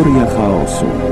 Teoria chaosu.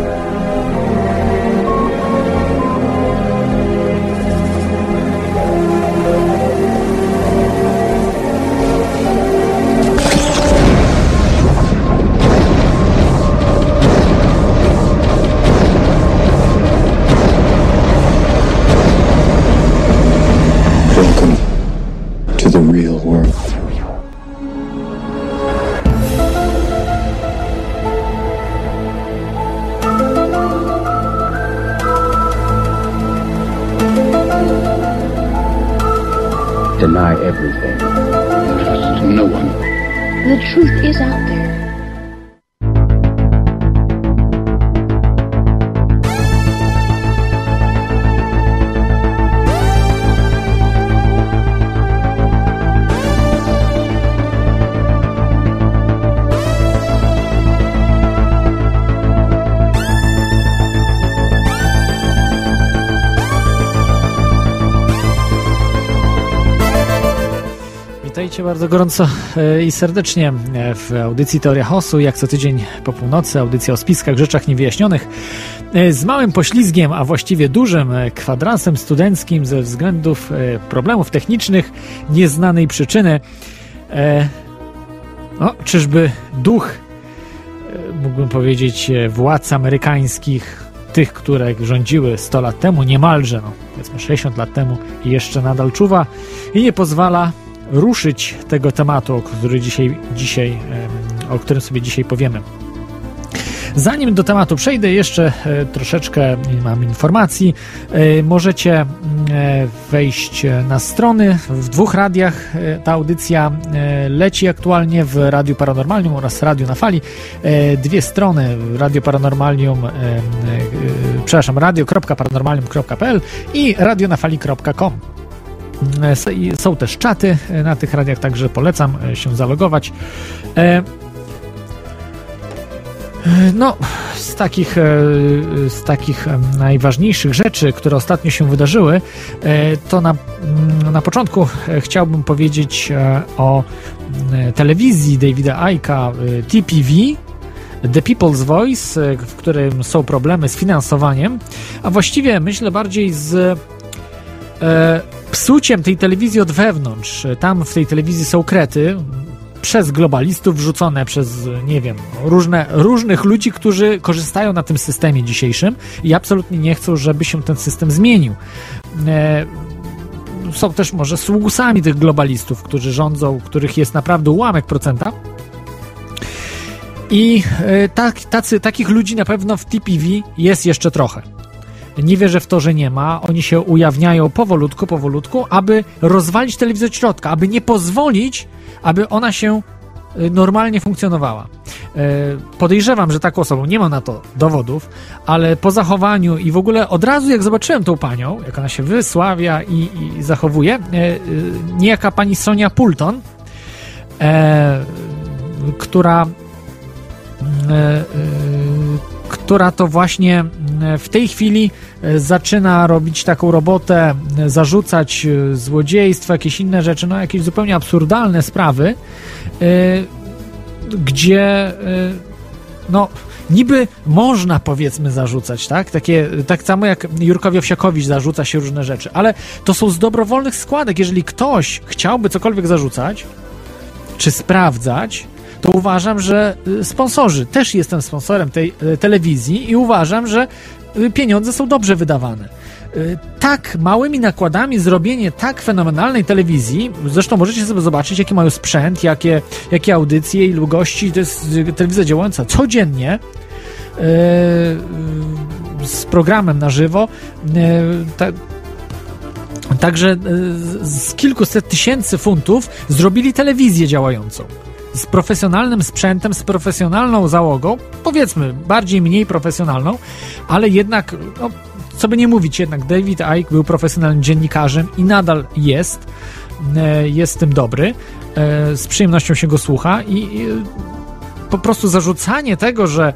Is out Bardzo gorąco e, i serdecznie e, w audycji Teoria Chaosu, jak co tydzień po północy, audycja o spiskach, rzeczach niewyjaśnionych, e, z małym poślizgiem, a właściwie dużym kwadransem studenckim ze względów problemów technicznych, nieznanej przyczyny. Czyżby duch, mógłbym powiedzieć, władz amerykańskich, tych, które rządziły 100 lat temu, niemalże, no, powiedzmy 60 lat temu, jeszcze nadal czuwa i nie pozwala ruszyć tego tematu, o, który dzisiaj, dzisiaj, o którym sobie dzisiaj powiemy. Zanim do tematu przejdę, jeszcze e, troszeczkę mam informacji. E, Możecie e, wejść na strony w dwóch radiach. Ta audycja leci aktualnie w Radiu Paranormalium oraz Radiu na Fali. Dwie strony Radio Paranormalium, przepraszam, radio.paranormalium.pl i radionafali.com. E, Są też czaty e, na tych radiach, także polecam e, się zalogować. No, z takich, z takich najważniejszych rzeczy, które ostatnio się wydarzyły, to na, mm, na początku chciałbym powiedzieć o telewizji Davida Aika TPV, The People's Voice, w którym są problemy z finansowaniem, a właściwie myślę bardziej z psuciem tej telewizji od wewnątrz. Tam w tej telewizji są krety przez globalistów wrzucone przez, nie wiem, różne, różnych ludzi, którzy korzystają na tym systemie dzisiejszym i absolutnie nie chcą, żeby się ten system zmienił. E, są też może sługusami tych globalistów, którzy rządzą, których jest naprawdę ułamek procenta. I e, tak, tacy, takich ludzi na pewno w TPV jest jeszcze trochę. Nie wierzę w to, że nie ma. Oni się ujawniają powolutku, powolutku, aby rozwalić telewizję od środka, aby nie pozwolić, aby ona się y, normalnie funkcjonowała. E, Podejrzewam, że taką osobą, nie mam na to dowodów, ale po zachowaniu i w ogóle od razu jak zobaczyłem tą panią, jak ona się wysławia i, i zachowuje, y, niejaka pani Sonia Pulton, która która to właśnie w tej chwili zaczyna robić taką robotę, e, zarzucać e, złodziejstwo, jakieś inne rzeczy, no jakieś zupełnie absurdalne sprawy, e, gdzie e, no niby można powiedzmy zarzucać, tak? Takie, tak samo jak Jurkowi Owsiakowicz zarzuca się różne rzeczy, ale to są z dobrowolnych składek. Jeżeli ktoś chciałby cokolwiek zarzucać, czy sprawdzać, to uważam, że sponsorzy, też jestem sponsorem tej telewizji i uważam, że pieniądze są dobrze wydawane. Y, Tak małymi nakładami zrobienie tak fenomenalnej telewizji, zresztą możecie sobie zobaczyć, jaki mają sprzęt, jakie, jakie audycje, ilu gości, to jest y, telewizja działająca codziennie, y, y, z programem na żywo. y, ta- Także y, z kilkuset tysięcy funtów zrobili telewizję działającą. Z profesjonalnym sprzętem, z profesjonalną załogą, powiedzmy bardziej mniej profesjonalną, ale jednak, no, co by nie mówić, jednak David Icke był profesjonalnym dziennikarzem i nadal jest. E, Jest tym dobry. E, Z przyjemnością się go słucha i po prostu zarzucanie tego, że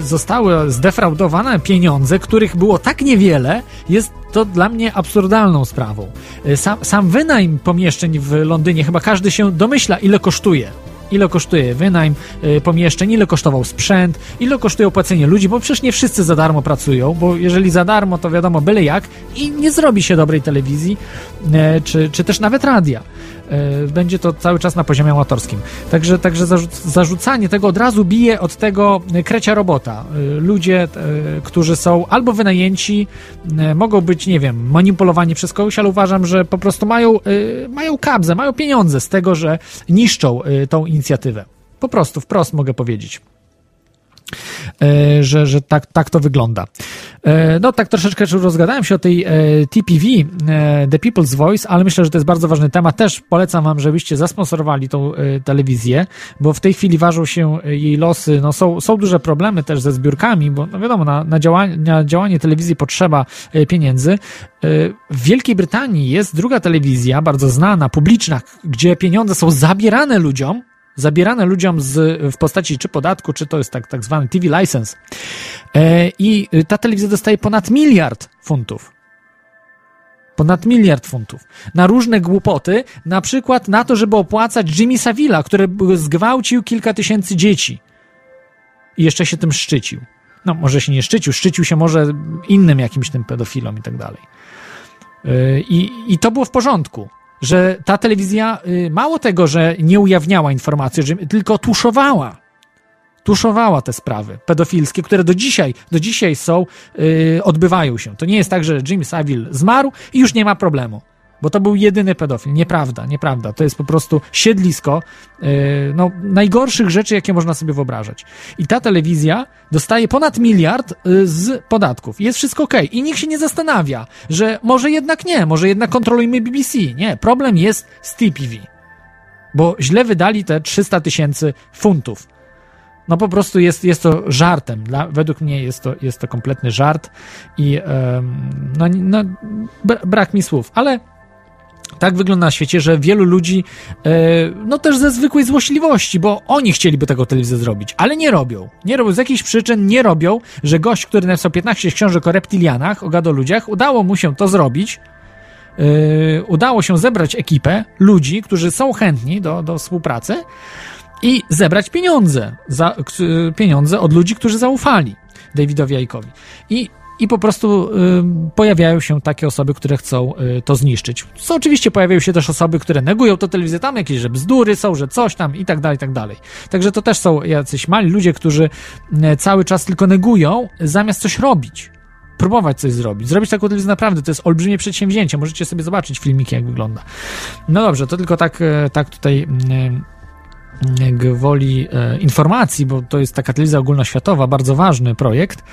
zostały zdefraudowane pieniądze, których było tak niewiele, jest to dla mnie absurdalną sprawą. Sam, sam wynajm pomieszczeń w Londynie, chyba każdy się domyśla, ile kosztuje. Ile kosztuje wynajm y, pomieszczeń, ile kosztował sprzęt, ile kosztuje opłacenie ludzi, bo przecież nie wszyscy za darmo pracują, bo jeżeli za darmo, to wiadomo, byle jak i nie zrobi się dobrej telewizji, y, czy, czy też nawet radia. Y, będzie to cały czas na poziomie amatorskim. Także, także zarzucanie tego od razu bije od tego krecia robota. Y, ludzie, którzy są albo wynajęci, mogą być, nie wiem, manipulowani przez kogoś, ale uważam, że po prostu mają, mają kabzę, mają pieniądze z tego, że niszczą tą inicjatywę. Po prostu, wprost mogę powiedzieć. E, że, że tak, tak to wygląda. E, no tak troszeczkę rozgadałem się o tej e, TPV, The People's Voice, ale myślę, że to jest bardzo ważny temat. Też polecam wam, żebyście zasponsorowali tą telewizję, bo w tej chwili ważą się jej losy. No są, są duże problemy też ze zbiórkami, bo no wiadomo, na, na, działanie, na działanie telewizji potrzeba pieniędzy. W Wielkiej Brytanii jest druga telewizja, bardzo znana, publiczna, gdzie pieniądze są zabierane ludziom, zabierane ludziom z, w postaci czy podatku, czy to jest tak, tak zwany TV license. E, I ta telewizja dostaje ponad miliard funtów. Ponad miliard funtów. Na różne głupoty, na przykład na to, żeby opłacać Jimmy Savilla, który zgwałcił kilka tysięcy dzieci. I jeszcze się tym szczycił. No, może się nie szczycił, szczycił się może innym jakimś tym pedofilom i tak dalej. E, I, I to było w porządku że ta telewizja y, mało tego, że nie ujawniała informacji, że tylko tuszowała. Tuszowała te sprawy pedofilskie, które do dzisiaj, do dzisiaj są, yy, odbywają się. To nie jest tak, że Jimmy Savile zmarł i już nie ma problemu bo to był jedyny pedofil. Nieprawda, nieprawda. To jest po prostu siedlisko yy, no, najgorszych rzeczy, jakie można sobie wyobrażać. I ta telewizja dostaje ponad miliard yy, z podatków. Jest wszystko ok. I nikt się nie zastanawia, że może jednak nie, może jednak kontrolujmy BBC. Nie, problem jest z TPV. Bo źle wydali te 300 tysięcy funtów. No po prostu jest, jest to żartem. Dla, według mnie jest to, jest to kompletny żart i yy, no, no, brak mi słów. Ale tak wygląda na świecie, że wielu ludzi, e, no też ze zwykłej złośliwości, bo oni chcieliby tego telewizję zrobić, ale nie robią. Nie robią, z jakichś przyczyn nie robią, że gość, który napisał 15 książek o reptilianach, o gadoludziach, udało mu się to zrobić, e, udało się zebrać ekipę ludzi, którzy są chętni do, do współpracy i zebrać pieniądze, za, pieniądze od ludzi, którzy zaufali Davidowi Aikowi. I i po prostu y, pojawiają się takie osoby, które chcą y, to zniszczyć. Co oczywiście pojawiają się też osoby, które negują to telewizję, tam jakieś, że bzdury są, że coś tam i tak dalej, i tak dalej. Także to też są jacyś mali ludzie, którzy y, cały czas tylko negują, zamiast coś robić. Próbować coś zrobić. Zrobić taką telewizję naprawdę, to jest olbrzymie przedsięwzięcie. Możecie sobie zobaczyć filmiki, jak wygląda. No dobrze, to tylko tak, y, tak tutaj y, gwoli e, informacji, bo to jest taka telewizja ogólnoświatowa, bardzo ważny projekt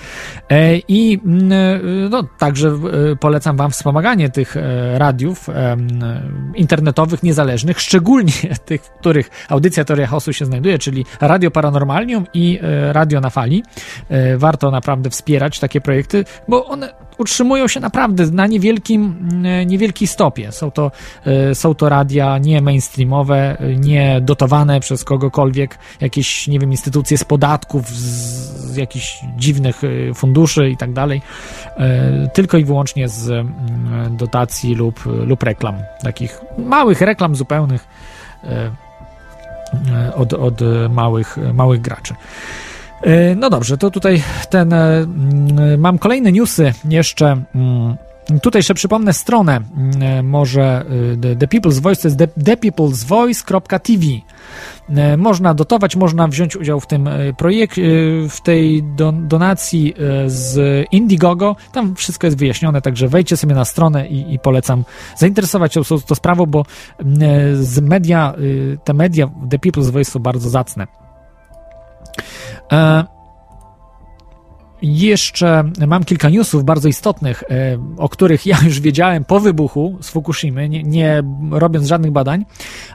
e, i mm, e, no, także polecam wam wspomaganie tych radiów internetowych, niezależnych, szczególnie tych, w których audycja Teoria Chaosu się znajduje, czyli Radio Paranormalium i Radio na Fali. warto naprawdę wspierać takie projekty, bo one utrzymują się naprawdę na niewielkim, mm, niewielkiej stopie. Są to, e, są to radia nie mainstreamowe, nie dotowane przez kogokolwiek, jakieś, nie wiem, instytucje z podatków, z, jakichś dziwnych e, funduszy i tak dalej, e, tylko i wyłącznie z mm, dotacji lub, lub reklam, takich małych reklam zupełnych od, od małych, małych graczy. E, no dobrze, to tutaj ten. E, mm, mam kolejne newsy jeszcze. Mm, tutaj jeszcze przypomnę stronę, mm, e, może The People's Voice to jest thepeoplesvoice.tv. Można dotować, można wziąć udział w tym projekcie, w tej donacji z Indiegogo. Tam wszystko jest wyjaśnione, także wejdźcie sobie na stronę i, i polecam zainteresować się tą sprawą, bo z media, te media The People's Voice są bardzo zacne. E, jeszcze mam kilka newsów bardzo istotnych, e, o których ja już wiedziałem po wybuchu z Fukushimy, nie, nie robiąc żadnych badań,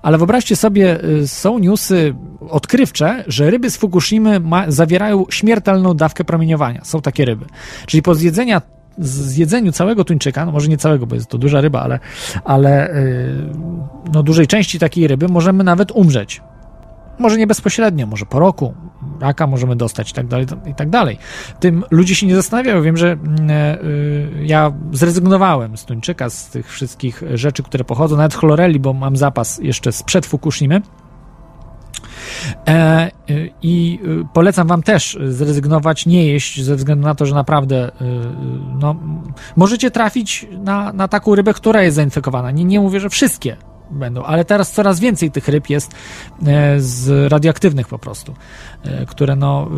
ale wyobraźcie sobie, e, są newsy odkrywcze, że ryby z Fukushimy ma, zawierają śmiertelną dawkę promieniowania. Są takie ryby. Czyli po zjedzenia zjedzeniu całego tuńczyka, no może nie całego, bo jest to duża ryba, ale, ale no dużej części takiej ryby możemy nawet umrzeć. Może nie bezpośrednio, może po roku raka możemy dostać i tak dalej, i tak dalej. Tym ludzie się nie zastanawiają. Wiem, że mm, e, y, ja zrezygnowałem z tuńczyka, z tych wszystkich rzeczy, które pochodzą, nawet chloreli, bo mam zapas jeszcze sprzed Fukushimy. E, I polecam wam też zrezygnować, nie jeść ze względu na to, że naprawdę no, możecie trafić na, na taką rybę, która jest zainfekowana. Nie, nie mówię, że wszystkie będą, ale teraz coraz więcej tych ryb jest z radioaktywnych po prostu, które no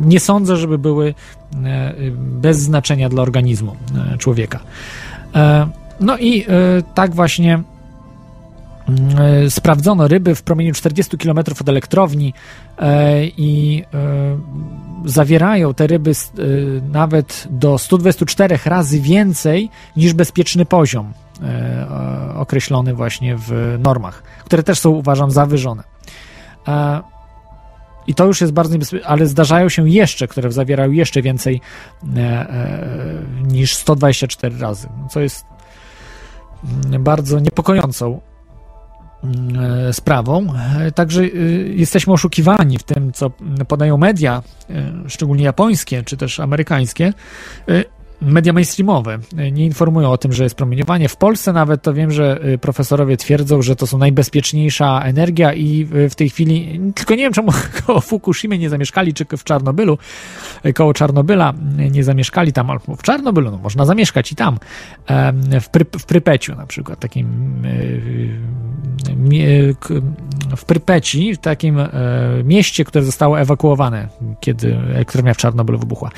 nie sądzę, żeby były bez znaczenia dla organizmu człowieka. No i tak właśnie e, sprawdzono ryby w promieniu 40 km od elektrowni e, i e, zawierają te ryby nawet do 124 razy więcej niż bezpieczny poziom określony właśnie w normach, które też są uważam zawyżone. I to już jest bardzo niebezpieczne, ale zdarzają się jeszcze, które zawierają jeszcze więcej niż 124 razy, co jest bardzo niepokojącą E, sprawą. E, także e, jesteśmy oszukiwani w tym, co podają media, szczególnie japońskie czy też amerykańskie, media mainstreamowe nie informują o tym, że jest promieniowanie. W Polsce nawet to wiem, że y, profesorowie twierdzą, że to są najbezpieczniejsza energia i w tej chwili, tylko nie wiem czemu koło Fukushimy nie zamieszkali, czy w Czarnobylu, y, koło Czarnobyla nie zamieszkali tam, albo w Czarnobylu, no można zamieszkać i tam, w, Pry, w Prypeciu na przykład, takim y, w Prypeci, w takim e, mieście, które zostało ewakuowane, kiedy elektrownia w Czarnobylu wybuchła.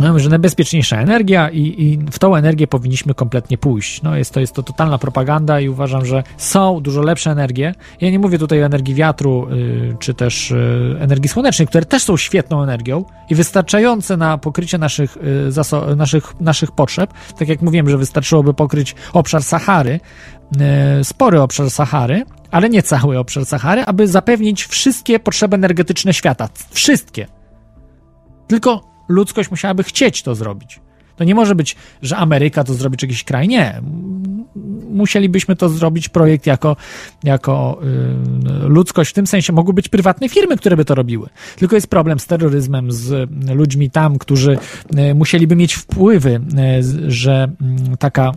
No, że najbezpieczniejsza energia i, i, w tą energię powinniśmy kompletnie pójść. No, jest, to, jest to totalna propaganda i uważam, że są dużo lepsze energie. Ja nie mówię tutaj o energii wiatru y, czy też y, energii słonecznej, które też są świetną energią i wystarczające na pokrycie naszych, y, naszych, naszych potrzeb. Tak jak mówiłem, że wystarczyłoby pokryć obszar Sahary, y, spory obszar Sahary, ale nie cały obszar Sahary, aby zapewnić wszystkie potrzeby energetyczne świata. Wszystkie. Tylko ludzkość musiałaby chcieć to zrobić. To nie może być, że Ameryka to zrobi, czy jakiś kraj. Nie. Musielibyśmy to zrobić, projekt jako, jako yy, ludzkość. W tym sensie mogły być prywatne firmy, które by to robiły. Tylko jest problem z terroryzmem, z ludźmi tam, którzy yy, musieliby mieć wpływy, yy, że mm, taka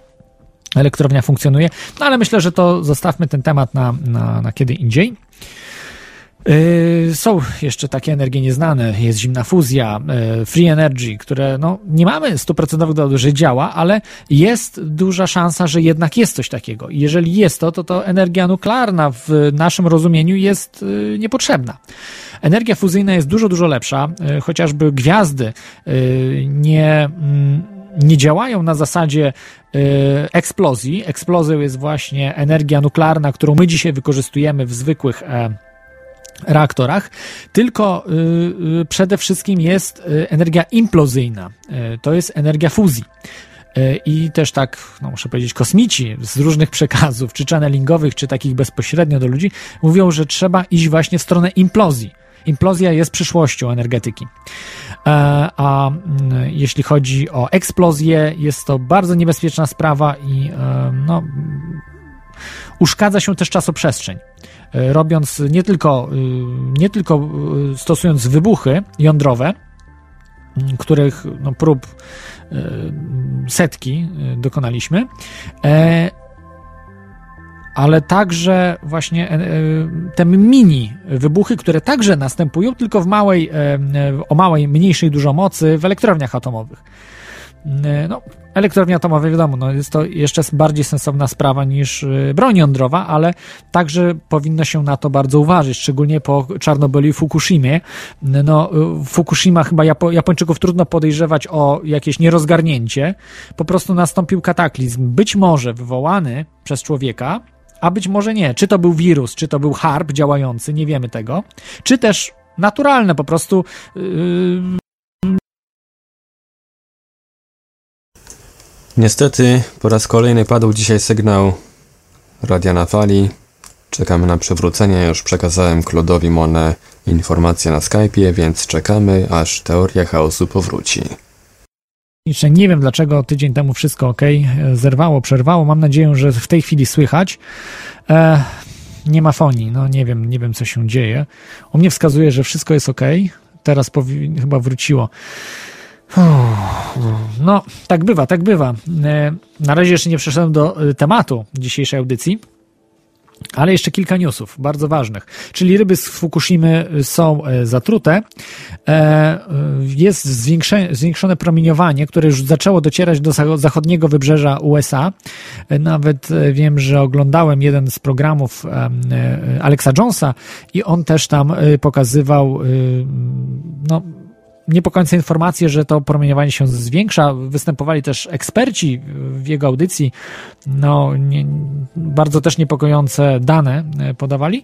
elektrownia funkcjonuje. No ale myślę, że to zostawmy ten temat na, na, na kiedy indziej. Yy, są jeszcze takie energie nieznane, jest zimna fuzja, yy, free energy, które no, nie mamy stuprocentowych dowodów, że działa, ale jest duża szansa, że jednak jest coś takiego. Jeżeli jest to, to to energia nuklearna w naszym rozumieniu jest yy, niepotrzebna. Energia fuzyjna jest dużo, dużo lepsza, chociażby gwiazdy nie mm, nie działają na zasadzie eksplozji. Eksplozją jest właśnie energia nuklearna, którą my dzisiaj wykorzystujemy w zwykłych e, reaktorach, tylko y, y, przede wszystkim jest y, energia implozyjna, to jest energia fuzji. I też tak, no muszę powiedzieć, kosmici z różnych przekazów, czy channelingowych, czy takich bezpośrednio do ludzi, mówią, że trzeba iść właśnie w stronę implozji. Implozja jest przyszłością energetyki. A mm, jeśli chodzi o eksplozję, jest to bardzo niebezpieczna sprawa i no, uszkadza się też czasoprzestrzeń. E, robiąc nie tylko, e, nie tylko e, stosując wybuchy jądrowe, których no, prób setki dokonaliśmy, ale także właśnie te mini wybuchy, które także następują, tylko w małej, o małej, mniejszej dużo mocy w elektrowniach atomowych. No, elektrownia atomowa, wiadomo, no jest to jeszcze bardziej sensowna sprawa niż y, broń jądrowa, ale także powinno się na to bardzo uważać, szczególnie po Czarnobylu i Fukushimie. No, y, Fukushima chyba Japo Japończyków trudno podejrzewać o jakieś nierozgarnięcie. Po prostu nastąpił kataklizm, być może wywołany przez człowieka, a być może nie. Czy to był wirus, czy to był harp działający, nie wiemy tego. Czy też naturalne po prostu yy, Niestety po raz kolejny padł dzisiaj sygnał radia na fali. Czekamy na przywrócenie. Już przekazałem Klodowi Monę informację na Skype'ie, więc czekamy, aż teoria chaosu powróci. Nie wiem dlaczego tydzień temu wszystko ok, zerwało, przerwało. Mam nadzieję, że w tej chwili słychać. E, nie ma fonii, no nie wiem, nie wiem co się dzieje. U mnie wskazuje, że wszystko jest ok. Teraz chyba wróciło. No, tak bywa, tak bywa. E, na razie jeszcze nie przeszedłem do e, tematu dzisiejszej audycji, Ale jeszcze kilka newsów, bardzo ważnych. Czyli ryby z Fukushimy są e, zatrute. Jest zwiększone promieniowanie, które już zaczęło docierać do za- zachodniego wybrzeża USA. Nawet wiem, że oglądałem jeden z programów Alexa Jonesa i on też tam pokazywał, e, no, niepokojące informacje, że to promieniowanie się zwiększa. Występowali też eksperci w jego audycji. No, nie, bardzo też niepokojące dane e, podawali.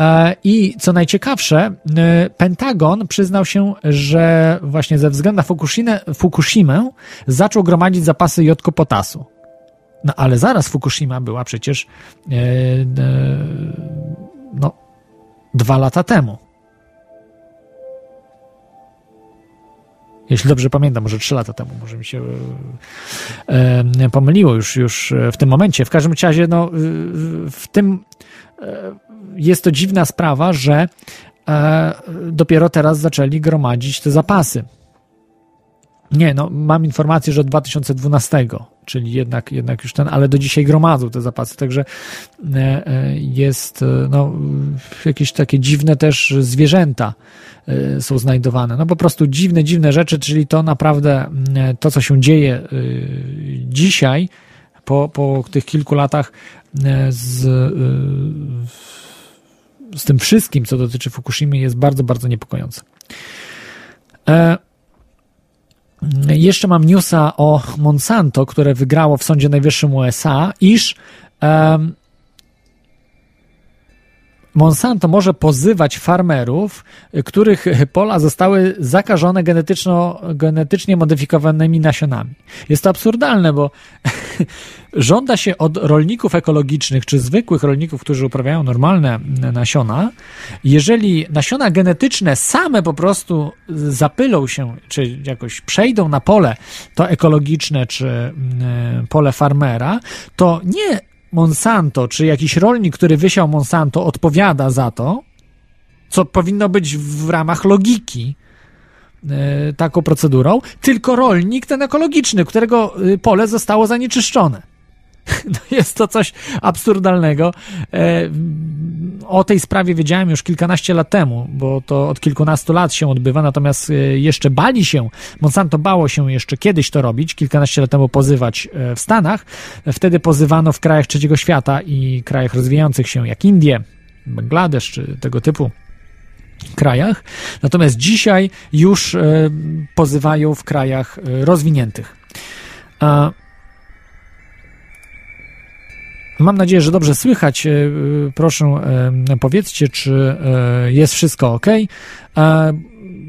E, I co najciekawsze, e, Pentagon przyznał się, że właśnie ze względu na Fukushimę, Fukushimę zaczął gromadzić zapasy jodkopotasu. No ale zaraz Fukushima była przecież no, dwa lata temu. Jeśli dobrze pamiętam, może trzy lata temu, może mi się e, e, pomyliło już, już w tym momencie. W każdym razie, no, e, w tym e, jest to dziwna sprawa, że e, dopiero teraz zaczęli gromadzić te zapasy. Nie, no mam informację, że od 2012, czyli jednak, jednak już ten, ale do dzisiaj gromadzą te zapasy, także e, e, jest e, no, jakieś takie dziwne też zwierzęta są znajdowane. No po prostu dziwne, dziwne rzeczy, czyli to naprawdę to, co się dzieje dzisiaj, po, po tych kilku latach z, z tym wszystkim, co dotyczy Fukushimy, jest bardzo, bardzo niepokojące. Jeszcze mam newsa o Monsanto, które wygrało w Sądzie Najwyższym USA, iż em, Monsanto może pozywać farmerów, których pola zostały zakażone genetyczno, genetycznie modyfikowanymi nasionami. Jest to absurdalne, bo żąda się od rolników ekologicznych czy zwykłych rolników, którzy uprawiają normalne nasiona, jeżeli nasiona genetyczne same po prostu zapylą się, czy jakoś przejdą na pole to ekologiczne, czy mm, pole farmera, to nie Monsanto, czy jakiś rolnik, który wysiał Monsanto, odpowiada za to, co powinno być w ramach logiki e, taką procedurą, tylko rolnik ten ekologiczny, którego y, pole zostało zanieczyszczone. Jest to coś absurdalnego. E, O tej sprawie wiedziałem już kilkanaście lat temu, bo to od kilkunastu lat się odbywa, natomiast e, jeszcze bali się, Monsanto bało się jeszcze kiedyś to robić, kilkanaście lat temu pozywać e, w Stanach. Wtedy pozywano w krajach trzeciego świata i krajach rozwijających się, jak Indie, Bangladesz czy tego typu krajach. Natomiast dzisiaj już pozywają w krajach rozwiniętych. Mam nadzieję, że dobrze słychać. E, Proszę, e, powiedzcie, czy e, jest wszystko ok.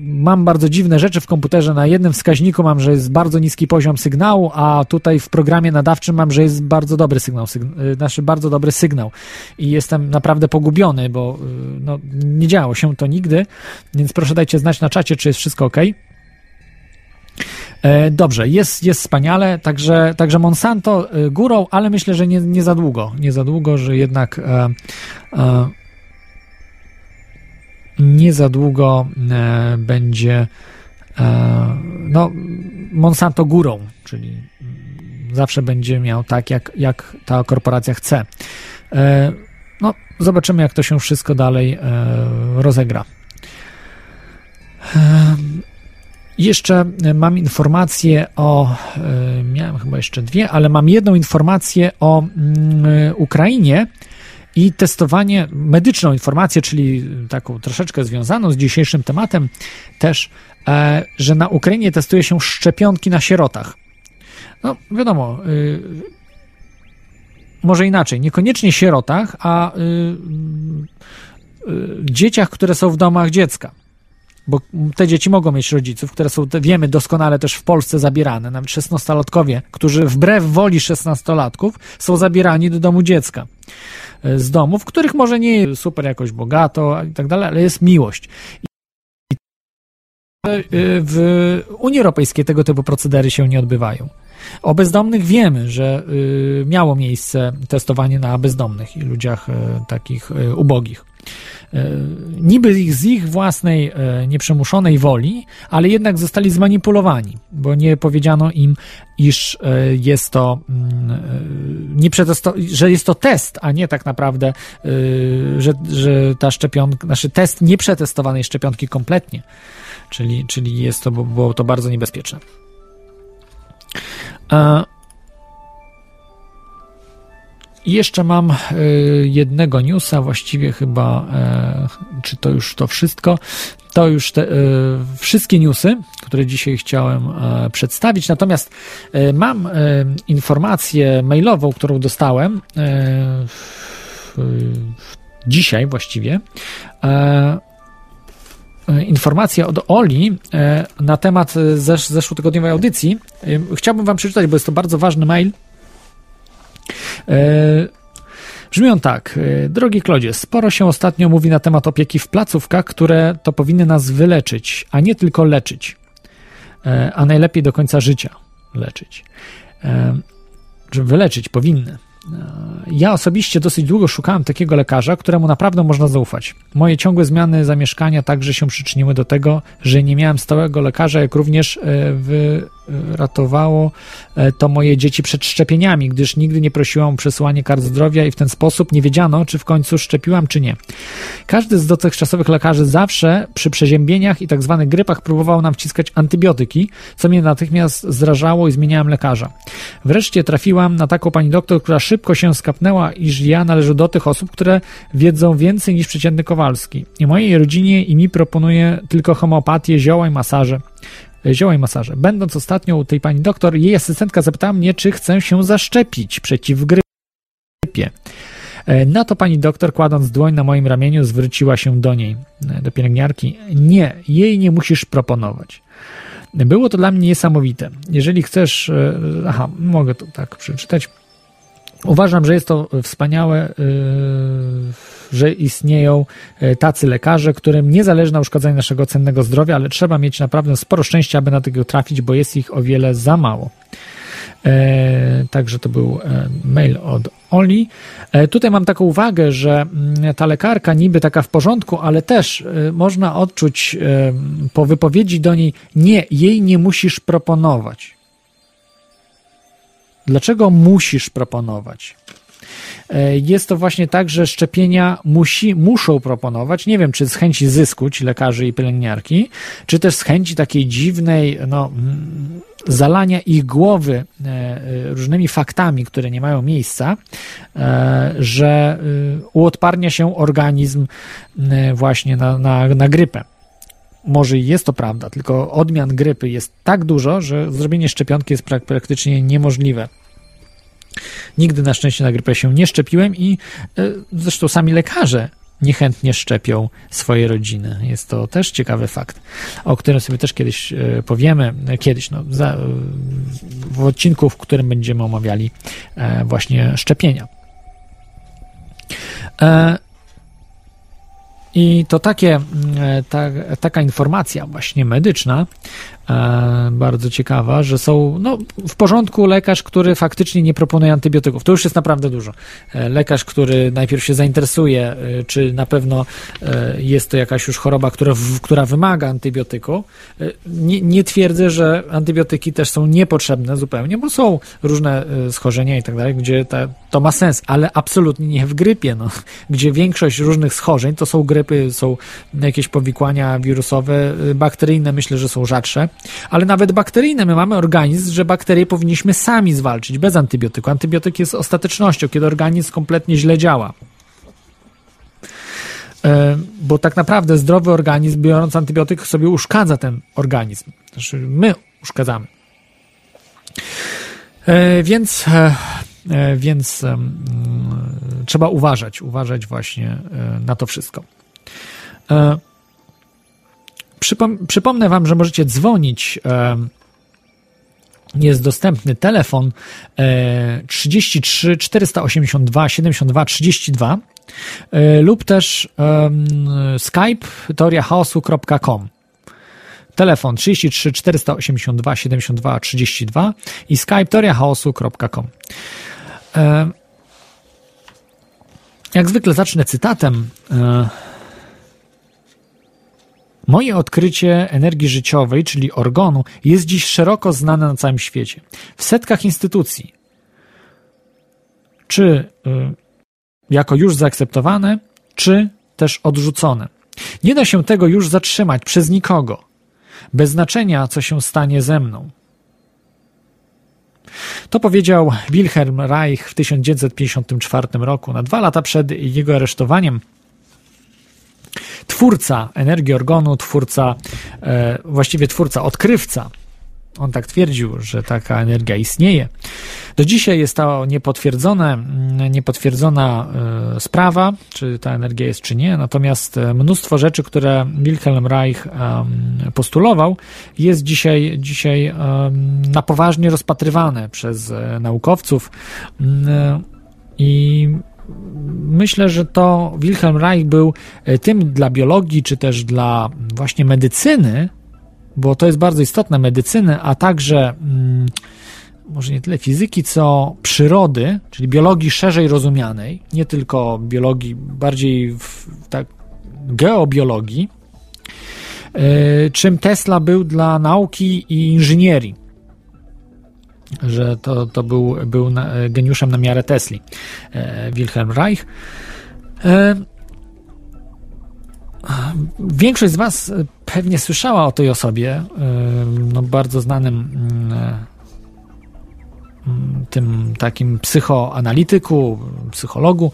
Mam bardzo dziwne rzeczy w komputerze. Na jednym wskaźniku mam, że jest bardzo niski poziom sygnału, a tutaj w programie nadawczym mam, że jest bardzo dobry sygnał, sygn- e, znaczy bardzo dobry sygnał. I jestem naprawdę pogubiony, bo no, nie działo się to nigdy, więc proszę dajcie znać na czacie, czy jest wszystko ok. E, Dobrze, jest, jest wspaniale, także, także Monsanto e, górą, ale myślę, że nie, nie za długo. Nie za długo, że jednak e, e, nie za długo e, będzie e, no, Monsanto górą, czyli zawsze będzie miał tak, jak, jak ta korporacja chce. No, zobaczymy, jak to się wszystko dalej rozegra. Jeszcze mam informację o. e, Miałem chyba jeszcze dwie, ale mam jedną informację o mm, Ukrainie i testowanie, medyczną informację, czyli taką troszeczkę związaną z dzisiejszym tematem też, e, że na Ukrainie testuje się szczepionki na sierotach. No, wiadomo, y, może inaczej, niekoniecznie sierotach, a y, y, dzieciach, które są w domach dziecka bo te dzieci mogą mieć rodziców, które są, wiemy doskonale też w Polsce zabierane, nawet 16-latkowie, którzy wbrew woli 16-latków są zabierani do domu dziecka. E, Z domów, których może nie jest super jakoś bogato i tak dalej, ale jest miłość. I e, w Unii Europejskiej tego typu procedery się nie odbywają. O bezdomnych wiemy, że y, miało miejsce testowanie na bezdomnych i ludziach takich ubogich. E, niby ich z ich własnej e, nieprzemuszonej woli, ale jednak zostali zmanipulowani, bo nie powiedziano im, iż e, jest to mm, nie że jest to test, a nie tak naprawdę, że, że ta szczepionka, znaczy test nieprzetestowanej szczepionki kompletnie, czyli, czyli jest to, było to bardzo niebezpieczne. E, i jeszcze mam y, jednego newsa, właściwie chyba, e, czy to już to wszystko. To już te, y, wszystkie newsy, które dzisiaj chciałem e, przedstawić. Natomiast e, mam e, informację mailową, którą dostałem e, dzisiaj właściwie. E, e, informacja od Oli e, na temat zesz, zeszłotygodniowej audycji. E, Chciałbym Wam przeczytać, bo jest to bardzo ważny mail. E, Brzmią tak. E, Drogi Klodzie, sporo się ostatnio mówi na temat opieki w placówkach, które to powinny nas wyleczyć, a nie tylko leczyć. E, A najlepiej do końca życia leczyć. E, Że wyleczyć powinny. Ja osobiście dosyć długo szukałem takiego lekarza, któremu naprawdę można zaufać. Moje ciągłe zmiany zamieszkania także się przyczyniły do tego, że nie miałem stałego lekarza, jak również e, wyratowało e, to moje dzieci przed szczepieniami, gdyż nigdy nie prosiłam o przesyłanie kart zdrowia i w ten sposób nie wiedziano, czy w końcu szczepiłam, czy nie. Każdy z dotychczasowych lekarzy zawsze przy przeziębieniach i tak zwanych grypach próbował nam wciskać antybiotyki, co mnie natychmiast zrażało i zmieniałem lekarza. Wreszcie trafiłam na taką pani doktor, która szybko się skapnęła, iż ja należę do tych osób, które wiedzą więcej niż przeciętny Kowalski. I mojej rodzinie i mi proponuje tylko homeopatię, zioła i masaże. Zioła i masaże. Będąc ostatnio u tej pani doktor, jej asystentka zapytała mnie, czy chcę się zaszczepić przeciw grypie. E, Na to pani doktor, kładąc dłoń na moim ramieniu, zwróciła się do niej, e, do pielęgniarki. Nie, jej nie musisz proponować. Było to dla mnie niesamowite. Jeżeli chcesz, e, aha, mogę to tak przeczytać. Uważam, że jest to wspaniałe, yy, że istnieją yy, tacy lekarze, którym nie zależy na uszkadzaniu naszego cennego zdrowia, ale trzeba mieć naprawdę sporo szczęścia, aby na tego trafić, bo jest ich o wiele za mało. E, także to był e, mail od Oli. E, tutaj mam taką uwagę, że mm, ta lekarka niby taka w porządku, ale też można odczuć po wypowiedzi do niej, nie, jej nie musisz proponować. Dlaczego musisz proponować? E, Jest to właśnie tak, że szczepienia musi, muszą proponować, nie wiem, czy z chęci zysku ci lekarze i pielęgniarki, czy też z chęci takiej dziwnej, no, mm, zalania ich głowy e, e, różnymi faktami, które nie mają miejsca, że uodparnia się organizm właśnie na, na, na grypę. Może jest to prawda, tylko odmian grypy jest tak dużo, że zrobienie szczepionki jest prak- praktycznie niemożliwe. Nigdy na szczęście na grypę się nie szczepiłem i e, zresztą sami lekarze niechętnie szczepią swoje rodziny. Jest to też ciekawy fakt, o którym sobie też kiedyś e, powiemy, e, kiedyś, no, za, e, w odcinku, w którym będziemy omawiali właśnie szczepienia. I to takie, mm, e, ta, taka informacja właśnie medyczna, bardzo ciekawa, że są no, w porządku lekarz, który faktycznie nie proponuje antybiotyków. To już jest naprawdę dużo. E, lekarz, który najpierw się zainteresuje, e, czy na pewno e, jest to jakaś już choroba, która, która wymaga antybiotyku. E, nie, nie twierdzę, że antybiotyki też są niepotrzebne zupełnie, bo są różne e, schorzenia i tak dalej, gdzie ta, to ma sens, ale absolutnie nie w grypie, no, gdzie większość różnych schorzeń to są grypy, są jakieś powikłania wirusowe, bakteryjne myślę, że są rzadsze, ale nawet bakteryjne my mamy organizm, że bakterie powinniśmy sami zwalczyć bez antybiotyku. Antybiotyk jest ostatecznością, kiedy organizm kompletnie źle działa. E, Bo tak naprawdę zdrowy organizm, biorąc antybiotyk, sobie uszkadza ten organizm. Znaczy, my uszkadzamy. E, Więc, e, więc em, trzeba uważać, uważać właśnie na to wszystko. E, Przypom- przypomnę Wam, że możecie dzwonić. e, Jest dostępny telefon e, 33 482 72 32 e, lub też skype teoriachaosu.com. Telefon 33 482 72 32 i skype teoriachaosu.com. E, Jak zwykle zacznę cytatem. Moje odkrycie energii życiowej, czyli organu, jest dziś szeroko znane na całym świecie. W setkach instytucji. Czy y, jako już zaakceptowane, czy też odrzucone. Nie da się tego już zatrzymać przez nikogo, bez znaczenia, co się stanie ze mną. To powiedział Wilhelm Reich w 1954 roku, na dwa lata przed jego aresztowaniem. Twórca energii organu, twórca, e, właściwie twórca, odkrywca on tak twierdził, że taka energia istnieje. Do dzisiaj jest to niepotwierdzone, mm, niepotwierdzona e, sprawa, czy ta energia jest, czy nie. Natomiast e, mnóstwo rzeczy, które Wilhelm Reich postulował, jest dzisiaj, dzisiaj na poważnie rozpatrywane przez naukowców. Mm, I myślę, że to Wilhelm Reich był tym dla biologii, czy też dla właśnie medycyny, bo to jest bardzo istotne, medycyny, a także mm, może nie tyle fizyki, co przyrody, czyli biologii szerzej rozumianej, nie tylko biologii, bardziej w, tak, geobiologii, yy, czym Tesla był dla nauki i inżynierii. Że to, to był, był geniuszem na miarę Tesli, yy, Wilhelm Reich. Yy, Większość z Was e, pewnie słyszała o tej osobie, e, no bardzo znanym mm, e, mm, tym takim psychoanalityku, psychologu,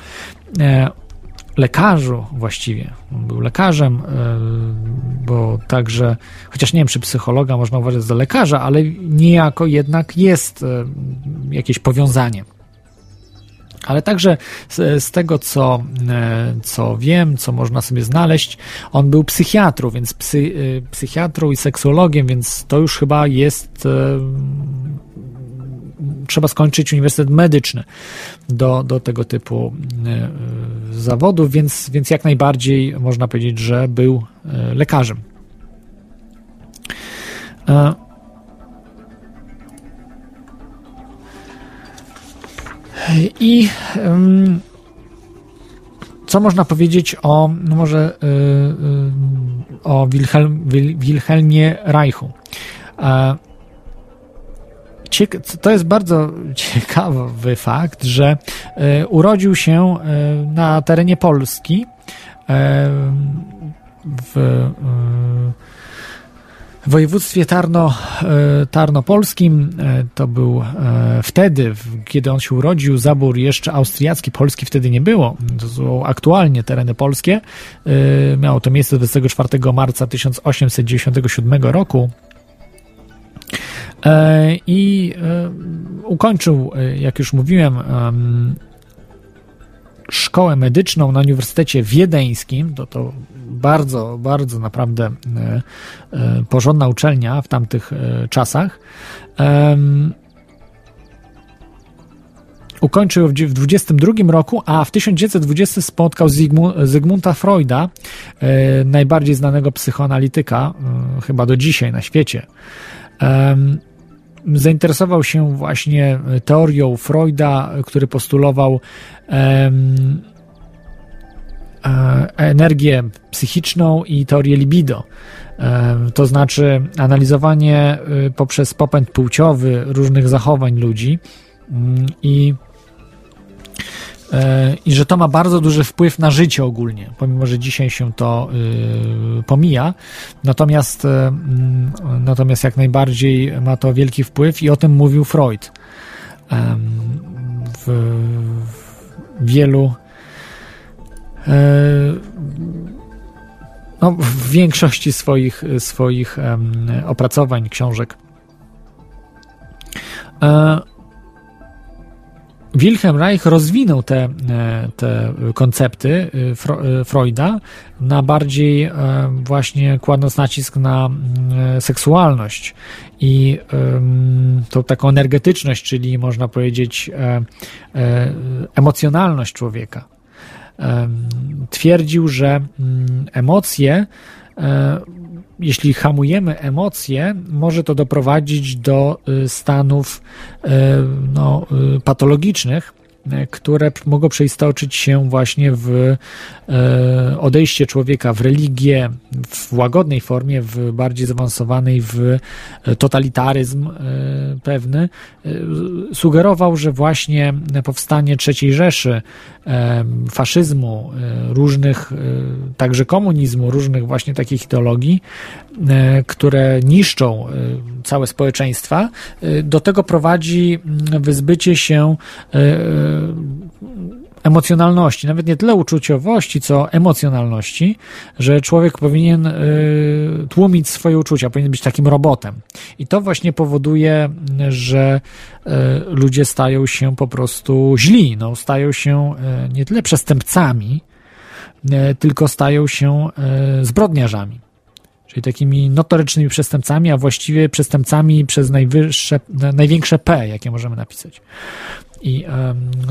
lekarzu właściwie. Był lekarzem, bo także, chociaż nie wiem, czy psychologa można uważać za lekarza, ale niejako jednak jest jakieś powiązanie. Ale także z, z, tego, co, e, co wiem, co można sobie znaleźć, on był psychiatrą, więc psy, e, psychiatrą i seksologiem, więc to już chyba jest. E, trzeba skończyć uniwersytet medyczny do, do tego typu zawodów, więc, więc jak najbardziej można powiedzieć, że był lekarzem. I co można powiedzieć o, no może, o Wilhelm, Wilhelmie Reichu? To jest bardzo ciekawy fakt, że y, urodził się na terenie Polski w w województwie Tarno, e, Tarnopolskim e, to był e, wtedy, kiedy on się urodził, zabór jeszcze austriacki, Polski wtedy nie było. To są aktualnie tereny polskie. Miało to miejsce 24 marca 1897 roku. I ukończył, jak już mówiłem, szkołę medyczną na Uniwersytecie Wiedeńskim, to to bardzo, bardzo naprawdę e, e, porządna uczelnia w tamtych e, czasach. Ukończył w 22 roku, a w 1920 spotkał Zygmunta Freuda, najbardziej znanego psychoanalityka, chyba do dzisiaj na świecie zainteresował się właśnie teorią Freuda, który postulował um, energię psychiczną i teorię libido. To znaczy analizowanie poprzez popęd płciowy różnych zachowań ludzi mm, i E, i że to ma bardzo duży wpływ na życie ogólnie, pomimo że dzisiaj się to y, pomija. Natomiast, y, natomiast jak najbardziej ma to wielki wpływ i o tym mówił Freud. w, wielu no, w większości swoich, swoich opracowań, książek. Wilhelm Reich rozwinął te, e, te koncepty e, e, Freuda na bardziej właśnie kładąc nacisk na seksualność i tą taką energetyczność, czyli można powiedzieć emocjonalność człowieka. Twierdził, że emocje jeśli hamujemy emocje, może to doprowadzić do y, stanów y, no, y, patologicznych, e, które mogą przeistoczyć się właśnie w e, odejście człowieka w religię w łagodnej formie, w bardziej zaawansowanej, w e, totalitaryzm e, pewny. E, sugerował, że właśnie powstanie III Rzeszy, e, faszyzmu, e, różnych, e, także komunizmu, różnych właśnie takich ideologii, e, które niszczą całe społeczeństwa, do tego prowadzi wyzbycie się emocjonalności, nawet nie tyle uczuciowości, co emocjonalności, że człowiek powinien y, tłumić swoje uczucia, powinien być takim robotem. I to właśnie powoduje, że y, ludzie stają się po prostu źli, no, stają się y, nie tyle przestępcami, y, tylko stają się y, zbrodniarzami. Czyli takimi notorycznymi przestępcami, a właściwie przestępcami przez najwyższe, na- największe P, jakie możemy napisać. I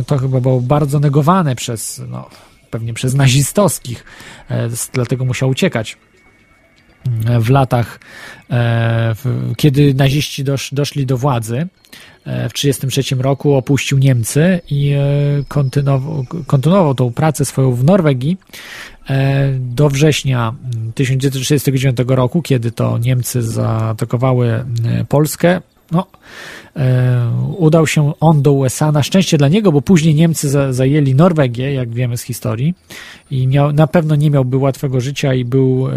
to chyba było bardzo negowane przez, no, pewnie przez nazistowskich, e, dlatego musiał uciekać mm, w latach, e, kiedy naziści dosz, doszli do władzy. e, W 1933 roku opuścił Niemcy i kontynuował, kontynuował tą pracę swoją w Norwegii do września 1939 roku, kiedy to Niemcy zaatakowały Polskę. No, e, udał się on do USA. Na szczęście dla niego, bo później Niemcy za, zajęli Norwegię, jak wiemy z historii, i miał, na pewno nie miałby łatwego życia i był e,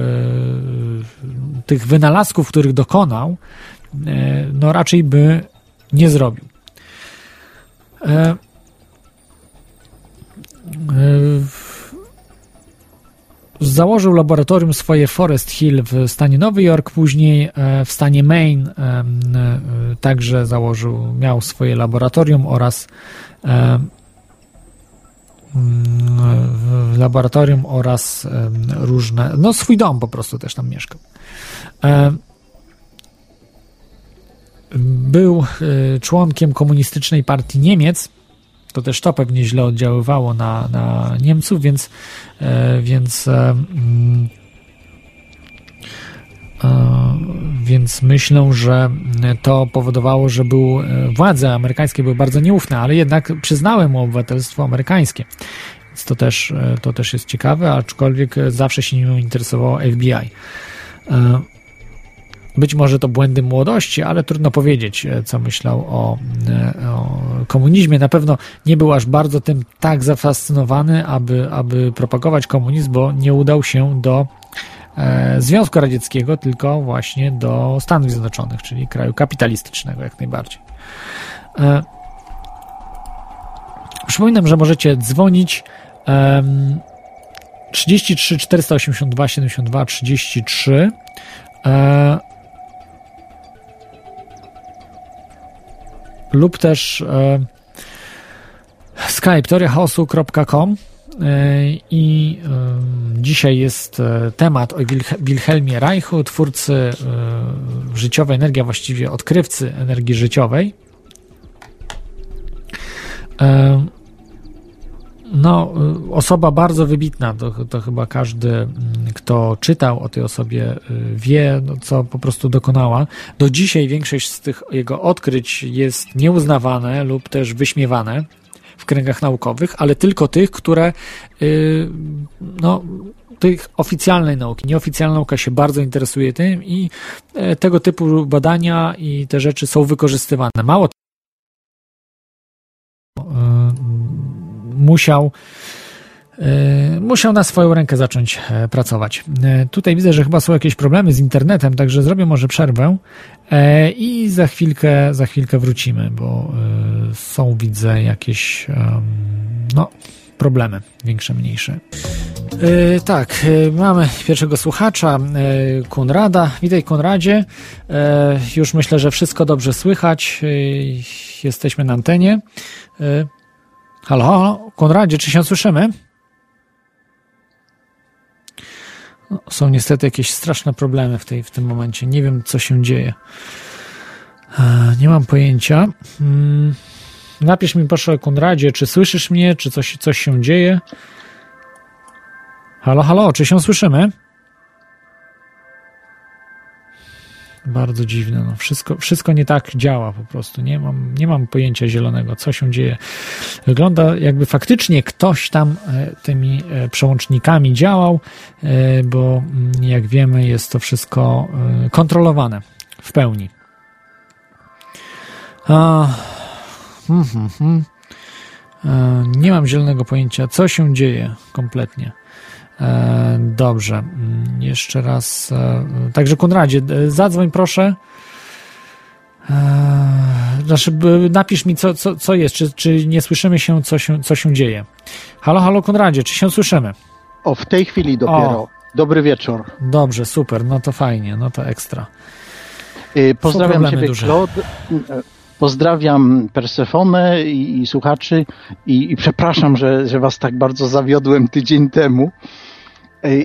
tych wynalazków, których dokonał, e, no raczej by nie zrobił. E, e, Założył laboratorium swoje Forest Hill w stanie Nowy Jork, później e, w stanie Maine e, także założył, miał swoje laboratorium oraz e, mm, w laboratorium oraz różne, no swój dom po prostu też tam mieszkał. E, Był e, członkiem komunistycznej partii Niemiec, to też to pewnie źle oddziaływało na, na Niemców, więc, e, więc, e, mm, e, więc myślę, że to powodowało, że był, władze amerykańskie były bardzo nieufne, ale jednak przyznały mu obywatelstwo amerykańskie. Więc to też, to też jest ciekawe, aczkolwiek zawsze się nim interesowało FBI. Być może to błędy młodości, ale trudno powiedzieć, e, co myślał o, e, o komunizmie. Na pewno nie był aż bardzo tym tak zafascynowany, aby, aby propagować komunizm, bo nie udał się do e, Związku Radzieckiego, tylko właśnie do Stanów Zjednoczonych, czyli kraju kapitalistycznego jak najbardziej. Przypominam, że możecie dzwonić em, 33 482 72 33 lub też e, skype teoriachaosu.com e, i e, dzisiaj jest temat o Wilhe- Wilhelmie Reichu, twórcy życiowej energii, a właściwie odkrywcy energii życiowej. No, y, osoba bardzo wybitna, to, to chyba każdy, mm, kto czytał o tej osobie, y, wie, no, co po prostu dokonała. Do dzisiaj większość z tych jego odkryć jest nieuznawane lub też wyśmiewane w kręgach naukowych, ale tylko tych, które, y, no, tych oficjalnej nauki. Nieoficjalna nauka się bardzo interesuje tym i e, tego typu badania i te rzeczy są wykorzystywane. Mało y, musiał y, musiał na swoją rękę zacząć e, pracować. E, Tutaj widzę, że chyba są jakieś problemy z internetem, także zrobię może przerwę e, i za chwilkę, za chwilkę wrócimy, bo e, są, widzę, jakieś no, problemy, większe, mniejsze. E, tak, e, mamy pierwszego słuchacza, e, Konrada. Witaj, Konradzie. E, już myślę, że wszystko dobrze słychać. E, jesteśmy na antenie. Halo, halo, Konradzie, czy się słyszymy? No, są niestety jakieś straszne problemy w, tej, w tym momencie. Nie wiem, co się dzieje. E, Nie mam pojęcia. Mm, Napisz mi proszę, Konradzie, czy słyszysz mnie, czy coś, coś się dzieje? Halo, halo, czy się słyszymy? Bardzo dziwne. No, wszystko, wszystko nie tak działa po prostu. Nie mam, nie mam pojęcia zielonego, co się dzieje. Wygląda jakby faktycznie ktoś tam e, tymi e, przełącznikami działał, e, bo mm, jak wiemy jest to wszystko kontrolowane w pełni. A, hmm, hmm. E, Nie mam zielonego pojęcia, co się dzieje kompletnie. E, Dobrze, Mm, jeszcze raz. e, Także Konradzie, e, zadzwoń proszę. Znaczy, napisz mi, co, co, co jest, czy, czy nie słyszymy się co, się, co się dzieje. Halo, halo, Konradzie, czy się słyszymy? O, w tej chwili dopiero. O. Dobry wieczór. Dobrze, super, no to fajnie, no to ekstra. Y, Pozdrawiam Ciebie, duże. Claude. Y, Pozdrawiam Persefonę i, i słuchaczy i, i przepraszam, że, że Was tak bardzo zawiodłem tydzień temu.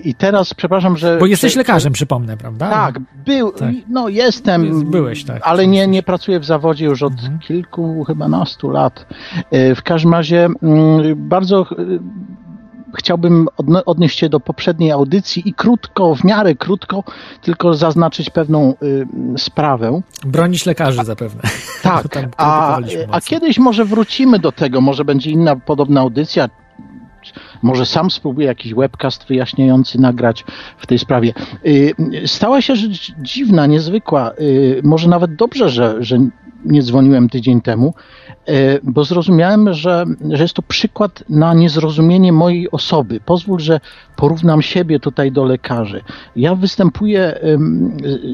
I teraz przepraszam, że... Bo jesteś lekarzem, przypomnę, prawda? Tak, był, Tak. no jestem, Jest- byłeś, tak. ale nie, nie pracuję w zawodzie już od Mhm. kilku, chyba nastu lat. Y, W każdym razie mm, bardzo y, chciałbym odnieść się do poprzedniej audycji i krótko, w miarę krótko, tylko zaznaczyć pewną y, sprawę. Bronić lekarzy zapewne. Tak, a, a kiedyś może wrócimy do tego, może będzie inna podobna audycja. Może sam spróbuję jakiś webcast wyjaśniający nagrać w tej sprawie. Y, Stała się rzecz dziwna, niezwykła. y, Może nawet dobrze, że, że nie dzwoniłem tydzień temu, y, bo zrozumiałem, że, że jest to przykład na niezrozumienie mojej osoby. Pozwól, że porównam siebie tutaj do lekarzy. Ja występuję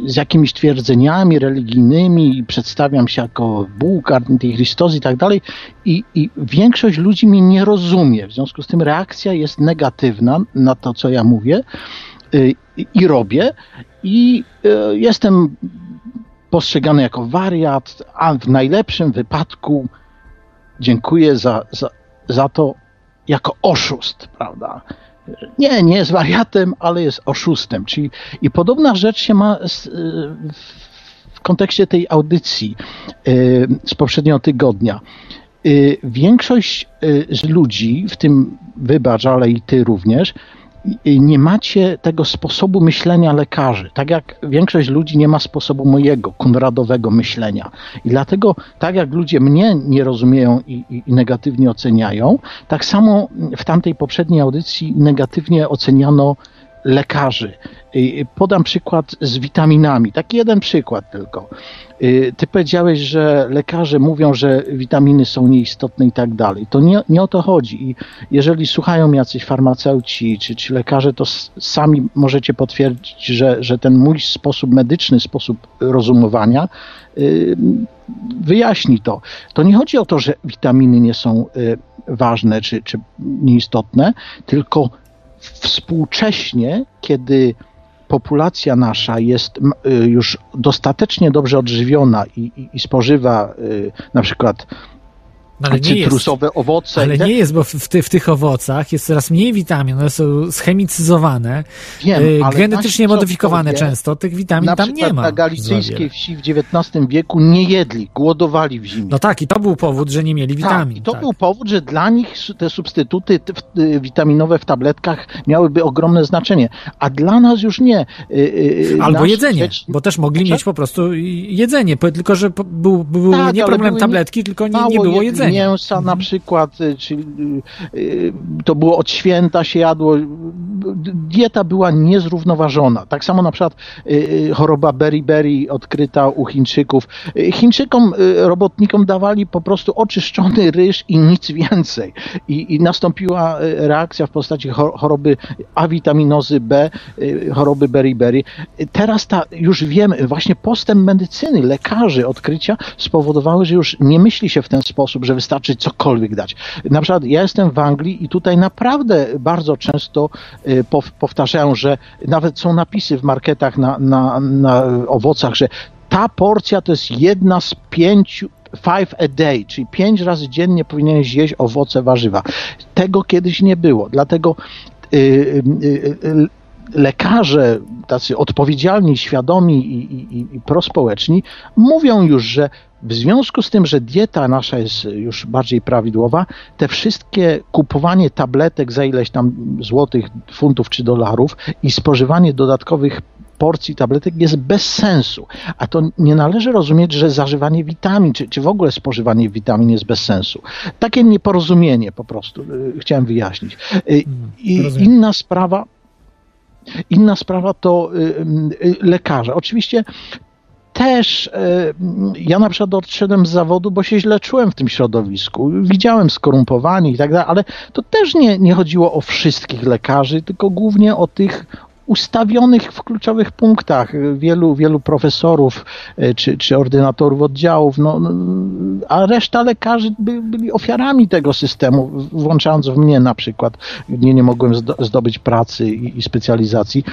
z jakimiś twierdzeniami religijnymi przedstawiam się jako Bóg, Antychrystos i tak dalej i, i większość ludzi mnie nie rozumie. W związku z tym reakcja jest negatywna na to, co ja mówię y, i robię i y, jestem postrzegany jako wariat, a w najlepszym wypadku dziękuję za, za, za to jako oszust, prawda? Nie, nie jest wariatem, ale jest oszustem. Czyli i podobna rzecz się ma z, y, w- kontekście tej audycji y, z poprzedniego tygodnia. Y, Większość z ludzi, w tym wybacz, ale i ty również, nie macie tego sposobu myślenia lekarzy. Tak jak większość ludzi nie ma sposobu mojego, konradowego myślenia. I dlatego, tak jak ludzie mnie nie rozumieją i, i, i negatywnie oceniają, tak samo w tamtej poprzedniej audycji negatywnie oceniano lekarzy. Podam przykład z witaminami. Taki jeden przykład tylko. Y, Ty powiedziałeś, że lekarze mówią, że witaminy są nieistotne i tak dalej. To nie, nie o to chodzi. I jeżeli słuchają jacyś farmaceuci czy, lekarze, to sami możecie potwierdzić, że, że ten mój sposób medyczny, sposób rozumowania y, wyjaśni to. To nie chodzi o to, że witaminy nie są y, ważne czy, czy nieistotne, tylko współcześnie, kiedy populacja nasza jest y, już dostatecznie dobrze odżywiona i, i, i spożywa y, na przykład No, ale nie jest. cytrusowe owoce. Ale nie jest, bo w, ty, w tych owocach jest coraz mniej witamin, one są schemicyzowane, Wiem, ale genetycznie modyfikowane często, tych witamin tam nie ma. na galicyjskiej wsi w XIX wieku nie jedli, głodowali w zimie. No tak, i to był powód, że nie mieli witamin. Tak, i to tak. był powód, że dla nich te substytuty y, witaminowe w tabletkach miałyby ogromne znaczenie, a dla nas już nie. Y, Albo jedzenie, bo też mogli mieć po prostu jedzenie, tylko że był, był Tak, nie problem tabletki, tylko nie, nie było jedzenia. Mhm. Mięsa na przykład, y, czyli y, y, to było od święta się jadło. Dieta była niezrównoważona. Tak samo na przykład choroba beriberi odkryta u Chińczyków. Chińczykom, robotnikom dawali po prostu oczyszczony ryż i nic więcej. I, i nastąpiła reakcja w postaci cho- choroby awitaminozy B, y, choroby beriberi. Teraz ta, już wiemy, właśnie postęp medycyny, lekarzy, odkrycia spowodowały, że już nie myśli się w ten sposób, że wystarczy cokolwiek dać. Na przykład ja jestem w Anglii i tutaj naprawdę bardzo często y, pow- powtarzają, że nawet są napisy w marketach na, na, na owocach, że ta porcja to jest jedna z pięciu five a day, czyli pięć razy dziennie powinieneś jeść owoce, warzywa. Tego kiedyś nie było, dlatego y, y, lekarze, tacy odpowiedzialni, świadomi i, i, i prospołeczni, mówią już, że w związku z tym, że dieta nasza jest już bardziej prawidłowa, te wszystkie kupowanie tabletek za ileś tam złotych, funtów czy dolarów i spożywanie dodatkowych porcji tabletek jest bez sensu. A to nie należy rozumieć, że zażywanie witamin, czy, czy w ogóle spożywanie witamin jest bez sensu. Takie nieporozumienie po prostu y, chciałem wyjaśnić. Y, I rozumiem. inna sprawa, inna sprawa to y, y, lekarze. Oczywiście też y, ja na przykład odszedłem z zawodu, bo się źle czułem w tym środowisku. Widziałem skorumpowanie i tak dalej, ale to też nie, nie chodziło o wszystkich lekarzy, tylko głównie o tych ustawionych w kluczowych punktach wielu, wielu profesorów y, czy, czy ordynatorów oddziałów, no, no, a reszta lekarzy by, byli ofiarami tego systemu, włączając w mnie na przykład. Nie, nie mogłem zdo, zdobyć pracy i, i specjalizacji.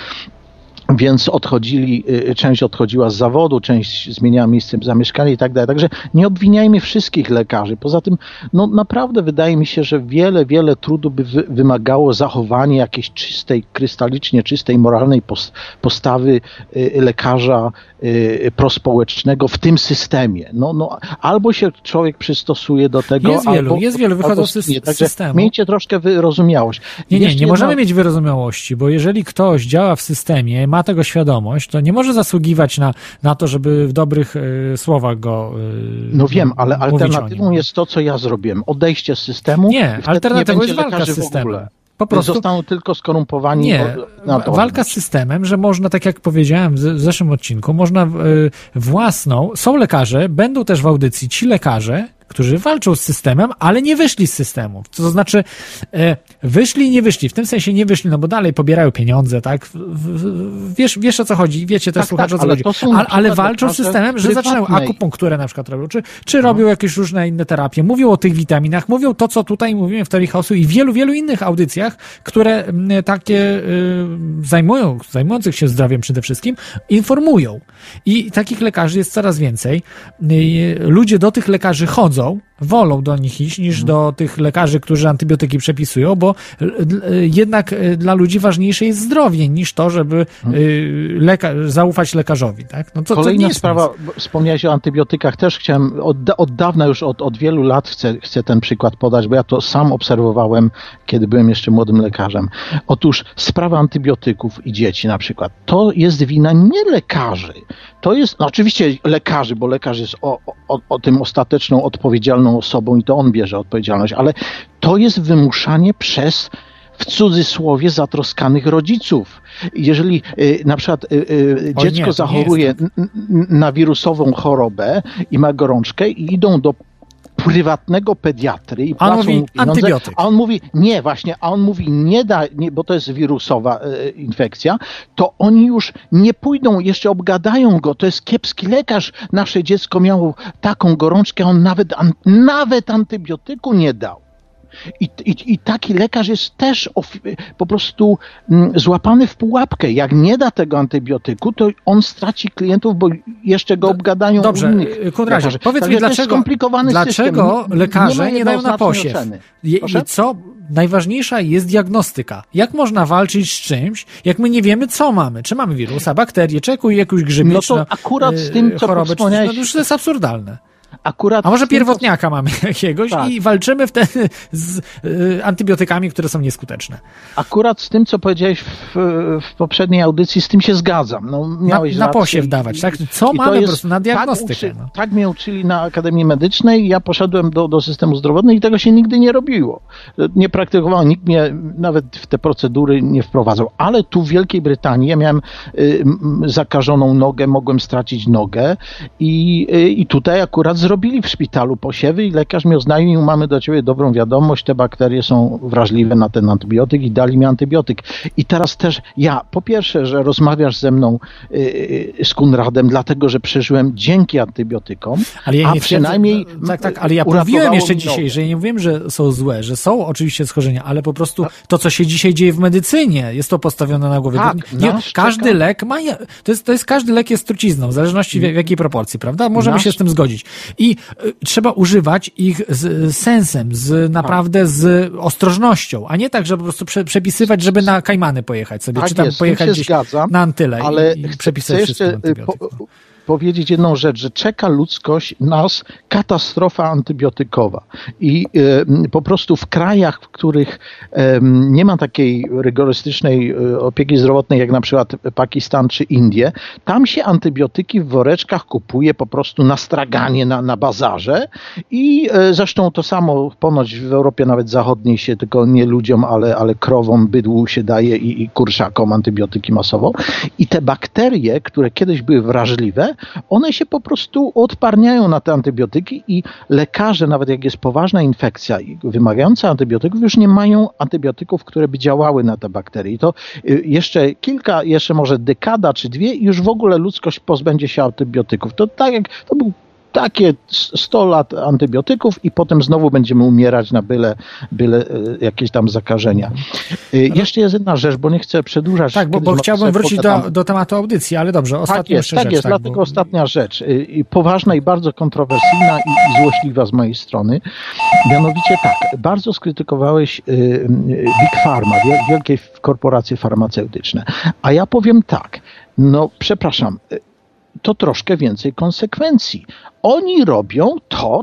Więc odchodzili, y, część odchodziła z zawodu, część zmieniała miejsce zamieszkania i tak dalej. Także nie obwiniajmy wszystkich lekarzy. Poza tym, no naprawdę wydaje mi się, że wiele, wiele trudu by wy, wymagało zachowania jakiejś czystej, krystalicznie czystej, moralnej pos, postawy y, lekarza y, prospołecznego w tym systemie. No, no, albo się człowiek przystosuje do tego, Jest wielu, albo, jest wielu albo wychodzących z nie. Systemu. Miejcie troszkę wyrozumiałość. Nie, nie, nie jedna- możemy mieć wyrozumiałości, bo jeżeli ktoś działa w systemie, ma tego świadomość, to nie może zasługiwać na, na to, żeby w dobrych y, słowach go. Y, No wiem, ale alternatywą jest to, co ja zrobiłem. Odejście z systemu. Nie, alternatywą nie jest walka z systemem. Po prostu Zostaną tylko skorumpowani. Nie, walka z systemem, że można, tak jak powiedziałem w zeszłym odcinku, można y, własną, są lekarze, będą też w audycji ci lekarze, którzy walczą z systemem, ale nie wyszli z systemu. To znaczy, e, wyszli i nie wyszli. W tym sensie nie wyszli, no bo dalej pobierają pieniądze, tak? Wiesz, wiesz o co chodzi, wiecie też Tak, słuchacze tak, o co ale chodzi. Ale, ale walczą z systemem, że zaczynają akupunkturę na przykład robią, czy, czy robią jakieś różne inne terapie, mówią o tych witaminach, mówią to, co tutaj mówimy w Teorii Chaosu i wielu, wielu innych audycjach, które mm, takie y, zajmują, zajmujących się zdrowiem przede wszystkim, informują. I takich lekarzy jest coraz więcej. Ludzie do tych lekarzy chodzą, wolą do nich iść niż do tych lekarzy, którzy antybiotyki przepisują, bo jednak y, dla ludzi ważniejsze jest zdrowie niż to, żeby y, leka- zaufać lekarzowi. Tak? No nie Kolejna sprawa, wspomniałeś o antybiotykach, też chciałem, od, od dawna już, od, od wielu lat chcę, chcę ten przykład podać, bo ja to sam obserwowałem, kiedy byłem jeszcze młodym lekarzem. Otóż sprawa antybiotyków i dzieci na przykład, to jest wina nie lekarzy, to jest, no oczywiście lekarzy, bo lekarz jest o, o, o tym ostateczną, odpowiedzialną osobą i to on bierze odpowiedzialność, ale to jest wymuszanie przez w cudzysłowie zatroskanych rodziców. Jeżeli y, na przykład y, y, dziecko nie, zachoruje n- na wirusową chorobę i ma gorączkę i idą do prywatnego pediatry i A on płacą mówi, pieniądze, antybiotyk. a on mówi nie właśnie, a on mówi nie da, nie, bo to jest wirusowa e, infekcja, to oni już nie pójdą, jeszcze obgadają go, to jest kiepski lekarz, nasze dziecko miało taką gorączkę, on nawet, an, nawet antybiotyku nie dał. I, i, I taki lekarz jest też po prostu mm, złapany w pułapkę. Jak nie da tego antybiotyku, to on straci klientów, bo jeszcze go obgadają Dobrze, innych y, Konradzie, powiedz Także mi dlaczego, dlaczego system. Nie- lekarze ma nie, dają na posiew? oceny. I, co? Najważniejsza jest diagnostyka. Jak można walczyć z czymś, jak my nie wiemy, co mamy? Czy mamy wirusa, bakterię, czy jakąś, grzybiczną No to akurat z tym, y, co chorobę, czy, wspomniałeś- no, już to jest absurdalne. Akurat A może pierwotniaka mamy jakiegoś Tak. i walczymy wtedy z y, antybiotykami, które są nieskuteczne. Akurat z tym, co powiedziałeś w, w poprzedniej audycji, z tym się zgadzam. No, Na, miałeś na rację posiew dawać, tak? Co mamy po jest- prostu na diagnostykę? Tak, uczy, no. tak mnie uczyli na Akademii Medycznej, ja poszedłem do, do systemu zdrowotnego i tego się nigdy nie robiło. Nie praktykowało, nikt mnie nawet w te procedury nie wprowadzał. Ale tu w Wielkiej Brytanii ja miałem y, zakażoną nogę, mogłem stracić nogę i, y, i tutaj akurat zrobili w szpitalu posiewy i lekarz mi oznajmił, mamy do ciebie dobrą wiadomość, te bakterie są wrażliwe na ten antybiotyk i dali mi antybiotyk. I teraz też ja, po pierwsze, że rozmawiasz ze mną y, y, z Kunradem, dlatego, że przeżyłem dzięki antybiotykom, Ale ja a nie przynajmniej twierdzę, tak, tak, ale ja mówiłem jeszcze dzisiaj, nogę. że ja nie mówiłem, że są złe, że są oczywiście schorzenia, ale po prostu to, co się dzisiaj dzieje w medycynie, jest to postawione na głowie. Tak, nie, każdy czeka- lek ma, to jest, to jest każdy lek jest trucizną, w zależności w, w jakiej proporcji, prawda? Możemy Nas- się z tym zgodzić. I y, trzeba używać ich z sensem, z naprawdę z ostrożnością, a nie tak, żeby po prostu prze, przepisywać, żeby na Kajmany pojechać sobie, Tak czy tam jest, pojechać gdzieś zgadzam, na Antyle ale i, i chcę, przepisać chcę jeszcze po. Powiedzieć jedną rzecz, że czeka ludzkość nas katastrofa antybiotykowa. I y, po prostu w krajach, w których em, nie ma takiej rygorystycznej y, opieki zdrowotnej, jak na przykład Pakistan czy Indie, tam się antybiotyki w woreczkach kupuje po prostu na straganie, na, na bazarze i e, zresztą to samo ponoć w Europie nawet zachodniej się tylko nie ludziom, ale, ale krowom, bydłu się daje i, i kurszakom antybiotyki masowo. I te bakterie, które kiedyś były wrażliwe, one się po prostu odparniają na te antybiotyki i lekarze, nawet jak jest poważna infekcja wymagająca antybiotyków, już nie mają antybiotyków, które by działały na te bakterie. I to y, jeszcze kilka, jeszcze może dekada czy dwie i już w ogóle ludzkość pozbędzie się antybiotyków. To tak jak, to był takie 100 lat antybiotyków i potem znowu będziemy umierać na byle, byle y, jakieś tam zakażenia. Y, Jeszcze jest jedna rzecz, bo nie chcę przedłużać. Tak, bo, bo chciałbym wrócić do, do tematu audycji, ale dobrze, ostatnia Tak jest, tak rzecz. jest, tak, dlatego bo- ostatnia rzecz, i poważna i bardzo kontrowersyjna i, i złośliwa z mojej strony. Mianowicie tak, bardzo skrytykowałeś Big Pharma, wiel- wielkie korporacje farmaceutyczne. A ja powiem tak, no przepraszam, to troszkę więcej konsekwencji. Oni robią to,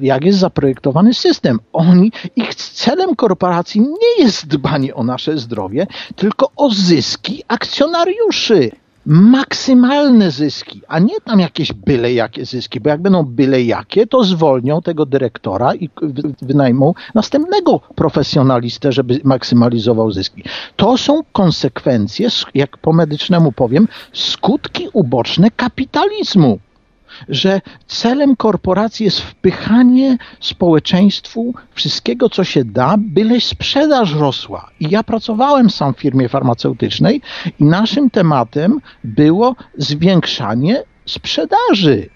jak jest zaprojektowany system. Oni, ich celem korporacji nie jest dbanie o nasze zdrowie, tylko o zyski akcjonariuszy. Maksymalne zyski, a nie tam jakieś byle jakie zyski, bo jak będą byle jakie, to zwolnią tego dyrektora i wy- wynajmą następnego profesjonalistę, żeby maksymalizował zyski. To są konsekwencje, jak po medycznemu powiem, skutki uboczne kapitalizmu że celem korporacji jest wpychanie społeczeństwu wszystkiego, co się da, byle sprzedaż rosła. I ja pracowałem sam w firmie farmaceutycznej i naszym tematem było zwiększanie sprzedaży.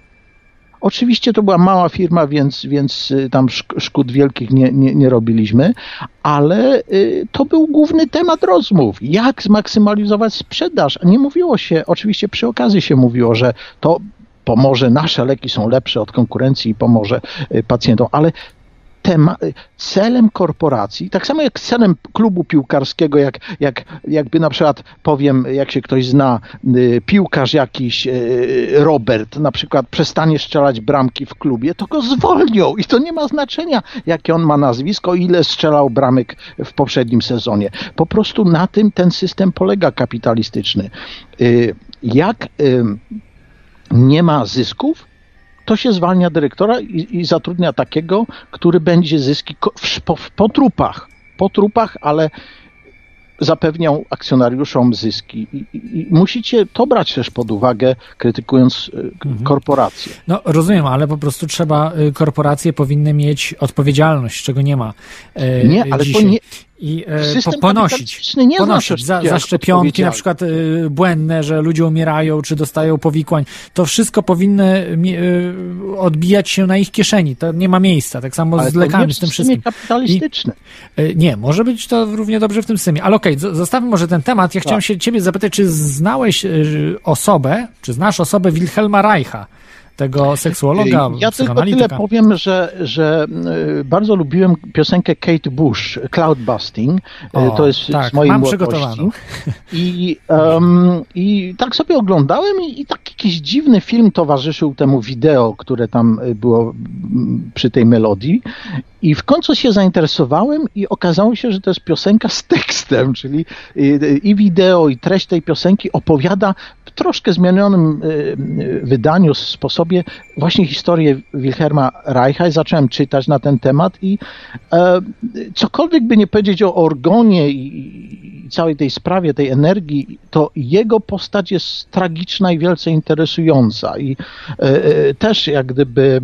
Oczywiście to była mała firma, więc, więc y, tam szk- szkód wielkich nie, nie, nie robiliśmy, ale y, to był główny temat rozmów. Jak zmaksymalizować sprzedaż? Nie mówiło się, oczywiście przy okazji się mówiło, że to pomoże, nasze leki są lepsze od konkurencji i pomoże y, pacjentom, ale tema, y, celem korporacji, tak samo jak celem klubu piłkarskiego, jak, jak, jakby na przykład powiem, jak się ktoś zna, y, piłkarz jakiś, y, Robert, na przykład przestanie strzelać bramki w klubie, to go zwolnią i to nie ma znaczenia, jakie on ma nazwisko, ile strzelał bramek w poprzednim sezonie. Po prostu na tym ten system polega kapitalistyczny. Y, Jak nie ma zysków, to się zwalnia dyrektora i, i zatrudnia takiego, który będzie zyski po, po trupach, po trupach, ale zapewniał akcjonariuszom zyski. I, i, I musicie to brać też pod uwagę, krytykując y, k- korporacje. No rozumiem, ale po prostu trzeba, y, korporacje powinny mieć odpowiedzialność, czego nie ma y, Nie, ale to dzisiaj. nie- I e, System po, ponosić, nie ponosić zna za, za szczepionki na przykład y, błędne, że ludzie umierają, czy dostają powikłań. To wszystko powinny mi- y, odbijać się na ich kieszeni. To nie ma miejsca. Tak samo Ale z lekami, z tym wszystkim. kapitalistycznym. Y, Nie, może być to równie dobrze w tym systemie. Ale okej, z- zostawmy może ten temat. Ja chciałem się ciebie zapytać, czy znałeś osobę, czy znasz osobę Wilhelma Reicha, tego seksuologa, Ja tylko tyle powiem, że, że y, bardzo lubiłem piosenkę Kate Bush, Cloudbusting. Y, O, to jest tak, z mojej mam młodości. I, em, I tak sobie oglądałem i, i tak jakiś dziwny film towarzyszył temu wideo, które tam y, było przy tej melodii. I w końcu się zainteresowałem i okazało się, że to jest piosenka z tekstem, czyli y, y, i wideo, i treść tej piosenki opowiada w troszkę zmienionym y, y, sposobie właśnie historię Wilhelma Reicha i zacząłem czytać na ten temat i e, cokolwiek by nie powiedzieć o Orgonie i, i całej tej sprawie, tej energii, to jego postać jest tragiczna i wielce interesująca. I e, e, też jak gdyby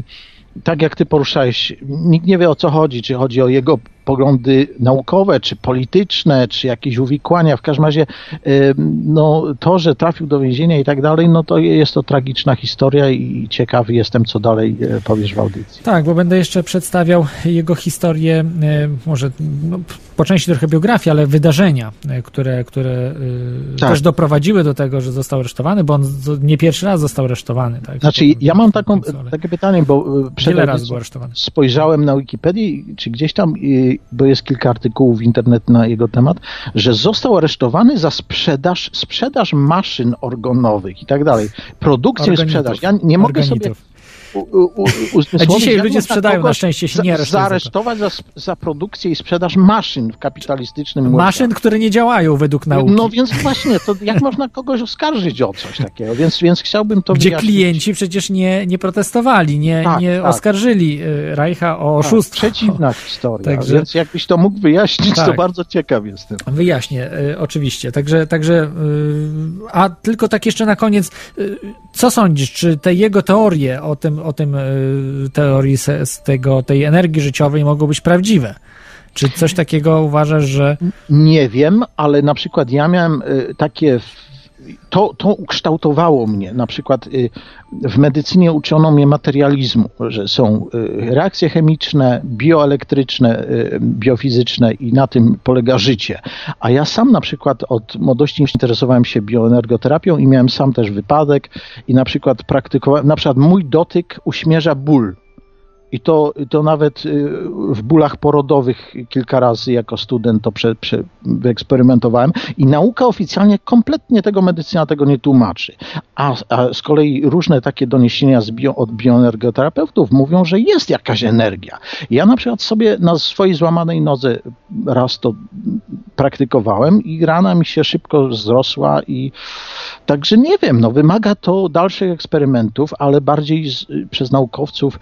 tak jak ty poruszałeś, nikt nie wie o co chodzi, czy chodzi o jego poglądy naukowe, czy polityczne, czy jakieś uwikłania. W każdym razie no, to, że trafił do więzienia i tak dalej, no to jest to tragiczna historia i ciekawy jestem, co dalej e, powiesz w audycji. Tak, bo będę jeszcze przedstawiał jego historię, e, może no, po części trochę biografię, ale wydarzenia, e, które, które Tak. też doprowadziły do tego, że został aresztowany, bo on nie pierwszy raz został aresztowany. Tak? Znaczy, ja mam taką, takie pytanie, bo przed Wiele razy był aresztowany. spojrzałem na Wikipedii, czy gdzieś tam, bo jest kilka artykułów w internet na jego temat, że został aresztowany za sprzedaż, sprzedaż maszyn organowych i tak dalej. Produkcję i Organitów. sprzedaż. Ja nie mogę sobie Organitów. u, u, u, A dzisiaj ludzie można sprzedają, na szczęście się nie to. Zaaresztować za, za produkcję i sprzedaż maszyn w kapitalistycznym. Maszyn, które nie działają według nauki. No więc właśnie, to jak można kogoś oskarżyć o coś takiego? Więc, więc chciałbym to gdzie wyjaśnić. klienci przecież nie, nie protestowali, nie, Tak, nie tak. oskarżyli y, Reicha o Tak, oszustwo. Przeciwna historia, Także- więc jakbyś to mógł wyjaśnić, to Tak. bardzo ciekaw jestem. Wyjaśnię, y, oczywiście. Także, także y, a tylko tak jeszcze na koniec, co sądzisz, czy te jego teorie o tym, o tym y, teorii z tego, tej energii życiowej mogą być prawdziwe? Czy coś takiego uważasz, że Nie wiem, ale na przykład ja miałem y, takie. To, to ukształtowało mnie. Na przykład y, w medycynie uczono mnie materializmu, że są y, reakcje chemiczne, bioelektryczne, y, biofizyczne i na tym polega życie. A ja sam na przykład od młodości interesowałem się bioenergoterapią i miałem sam też wypadek i na przykład praktykowałem, na przykład mój dotyk uśmierza ból. I to, to nawet y, w bólach porodowych kilka razy jako student to prze, prze, wyeksperymentowałem. I nauka oficjalnie kompletnie tego medycyna tego nie tłumaczy. A, a z kolei różne takie doniesienia bio, od bioenergoterapeutów mówią, że jest jakaś energia. Ja na przykład sobie na swojej złamanej nodze raz to praktykowałem i rana mi się szybko wzrosła i także nie wiem, no wymaga to dalszych eksperymentów, ale bardziej z, przez naukowców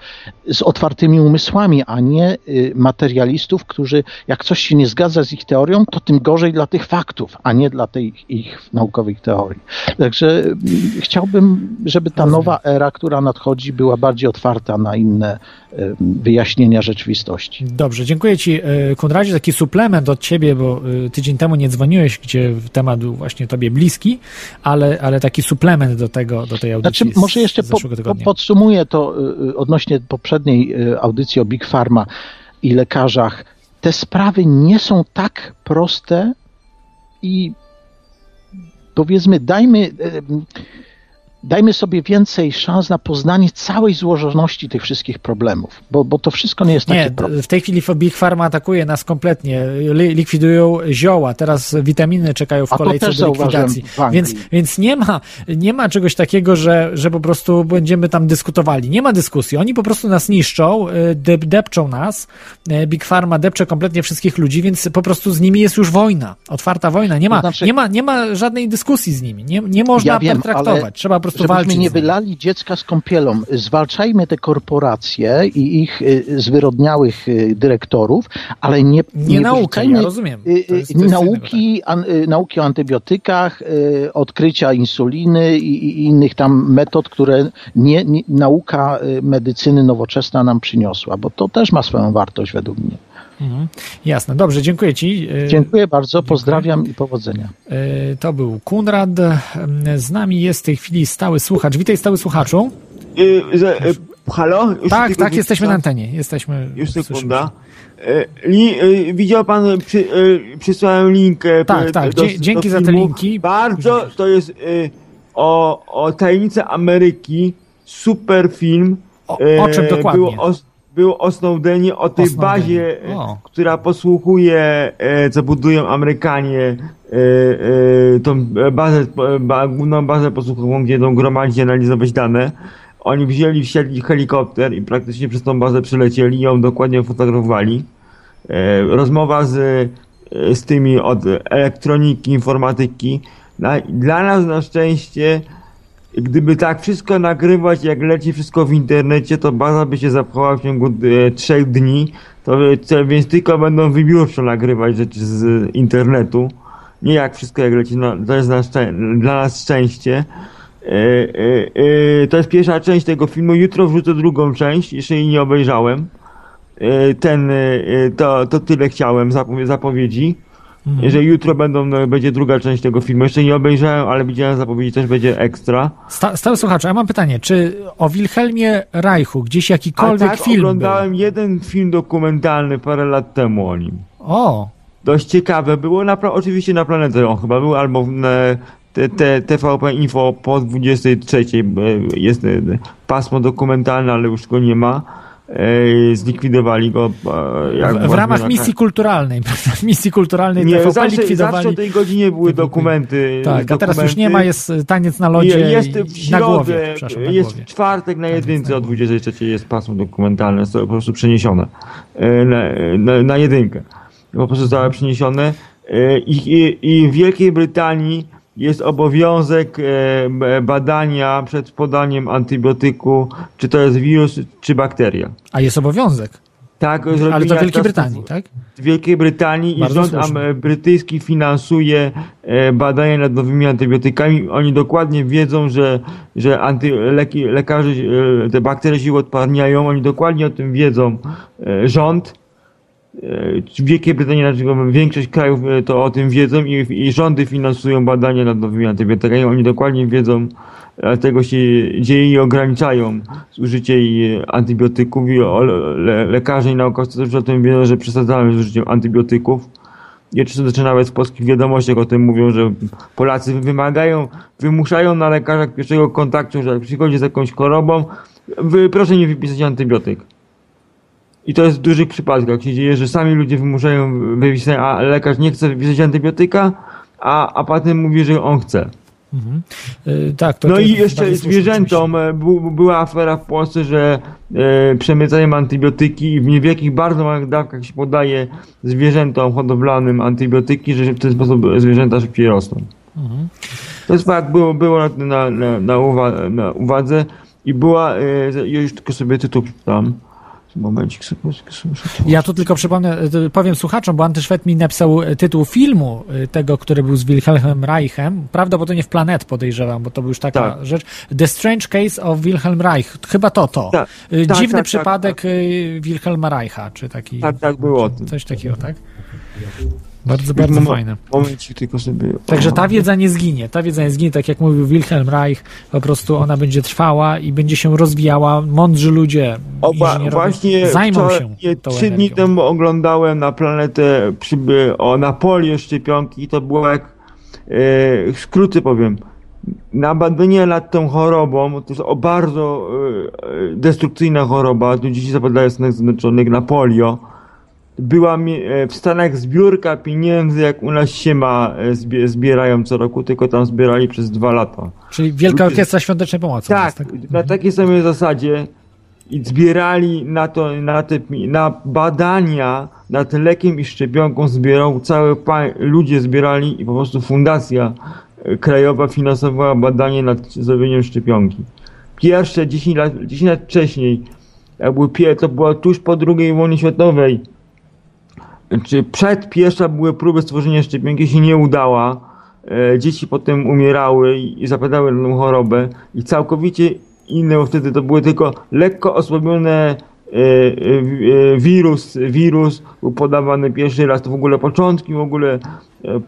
z otwartymi umysłami, a nie y, materialistów, którzy jak coś się nie zgadza z ich teorią, to tym gorzej dla tych faktów, a nie dla tej ich naukowych teorii. Także y, chciałbym, żeby ta nowa era, która nadchodzi, była bardziej otwarta na inne y, wyjaśnienia rzeczywistości. Dobrze, dziękuję Ci, e, Konradzie. Taki suplement od Ciebie, bo e, tydzień temu nie dzwoniłeś, gdzie temat był właśnie Tobie bliski, ale, ale taki suplement do tego, do tej audycji. Znaczy, może jeszcze po, po, podsumuję to y, odnośnie poprzedniej y, audycji o Big Pharma i lekarzach. Te sprawy nie są tak proste i powiedzmy, dajmy, y, dajmy sobie więcej szans na poznanie całej złożoności tych wszystkich problemów, bo, bo to wszystko nie jest takie Nie, proste. w tej chwili Big Pharma atakuje nas kompletnie. Li- Likwidują zioła, teraz witaminy czekają w kolejce do likwidacji. Więc, więc nie, ma, nie ma czegoś takiego, że, że po prostu będziemy tam dyskutowali. Nie ma dyskusji. Oni po prostu nas niszczą, y, dep- depczą nas. Y, Big Pharma depcze kompletnie wszystkich ludzi, więc po prostu z nimi jest już wojna. Otwarta wojna. Nie ma, To znaczy- nie ma, nie ma żadnej dyskusji z nimi. Nie, nie można Ja wiem, pertraktować. Trzeba po prostu Żebyśmy walczyć. nie wylali dziecka z kąpielą. Zwalczajmy te korporacje i ich y, zwyrodniałych y, dyrektorów, ale nie Nie naukę, wyrzucajmy, ja rozumiem. y, To jest- to jest nauki, an, y, nauki o antybiotykach, odkrycia insuliny i, i innych tam metod, które nie, nie, nauka medycyny nowoczesna nam przyniosła, bo to też ma swoją wartość według mnie. Mhm. Jasne, dobrze, dziękuję Ci. Y, Dziękuję bardzo, pozdrawiam i powodzenia. Y, To był Kunrad. Y, Z nami jest w tej chwili stały słuchacz. Witaj, stały słuchaczu. Y, y, halo? Już Tak, tak, jesteśmy na antenie. Jesteśmy. Już sekunda. Li, widział pan, przy, przysłałem link Tak, tak, do, dzięki do za te linki. Bardzo, to jest o, o tajemnicy Ameryki, super film. O- o czym dokładnie? Było o, było o Snowdenie, o tej O bazie, O. która posłuchuje, y, co budują Amerykanie, y, y, tą bazę, ba, główną bazę posłuchową, gdzie będą gromadzić i analizować dane. Oni wzięli, wsiedli helikopter i praktycznie przez tą bazę przylecieli ją dokładnie fotografowali. E, Rozmowa z, e, z tymi od elektroniki, informatyki. Na, dla nas na szczęście, gdyby tak wszystko nagrywać, jak leci wszystko w internecie, to baza by się zapchała w ciągu e, trzech dni. To, więc tylko będą wybiórczo nagrywać rzeczy z internetu. Nie jak wszystko jak leci, no, to jest dla nas szczęście. E, e, e, to jest pierwsza część tego filmu. Jutro wrzucę drugą część, jeszcze jej nie obejrzałem. e, ten, to, to tyle chciałem zapo- zapowiedzi. Mhm. Że jutro będą, no, będzie druga część tego filmu. Jeszcze nie obejrzałem, ale widziałem zapowiedzi, też będzie ekstra. Sta, stały słuchacz, a ja mam pytanie, czy o Wilhelmie Reichu gdzieś A jakikolwiek tak, film oglądałem jeden film dokumentalny parę lat temu o nim. był? O, Dość ciekawe było, na, oczywiście na planetę on chyba był, albo na te, te, TVP Info po 23 e, jest e, pasmo dokumentalne, ale już go nie ma. E, Zlikwidowali go. e, w, w ramach na- misji kulturalnej, misji kulturalnej Nie, TVP zawsze, zawsze likwidowali. o tej godzinie były dokumenty. Tak, a teraz już dokumenty. nie ma, jest y, taniec na lodzie Je- jest w na środę, głowie. Przepraszam, na jest głowie. w czwartek na jedynce na o głowie. 23 jest pasmo dokumentalne, jest to po prostu przeniesione e, na, na, na jedynkę. Po prostu zostało przeniesione e, i, i, i w Wielkiej Brytanii jest obowiązek e, badania przed podaniem antybiotyku, czy to jest wirus, czy bakteria. A jest obowiązek. Tak, Ale to w Wielkiej Brytanii, tak? w Wielkiej Brytanii i rząd słusznie. brytyjski finansuje e, badania nad nowymi antybiotykami. Oni dokładnie wiedzą, że, że anty, leki, lekarze e, te bakterie się odparniają. Oni dokładnie o tym wiedzą. Rząd e, w Wielkiej Brytanii, znaczy większość krajów e, to o tym wiedzą i, i rządy finansują badania nad nowymi antybiotykami. Oni dokładnie wiedzą, dlatego się dzieje i ograniczają zużycie i antybiotyków i le, lekarze i naukowcy też o tym wiedzą, że przesadzamy z użyciem antybiotyków. Oczywiście też nawet w polskich wiadomościach o tym mówią, że Polacy wymagają, wymuszają na lekarzach pierwszego kontaktu, że jak przychodzi z jakąś chorobą, wy, proszę nie wypisać antybiotyk. I to jest w dużych przypadkach, jak się dzieje, że sami ludzie wymuszają wypisać, a lekarz nie chce wypisać antybiotyka, a, a mówi, że on chce. Mhm. Y, tak, to No to i jeszcze zwierzętom e, była afera w Polsce, że e, przemycają antybiotyki i w niewielkich, bardzo małych dawkach się podaje zwierzętom hodowlanym antybiotyki, że w ten sposób zwierzęta szybciej rosną. Mhm. To jest fakt, było, było na, na, na, uwa- na uwadze i była, e, ja już tylko sobie tytuł tam. Momencik sobie, sobie sobie- Ja tu tylko przypomnę, y, powiem słuchaczom, bo Antyszwed mi napisał y, tytuł filmu, y, tego, który był z Wilhelmem Reichem. Prawdopodobnie w Planet podejrzewam, bo to był już taka Tak. rzecz. The Strange Case of Wilhelm Reich. Chyba to, to. Tak, Y, tak, Dziwny tak, przypadek y, Wilhelma Reicha, czy taki. Tak, tak było. Coś takiego, tak? Bardzo, bardzo fajne. Momencik tylko sobie. Także ta wiedza nie zginie. Ta wiedza nie zginie, tak jak mówił Wilhelm Reich, po prostu ona będzie trwała i będzie się rozwijała. Mądrzy ludzie, O, wa- inżynierowie właśnie zajmą się Trzy dni temu oglądałem na planetę przyby, o Napolię szczepionki i to było jak e, skróty powiem. Na badanie nad tą chorobą, to jest o bardzo e, e, destrukcyjna choroba, tu dzieci zapadają w Stanach Zjednoczonych na polio. Była mi, e, w Stanach zbiórka pieniędzy, jak u nas się ma, e, zbie, zbierają co roku, tylko tam zbierali przez dwa lata. Czyli Wielka Orkiestra Świątecznej Pomocy. Tak, tak? na takiej samej zasadzie i zbierali na to, na te, na badania nad lekiem i szczepionką zbierał cały pa, ludzie zbierali i po prostu fundacja e, krajowa finansowała badanie nad zrobieniem szczepionki. Pierwsze 10 lat, 10 lat wcześniej, to było tuż po II wojnie światowej, czy przed pierwsza były próby stworzenia szczepionki, się nie udała. E, dzieci potem umierały i, zapadały na tą chorobę i całkowicie inne, bo wtedy to były tylko lekko osłabione e, e, wirus, wirus był podawany pierwszy raz, to w ogóle początki w ogóle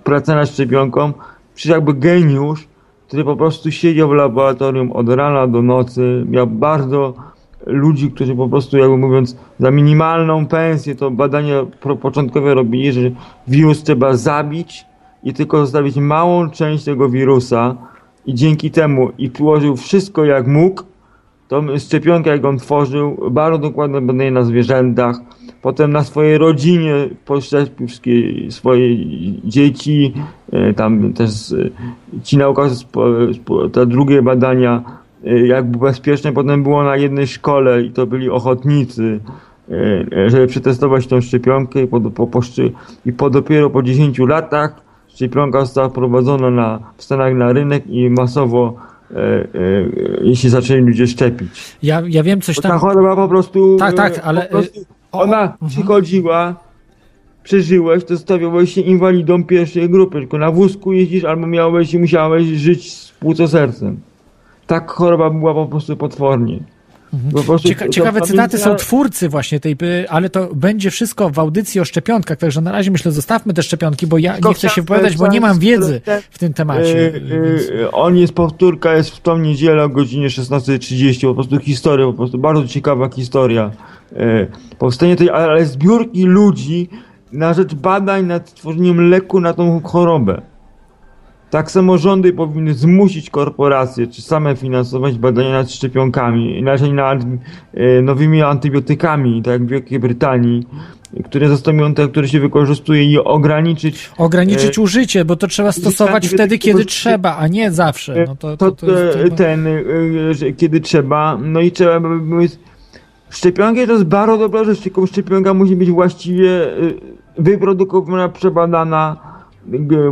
praca nad szczepionką, przecież jakby geniusz, który po prostu siedział w laboratorium od rana do nocy, miał bardzo ludzi, którzy po prostu, jakby mówiąc, za minimalną pensję to badania początkowe robili, że wirus trzeba zabić i tylko zostawić małą część tego wirusa i dzięki temu i przyłożył wszystko jak mógł, tą szczepionkę jak on tworzył, bardzo dokładne badania na zwierzętach, potem na swojej rodzinie poszczepił wszystkie swoje dzieci, e, tam też e, ci naukowcy, te drugie badania e, jak było bezpieczne, potem było na jednej szkole i to byli ochotnicy, e, żeby przetestować tą szczepionkę i po, po, po, i po dopiero po 10 latach szczepionka została wprowadzona na, w Stanach na rynek i masowo e, e, się zaczęli ludzie szczepić. Ja, ja wiem coś Bo ta tam. choroba po prostu. Tak, tak, ale, prostu o, ona mhm. przychodziła, przeżyłeś, to stawiałeś się inwalidą pierwszej grupy, tylko na wózku jeździsz albo miałeś i musiałeś żyć z płuco sercem. Tak choroba była po prostu potwornie. Po prostu Cieka- ciekawe cytaty są twórcy właśnie tej, ale to będzie wszystko w audycji o szczepionkach, także na razie myślę, zostawmy te szczepionki, bo ja nie chcę się wypowiadać, bo nie mam wiedzy w tym temacie. E, e, on jest powtórka, jest w tą niedzielę o godzinie 16.30, po prostu historia, po prostu bardzo ciekawa historia. E, powstanie tej, ale zbiórki ludzi na rzecz badań nad tworzeniem leku na tą chorobę. Tak samorządy powinny zmusić korporacje, czy same finansować badania nad szczepionkami, inaczej nad e, nowymi antybiotykami, tak jak w Wielkiej Brytanii, które zastąpią te, które się wykorzystuje i ograniczyć Ograniczyć e, użycie, bo to trzeba stosować wtedy, kiedy trzeba, a nie zawsze. No to, to, to, to e, ten, e, kiedy trzeba, no i trzeba, szczepionki to jest bardzo dobra rzecz, tylko szczepionka musi być właściwie e, wyprodukowana, przebadana,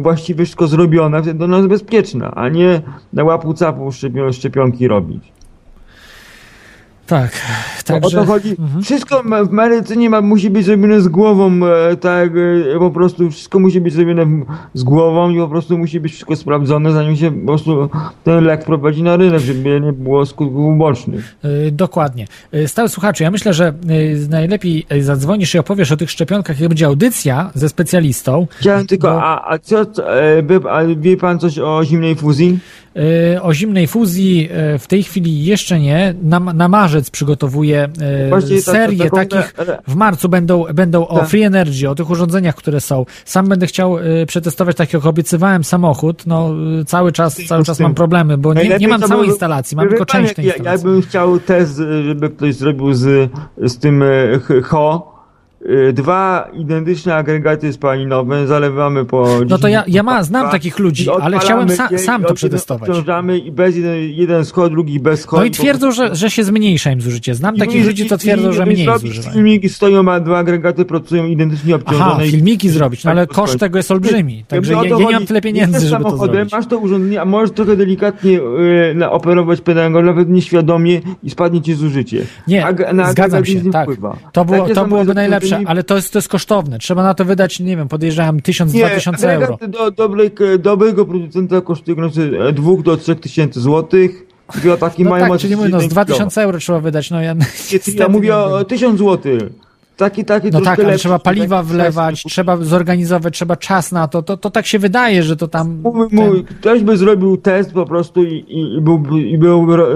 właściwie wszystko zrobione, wtedy ona jest bezpieczna, a nie na łapu capu szczepion- szczepionki robić. Tak, O także... to chodzi. Mhm. Wszystko w medycynie ma, musi być zrobione z głową, e, tak e, po prostu wszystko musi być zrobione z głową i po prostu musi być wszystko sprawdzone, zanim się po prostu ten lek wprowadzi na rynek, żeby nie było skutków ubocznych. Y, Dokładnie. Stały słuchaczu, ja myślę, że najlepiej zadzwonisz i opowiesz o tych szczepionkach, jak będzie audycja ze specjalistą. Chciałem tylko, Bo- a, a co, e, a wie pan coś o zimnej fuzji? Y, O zimnej fuzji y, w tej chwili jeszcze nie. Na, na marzec przygotowuję Właśnie tak- serię taką- takich. ale- W marcu będą, będą o Tak. Free Energy, o tych urządzeniach, które są. Sam będę chciał przetestować, tak jak obiecywałem, samochód. No cały czas, cały czas mam problemy, bo nie, nie mam całej instalacji, mam tylko część tej ja, ja instalacji. bym chciał test, e, żeby ktoś zrobił z, z tym e, HO. E, Dwa identyczne agregaty spalinowe zalewamy po. No to ja, 10 ja ma, znam takich ludzi, ale chciałem sa, sam to przetestować. Obciążamy i bez jeden, jeden schod, drugi bez schod. No i twierdzą, że, że się zmniejsza im zużycie. Znam takich ludzi, co twierdzą, że mniej zużywają. Filmiki stoją, a dwa agregaty pracują identycznie obciążone. Aha, filmiki zrobić, no ale Tak, koszt tak. tego jest olbrzymi. Także ja, ja nie mam tyle pieniędzy, żeby to zrobić. Masz to urządzenie, a możesz trochę delikatnie y, operować pedałem, nawet nieświadomie i spadnie ci zużycie. Nie, Ag- na zgadzam się, tak. To, było, to byłoby najlepsze, urządzenie- ale to jest, to jest kosztowne. Trzeba na to wydać, nie wiem, podejrzewam 1000-2000 euro. do, dobrej, dobrego producenta kosztują od 2 do 3 tysięcy złotych. Dwie taki No mają tak, czyli mówię, no, z 1 2000 euro trzeba wydać, no ja Ja mówię o wiem. 1000 złotych. Taki, taki No tak, ale lepszy, trzeba paliwa taki wlewać, size. trzeba zorganizować, trzeba czas na to, to, to tak się wydaje, że to tam... Mój, ten- mój, ktoś by zrobił test po prostu i, i, i byłby, i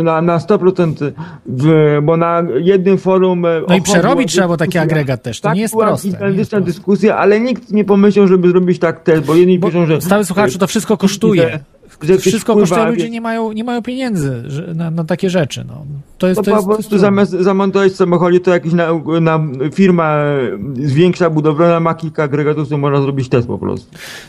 na, na 100%, w, bo na jednym forum... e, No i przerobić była trzeba było taki agregat też, to tak, nie jest była proste, jest gigantyczna dyskusja, ale nikt nie pomyślał, żeby zrobić tak test, bo jedni Bo piszą, że... stały słuchaczu, to wszystko kosztuje. Ktoś Wszystko wpływa, kosztuje, ludzie nie mają, nie mają pieniędzy na, na takie rzeczy. No. To jest, To, to jest, po to jest prostu zamiast zamontować samochodzie, to jakiś na, na firma większa budowlana ma kilka agregatów, to można zrobić test po prostu.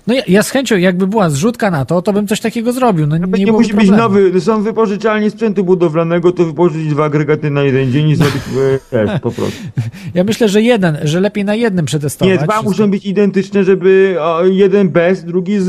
No ja, ja z chęcią, jakby była zrzutka na to, to bym coś takiego zrobił. No, nie, Nie, musi być problemu. nowy, są wypożyczalnie sprzętu budowlanego, to wypożyczyć dwa agregaty na jeden dzień i zrobić e, test po prostu. Ja myślę, że jeden, że lepiej na jednym przetestować. Nie, dwa wszystko. muszą być identyczne, żeby o, jeden bez, drugi z,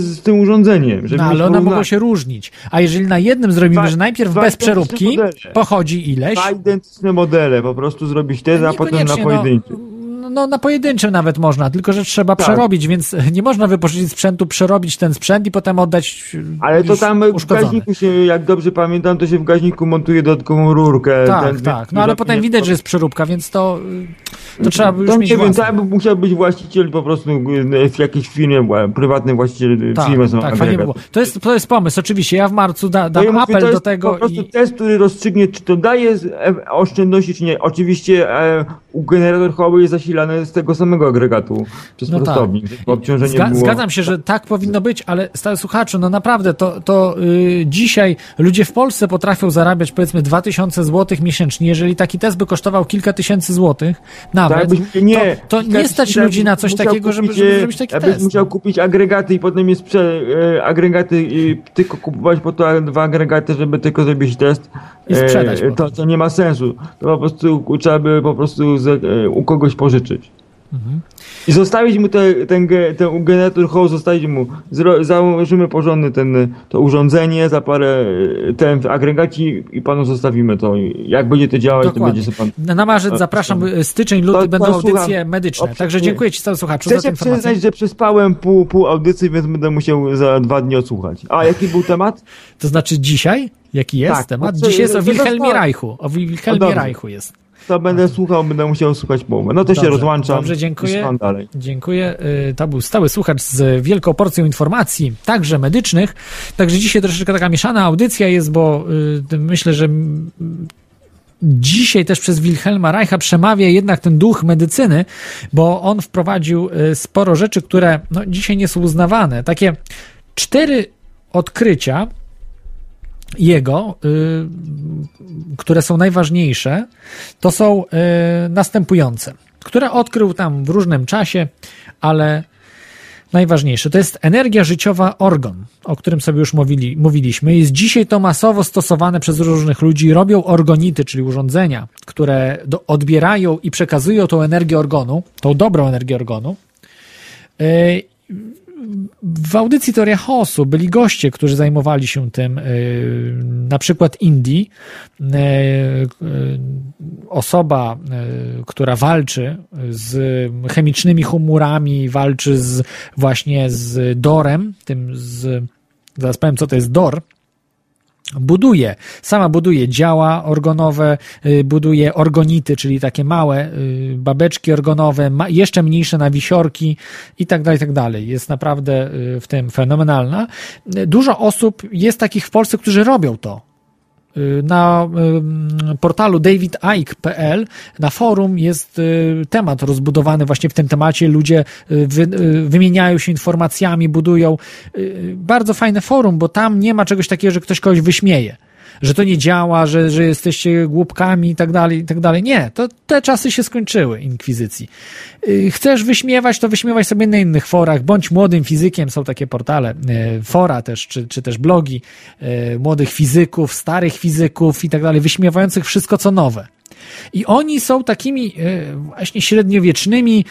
z tym urządzeniem. Żeby No ale one mogą się różnić. A jeżeli na jednym zrobimy, że najpierw bez przeróbki modele. pochodzi ileś. Dwa identyczne modele, po prostu zrobić test, a potem na Niekoniecznie, pojedynczy. No, no na pojedynczym nawet można, tylko że trzeba Tak. przerobić, więc nie można wypożyczyć sprzętu, przerobić ten sprzęt i potem oddać Ale to tam w gaźniku się, jak dobrze pamiętam, to się w gaźniku montuje dodatkową rurkę. Tak, Ten- tak. No ale potem widać, że jest przeróbka, więc to, y, to trzeba by już to mieć nie wiem, by musiał być właściciel po prostu y, w jakiejś firmie, prywatny właściciel Tak, firmy są tak, fajnie by było. To jest, to jest pomysł, oczywiście. Ja w marcu da, dam ja mówię, apel to do tego Po prostu i... test, który rozstrzygnie, czy to daje e, oszczędności, czy nie. Oczywiście e, u generator chowy jest zasilany z tego samego agregatu przez No tak. prostownik, żeby obciążenie Zga- było... Zgadzam się, że tak powinno być, ale stały słuchaczu, no naprawdę, to, to y, dzisiaj ludzie w Polsce potrafią zarabiać powiedzmy 2000 zł miesięcznie. Jeżeli taki test by kosztował kilka tysięcy złotych, nawet, Tak, nie, to, to nie stać ludzi na coś takiego, żeby, kupić, żeby e, zrobić taki test. musiał kupić agregaty i potem je sprze- e, agregaty e, tylko kupować po to dwa agregaty, żeby tylko zrobić test. I sprzedać E, to, to nie ma sensu. To po prostu trzeba by po prostu z, u kogoś pożyczyć. Mhm. I zostawić mu te, ten, ten generator zostawić mu, zro, założymy porządny ten, to urządzenie, za parę e, ten agregaci i panu zostawimy to. Jak będzie to działać, to Dokładnie. będzie sobie pan... Na- marzec E, zapraszam, to- y, styczeń, luty to- będą to audycje słucham. medyczne. O, Także dziękuję Ci, stały słuchaczu, Chcę za tę się informację. przyznać, że przespałem pół, pół audycji, więc będę musiał za dwa dni odsłuchać. A jaki był temat? To znaczy dzisiaj? Jaki jest Tak, temat? to- Dzisiaj jest o to- to- Wilhelmie Reichu. O Wilhelmie. Reichu jest. To będę słuchał, będę musiał słuchać połowę. No to się Dobrze, rozłączam. dobrze, dziękuję. Dziękuję. Y, To był stały słuchacz z wielką porcją informacji, także medycznych. Także dzisiaj troszeczkę taka mieszana audycja jest, bo y, myślę, że dzisiaj też przez Wilhelma Reicha przemawia jednak ten duch medycyny, bo on wprowadził y, sporo rzeczy, które no, dzisiaj nie są uznawane. Takie cztery odkrycia jego, y, które są najważniejsze, to są y, następujące, które odkrył tam w różnym czasie, ale najważniejsze to jest energia życiowa organ, o którym sobie już mówili, mówiliśmy. Jest dzisiaj to masowo stosowane przez różnych ludzi. Robią orgonity, czyli urządzenia, które do, odbierają i przekazują tą energię organu, tą dobrą energię organu. Y, w audycji Teoria Chaosu byli goście, którzy zajmowali się tym, yy, na przykład Indii, yy, yy, osoba, która walczy z chemicznymi humorami, walczy z, właśnie z dorem, tym z, zaraz powiem co to jest dor, buduje, sama buduje działa organowe, y, buduje orgonity, czyli takie małe y, babeczki organowe, jeszcze mniejsze nawisiorki i tak dalej, tak dalej. Jest naprawdę y, w tym fenomenalna. Dużo osób jest takich w Polsce, którzy robią to. Y, Na y, portalu davidike.pl na forum jest y, temat rozbudowany właśnie w tym temacie. Ludzie wy, wymieniają się informacjami, budują. Bardzo fajne forum, bo tam nie ma czegoś takiego, że ktoś kogoś wyśmieje. Że to nie działa, że, że jesteście głupkami i tak dalej, i tak dalej. Nie, to te czasy się skończyły inkwizycji. Y, Chcesz wyśmiewać, to wyśmiewaj sobie na innych forach. Bądź młodym fizykiem, są takie portale, y, fora też, czy, czy też blogi y, młodych fizyków, starych fizyków i tak dalej, wyśmiewających wszystko, co nowe. I oni są takimi właśnie średniowiecznymi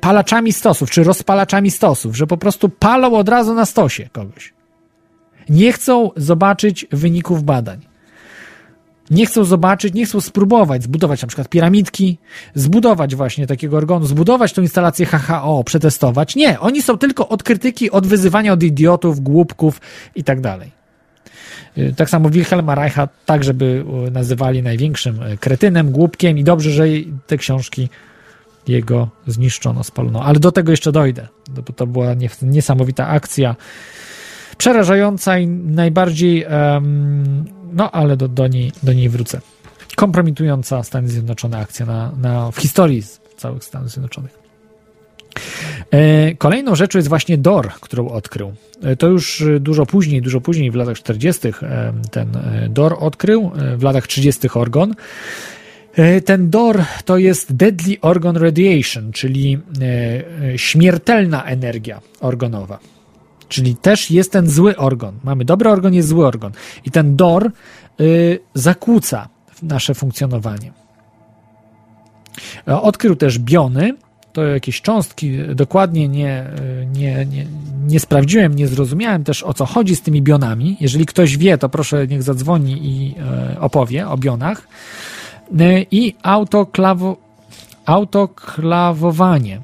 palaczami stosów, czy rozpalaczami stosów, że po prostu palą od razu na stosie kogoś. Nie chcą zobaczyć wyników badań. Nie chcą zobaczyć, nie chcą spróbować zbudować na przykład piramidki, zbudować właśnie takiego organu, zbudować tą instalację HHO, przetestować. Nie, oni są tylko od krytyki, od wyzywania od idiotów, głupków i tak dalej. Y, Tak samo Wilhelma Reicha także by y, nazywali największym y, kretynem, głupkiem i dobrze, że te książki jego zniszczono, spalono. Ale do tego jeszcze dojdę, bo to była nie- niesamowita akcja, przerażająca i najbardziej, no ale do, do, niej, do niej wrócę. Kompromitująca Stany Zjednoczone akcja na, na, w historii całych Stanów Zjednoczonych. E, Kolejną rzeczą jest właśnie DOR, którą odkrył. E, To już e, dużo później, dużo później, w latach 40. e, ten DOR odkrył, w latach 30. organ. E, Ten DOR to jest Deadly Organ Radiation, czyli śmiertelna energia organowa. Czyli też jest ten zły organ. Mamy dobry organ, jest zły organ. I ten DOR y, zakłóca nasze funkcjonowanie. E, Odkrył też biony, to jakieś cząstki, dokładnie nie, y, nie, nie, nie sprawdziłem, nie zrozumiałem też o co chodzi z tymi bionami. Jeżeli ktoś wie, to proszę niech zadzwoni i e, opowie o bionach. Y, I autoklawo, autoklawowanie,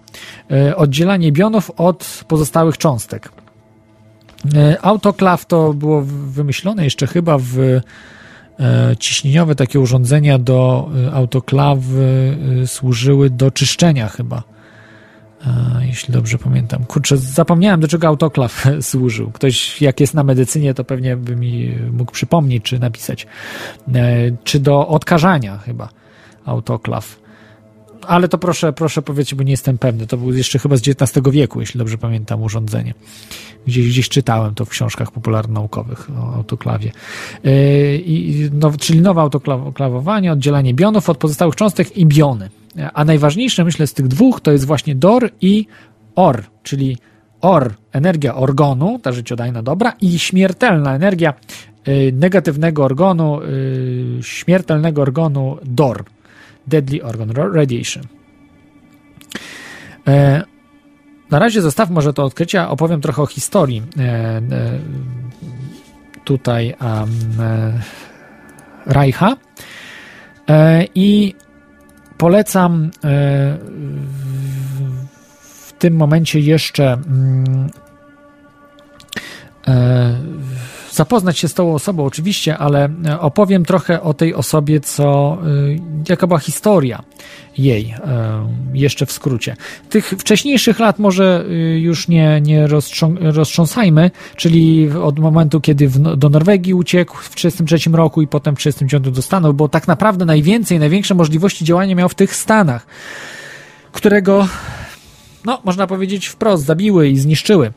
oddzielanie bionów od pozostałych cząstek. E, Autoklaw to było wymyślone jeszcze chyba w e, ciśnieniowe takie urządzenia do e, autoklawy służyły do czyszczenia chyba. Jeśli dobrze pamiętam. Kurczę, zapomniałem do czego autoklaw służył. Ktoś jak jest na medycynie, to pewnie by mi mógł przypomnieć czy napisać. Czy do odkażania chyba autoklaw. Ale to proszę, proszę powiedzcie, bo nie jestem pewny. To był jeszcze chyba z XIX wieku, jeśli dobrze pamiętam, urządzenie. Gdzieś, gdzieś czytałem to w książkach popularnaukowych o autoklawie. Yy, i, no, czyli nowe autoklawowanie, oddzielanie bionów od pozostałych cząstek i biony. A najważniejsze, myślę, z tych dwóch to jest właśnie DOR i OR, czyli OR, energia organu, ta życiodajna dobra, i śmiertelna energia yy, negatywnego organu, śmiertelnego organu DOR, Deadly Organ Radiation. E, na razie zostaw może to odkrycia, opowiem trochę o historii e, e, tutaj um, Reicha i polecam w, w tym momencie jeszcze mm, e, zapoznać się z tą osobą oczywiście, ale e, opowiem trochę o tej osobie, co, y, jaka była historia jej, e, jeszcze w skrócie. Tych wcześniejszych lat może już nie, nie roztrząs roztrząsajmy, czyli od momentu, kiedy w, do Norwegii uciekł w 1933 roku i potem w 1939 do Stanów, bo tak naprawdę najwięcej, największe możliwości działania miał w tych Stanach, którego, no, można powiedzieć wprost, zabiły i zniszczyły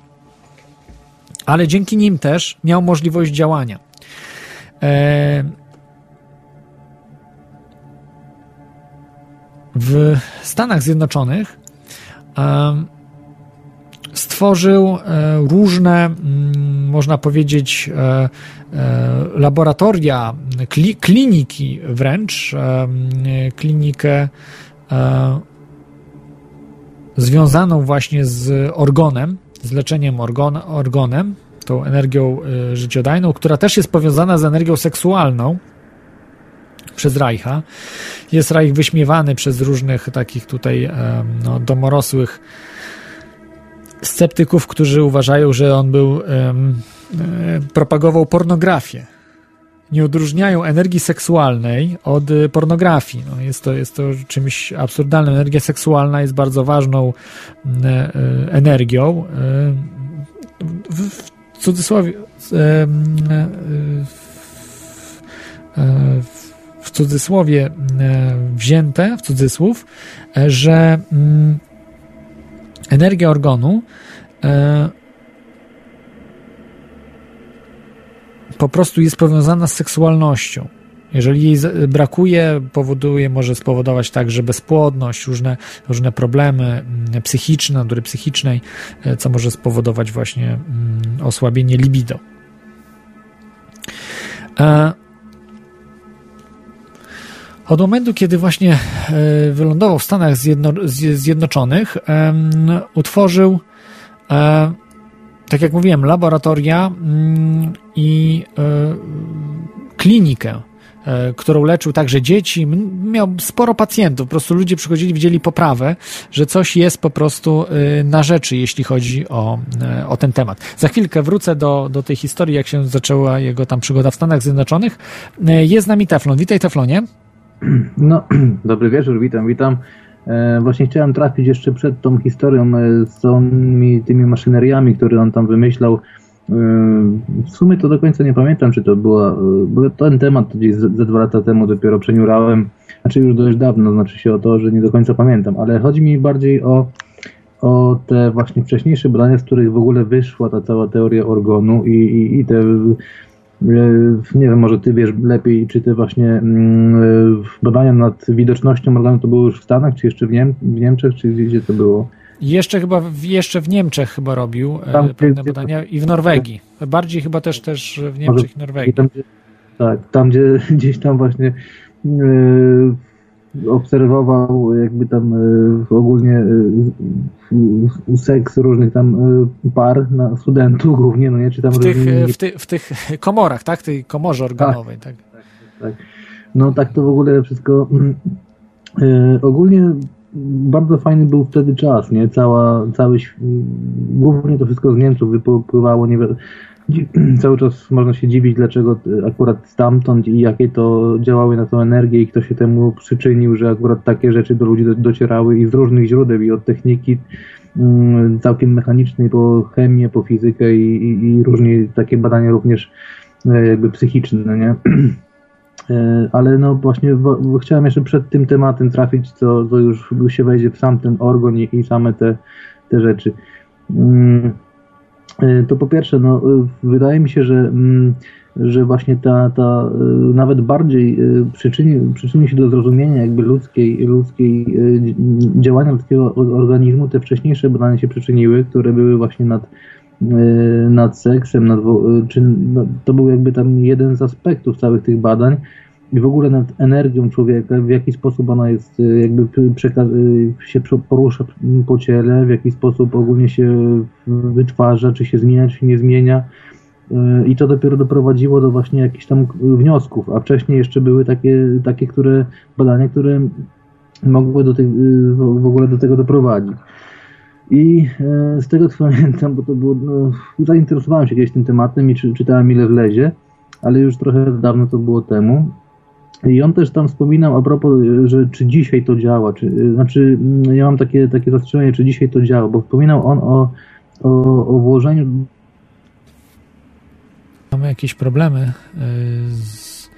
ale dzięki nim też miał możliwość działania. E, w Stanach Zjednoczonych e, stworzył e, różne, można powiedzieć, laboratoria, kliniki wręcz, klinikę związaną właśnie z orgonem, z leczeniem orgon, orgonem, tą energią y, życiodajną, która też jest powiązana z energią seksualną przez Reicha. Jest Reich wyśmiewany przez różnych takich tutaj no, domorosłych sceptyków, którzy uważają, że on był um, propagował pornografię. Nie odróżniają energii seksualnej od y, pornografii. No, jest, to, jest to czymś absurdalnym. Energia seksualna jest bardzo ważną y, energią. W, w cudzysłowie w cudzysłowie wzięte, w cudzysłów, że mm, energia organu po prostu jest powiązana z seksualnością. Jeżeli jej brakuje, powoduje, może spowodować także bezpłodność, różne, różne problemy mm, psychiczne, natury psychicznej, e, co może spowodować właśnie mm, osłabienie libido. E, od momentu, kiedy właśnie e, wylądował w Stanach Zjednoczonych, utworzył, tak jak mówiłem, laboratoria mm, i klinikę E, którą leczył także dzieci. Miał sporo pacjentów, po prostu ludzie przychodzili, widzieli poprawę, że coś jest po prostu e, na rzeczy, jeśli chodzi o, e, o ten temat. Za chwilkę wrócę do, do tej historii, jak się zaczęła jego tam przygoda w Stanach Zjednoczonych. Jest z nami Teflon. Witaj Teflonie. No, dobry wieczór, witam, witam. Właśnie chciałem trafić jeszcze przed tą historią z tymi, maszyneriami, które on tam wymyślał. W sumie to do końca nie pamiętam, czy to była, bo ten temat gdzieś ze dwa lata temu dopiero przeniurałem, znaczy już dość dawno, znaczy się o to, że nie do końca pamiętam, ale chodzi mi bardziej o, o te właśnie wcześniejsze badania, z których w ogóle wyszła ta cała teoria organu i, i, i te e, nie wiem, może ty wiesz lepiej, czy te właśnie mm, badania nad widocznością organu to były już w Stanach, czy jeszcze w, Niem w Niemczech, czy gdzie to było? Jeszcze chyba w, jeszcze w Niemczech chyba robił e, tam, pewne gdzie, badania i w Norwegii. Bardziej chyba też też w Niemczech i Norwegii. Tam, gdzie, tak, tam gdzie gdzieś tam właśnie e, obserwował jakby tam e, ogólnie e, seks różnych tam e, par na studentów głównie, no nie, czy tam w tych, w, ty, w tych komorach, tak? Tej komorze organowej, tak. tak. tak. No tak to w ogóle wszystko e, ogólnie bardzo fajny był wtedy czas, nie? Cała, cały, głównie to wszystko z Niemców wypływało, nie cały czas można się dziwić, dlaczego akurat stamtąd i jakie to działały na tą energię i kto się temu przyczynił, że akurat takie rzeczy do ludzi docierały i z różnych źródeł i od techniki mm, całkiem mechanicznej po chemię, po fizykę i, i, i różnie takie badania również e, jakby psychiczne, nie? E, ale no właśnie chciałem jeszcze przed tym tematem trafić, co, co już się wejdzie w sam ten organ i, i same te, te rzeczy. Mm, e, to po pierwsze, no, wydaje mi się, że, mm, że właśnie ta, ta e, nawet bardziej przyczyni, przyczyni się do zrozumienia jakby ludzkiej, ludzkiej działania ludzkiego organizmu te wcześniejsze badania się przyczyniły, które były właśnie nad nad seksem, nad, czy, no, to był jakby tam jeden z aspektów całych tych badań, i w ogóle nad energią człowieka, w jaki sposób ona jest, y, jakby y, się porusza po ciele, w jaki sposób ogólnie się wytwarza, czy się zmienia, czy się nie zmienia. Y, I to dopiero doprowadziło do właśnie jakichś tam wniosków, a wcześniej jeszcze były takie, takie które, badania, które mogły do tej, w ogóle do tego doprowadzić. I z tego co pamiętam, bo to było, no, zainteresowałem się kiedyś tym tematem i czy, czytałem ile wlezie, ale już trochę dawno to było temu. I on też tam wspominał a propos, że czy dzisiaj to działa, czy, znaczy mm, ja mam takie, takie zastrzeżenie, czy dzisiaj to działa, bo wspominał on o, o, o włożeniu Mamy jakieś problemy y, z...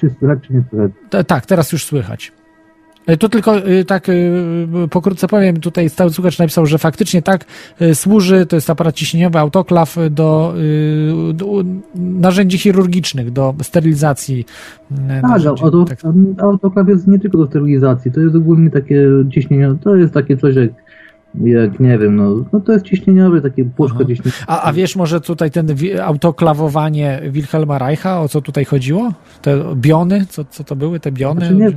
czy słychać, czy nie słychać. Tak, teraz już słychać. Y, Tu tylko y, tak y, pokrótce powiem, tutaj stały słuchacz napisał, że faktycznie tak służy, to jest aparat ciśnieniowy, autoklaw do, do narzędzi chirurgicznych, do sterylizacji Tak, auto, Tak. autoklaw jest nie tylko do sterylizacji, to jest ogólnie takie ciśnienie, to jest takie coś jak, jak nie wiem, no, no to jest ciśnieniowe, takie puszko Aha. ciśnieniowe. A, a wiesz może tutaj ten autoklawowanie Wilhelma Reicha, o co tutaj chodziło? Te biony, co, co to były te biony? Znaczy nie,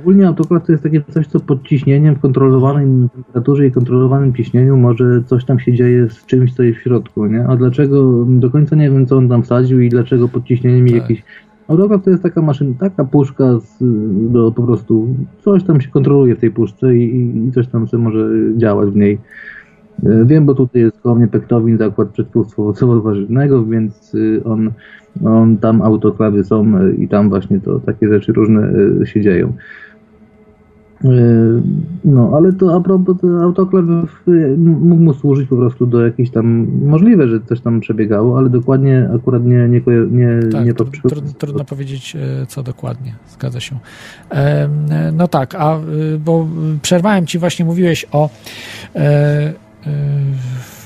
Ogólnie autoklaw to jest takie coś, co pod ciśnieniem, w kontrolowanej temperaturze i kontrolowanym ciśnieniu może coś tam się dzieje z czymś, co jest w środku, nie? A dlaczego, do końca nie wiem, co on tam wsadził i dlaczego pod ciśnieniem Tak. jakiś... Autoklaw to jest taka maszyna, taka puszka z, do po prostu, coś tam się kontroluje w tej puszce i, i- coś tam może działać w niej. E, Wiem, bo tutaj jest koło mnie Pektowin, zakład przetwórstwa owocowo-warzywnego, więc y, on, on tam autoklawy są y, i tam właśnie to takie rzeczy różne y, się dzieją. No, ale to a propos to autoklaw mógł mu służyć po prostu do jakichś tam, możliwe, że coś tam przebiegało, ale dokładnie akurat nie, nie, nie, Tak, nie poprze- trudno, trudno powiedzieć, e, co dokładnie. Zgadza się. E, No tak, a bo przerwałem ci, właśnie mówiłeś o e, e,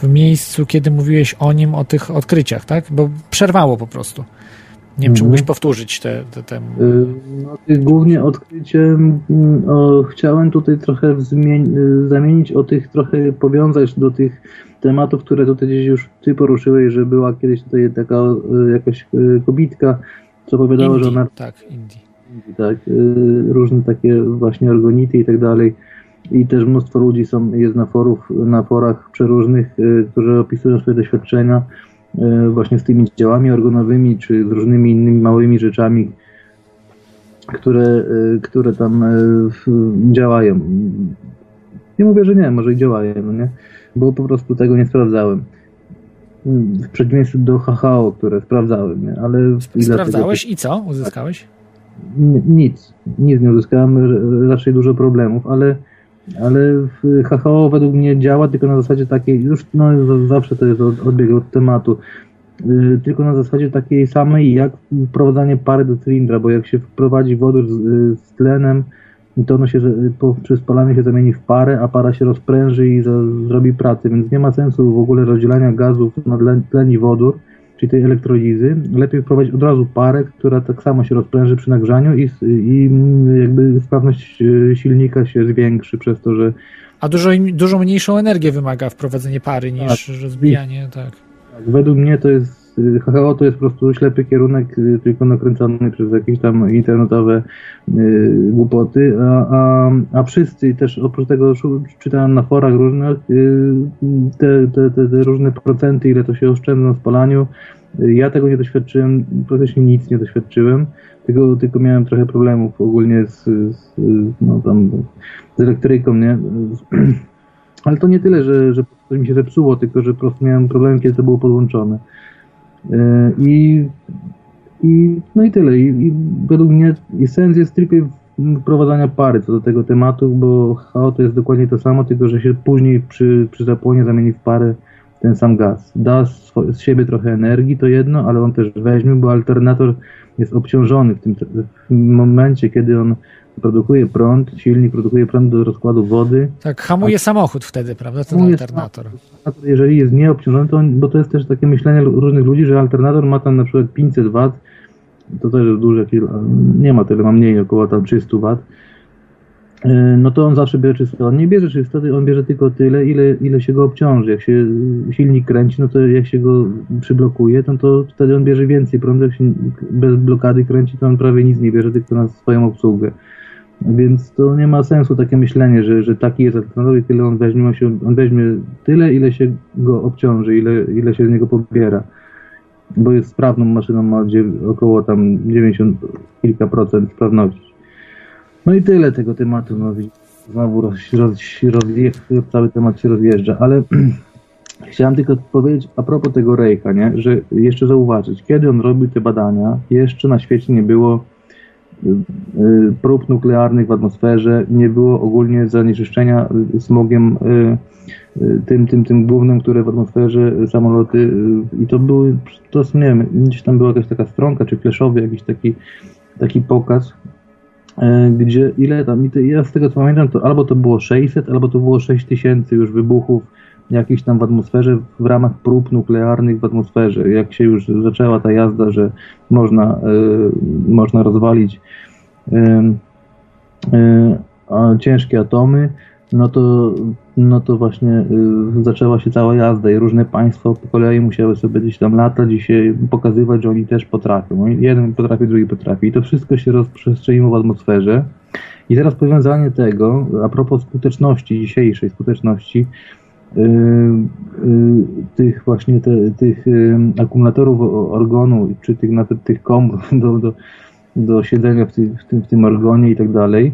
w miejscu, kiedy mówiłeś o nim, o tych odkryciach, tak? Bo przerwało po prostu. Nie wiem, czy Mhm. mógłbyś powtórzyć te, te, te... Y, No, głównie odkryciem mm, o, chciałem tutaj trochę y, zamienić o tych trochę powiązać do tych tematów, które tutaj gdzieś już ty poruszyłeś, że była kiedyś tutaj taka y, jakaś kobitka, co opowiadała, że Indii, ona tak, Indii. tak, różne takie właśnie organity i tak dalej. I też mnóstwo ludzi są, jest na, forów, na forach przeróżnych, y, którzy opisują swoje doświadczenia y, właśnie z tymi działami organowymi, czy z różnymi innymi małymi rzeczami, które, y, które tam działają. Nie mówię, że nie, może i działają, no nie? Bo po prostu tego nie sprawdzałem. W przeciwieństwie do HHO, które sprawdzałem, nie? Ale i Sprawdzałeś i co? Uzyskałeś? Nic, nic nie uzyskałem, raczej dużo problemów, ale, ale HHO według mnie działa tylko na zasadzie takiej, już no, zawsze to jest od- odbieg od tematu, y, tylko na zasadzie takiej samej jak wprowadzanie pary do cylindra, bo jak się wprowadzi wodór z, y, z tlenem, to ono się z- po, przy spalaniu się zamieni w parę, a para się rozpręży i za, zrobi pracę, więc nie ma sensu w ogóle rozdzielania gazów na tlen i wodór, czyli tej elektrolizy, lepiej wprowadzić od razu parę, która tak samo się rozpręży przy nagrzaniu i, i mm, jakby sprawność e, silnika się zwiększy przez to, że A dużo, dużo mniejszą energię wymaga wprowadzenie pary niż rozbijanie, tak. tak, według mnie to jest HHO to jest po prostu ślepy kierunek, y, tylko nakręcony przez jakieś tam internetowe y, głupoty, a, a, a wszyscy też oprócz tego czytałem na forach różnych y, te, te, te, te różne procenty, ile to się oszczędza na spalaniu. Ja tego nie doświadczyłem, praktycznie nic nie doświadczyłem, tylko, tylko miałem trochę problemów ogólnie z, z, no, tam, z elektryką, nie? Ale to nie tyle, że, że coś mi się zepsuło, tylko że po prostu miałem problem, kiedy to było podłączone. Yy, I, i no i tyle. I, I według mnie sens jest tylko wprowadzania pary co do tego tematu, bo HO to jest dokładnie to samo, tylko że się później przy, przy zapłonie zamieni w parę ten sam gaz. Da z siebie trochę energii, to jedno, ale on też weźmie, bo alternator jest obciążony w tym, w momencie, kiedy on produkuje prąd, silnik produkuje prąd do rozkładu wody, Tak, hamuje samochód wtedy, prawda, ten Hamuje alternator. alternator, jeżeli jest nieobciążony, to on, bo to jest też takie myślenie różnych ludzi, że alternator ma tam na przykład 500 W, to też jest duże, nie ma tyle, ma mniej, około tam 300 W, Yy, no to on zawsze bierze czystoty. On nie bierze czystoty, on bierze tylko tyle, ile, ile się go obciąży. Jak się silnik kręci, no to jak się go przyblokuje, no to wtedy on bierze więcej prądu. Jak się bez blokady kręci, to on prawie nic nie bierze, tylko na swoją obsługę. Więc to nie ma sensu takie myślenie, że, że taki jest alternator i tyle on weźmie, on, się, on weźmie tyle, ile się go obciąży, ile, ile się z niego pobiera. Bo jest sprawną maszyną, ma około tam 90 kilka procent sprawności. No i tyle tego tematu. No. znowu roz, roz, cały temat się rozjeżdża, ale chciałem tylko powiedzieć a propos tego Rejka, nie? że jeszcze zauważyć, kiedy on robił te badania, jeszcze na świecie nie było prób nuklearnych w atmosferze, nie było ogólnie zanieczyszczenia y, smogiem y, y, tym, tym, tym głównym, które w atmosferze samoloty y, i to były, to nie wiem, gdzieś tam była jakaś taka stronka, czy fleszowy jakiś taki, taki pokaz, gdzie ile tam, ja z tego co pamiętam, to albo to było 600, albo to było 6000 już wybuchów jakichś tam w atmosferze w ramach prób nuklearnych w atmosferze. Jak się już zaczęła ta jazda, że można, e, można rozwalić e, a ciężkie atomy, no to, no to właśnie y, zaczęła się cała jazda i różne państwa po kolei musiały sobie gdzieś tam latać i się pokazywać, że oni też potrafią. No Jeden potrafi, drugi potrafi. I to wszystko się rozprzestrzeniło w atmosferze. I teraz powiązanie tego, a propos skuteczności, dzisiejszej skuteczności, y, y, tych właśnie te, tych y, akumulatorów organu, czy tych nawet tych komór do, do, do siedzenia w, tym- w, tym, w tym orgonie i tak dalej,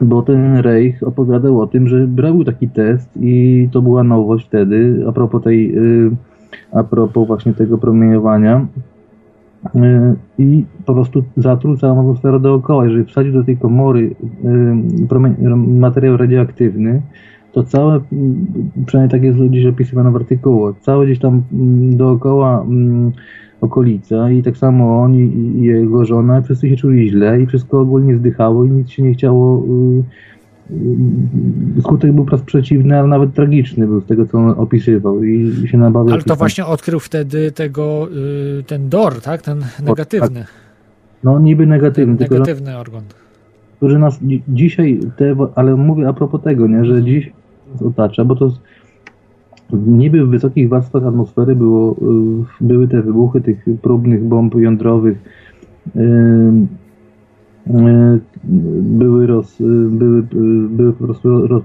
bo ten Reich opowiadał o tym, że brał taki test i to była nowość wtedy, a propos tej, y, a propos właśnie tego promieniowania y, i po prostu zatruł całą atmosferę dookoła. Jeżeli wsadził do tej komory y, materiał radioaktywny, to całe, mm, przynajmniej tak jest gdzieś opisywane w artykułach, całe gdzieś tam mm, dookoła mm, okolica i tak samo on i, i jego żona, wszyscy się czuli źle i wszystko ogólnie zdychało i nic się nie chciało. y, y, Skutek był wprost przeciwny, ale nawet tragiczny był z tego, co on opisywał i się nabawiał. Ale to właśnie odkrył wtedy tego, y, ten DOR, tak? Ten negatywny, No niby negatywny, tylko że negatywny organ. że nas dzi- dzisiaj, te, ale mówię a propos tego, nie, że dziś nas otacza, bo to z- niby w wysokich warstwach atmosfery było, y, były te wybuchy tych próbnych bomb jądrowych, były, roz, y, były, y, były po prostu roz,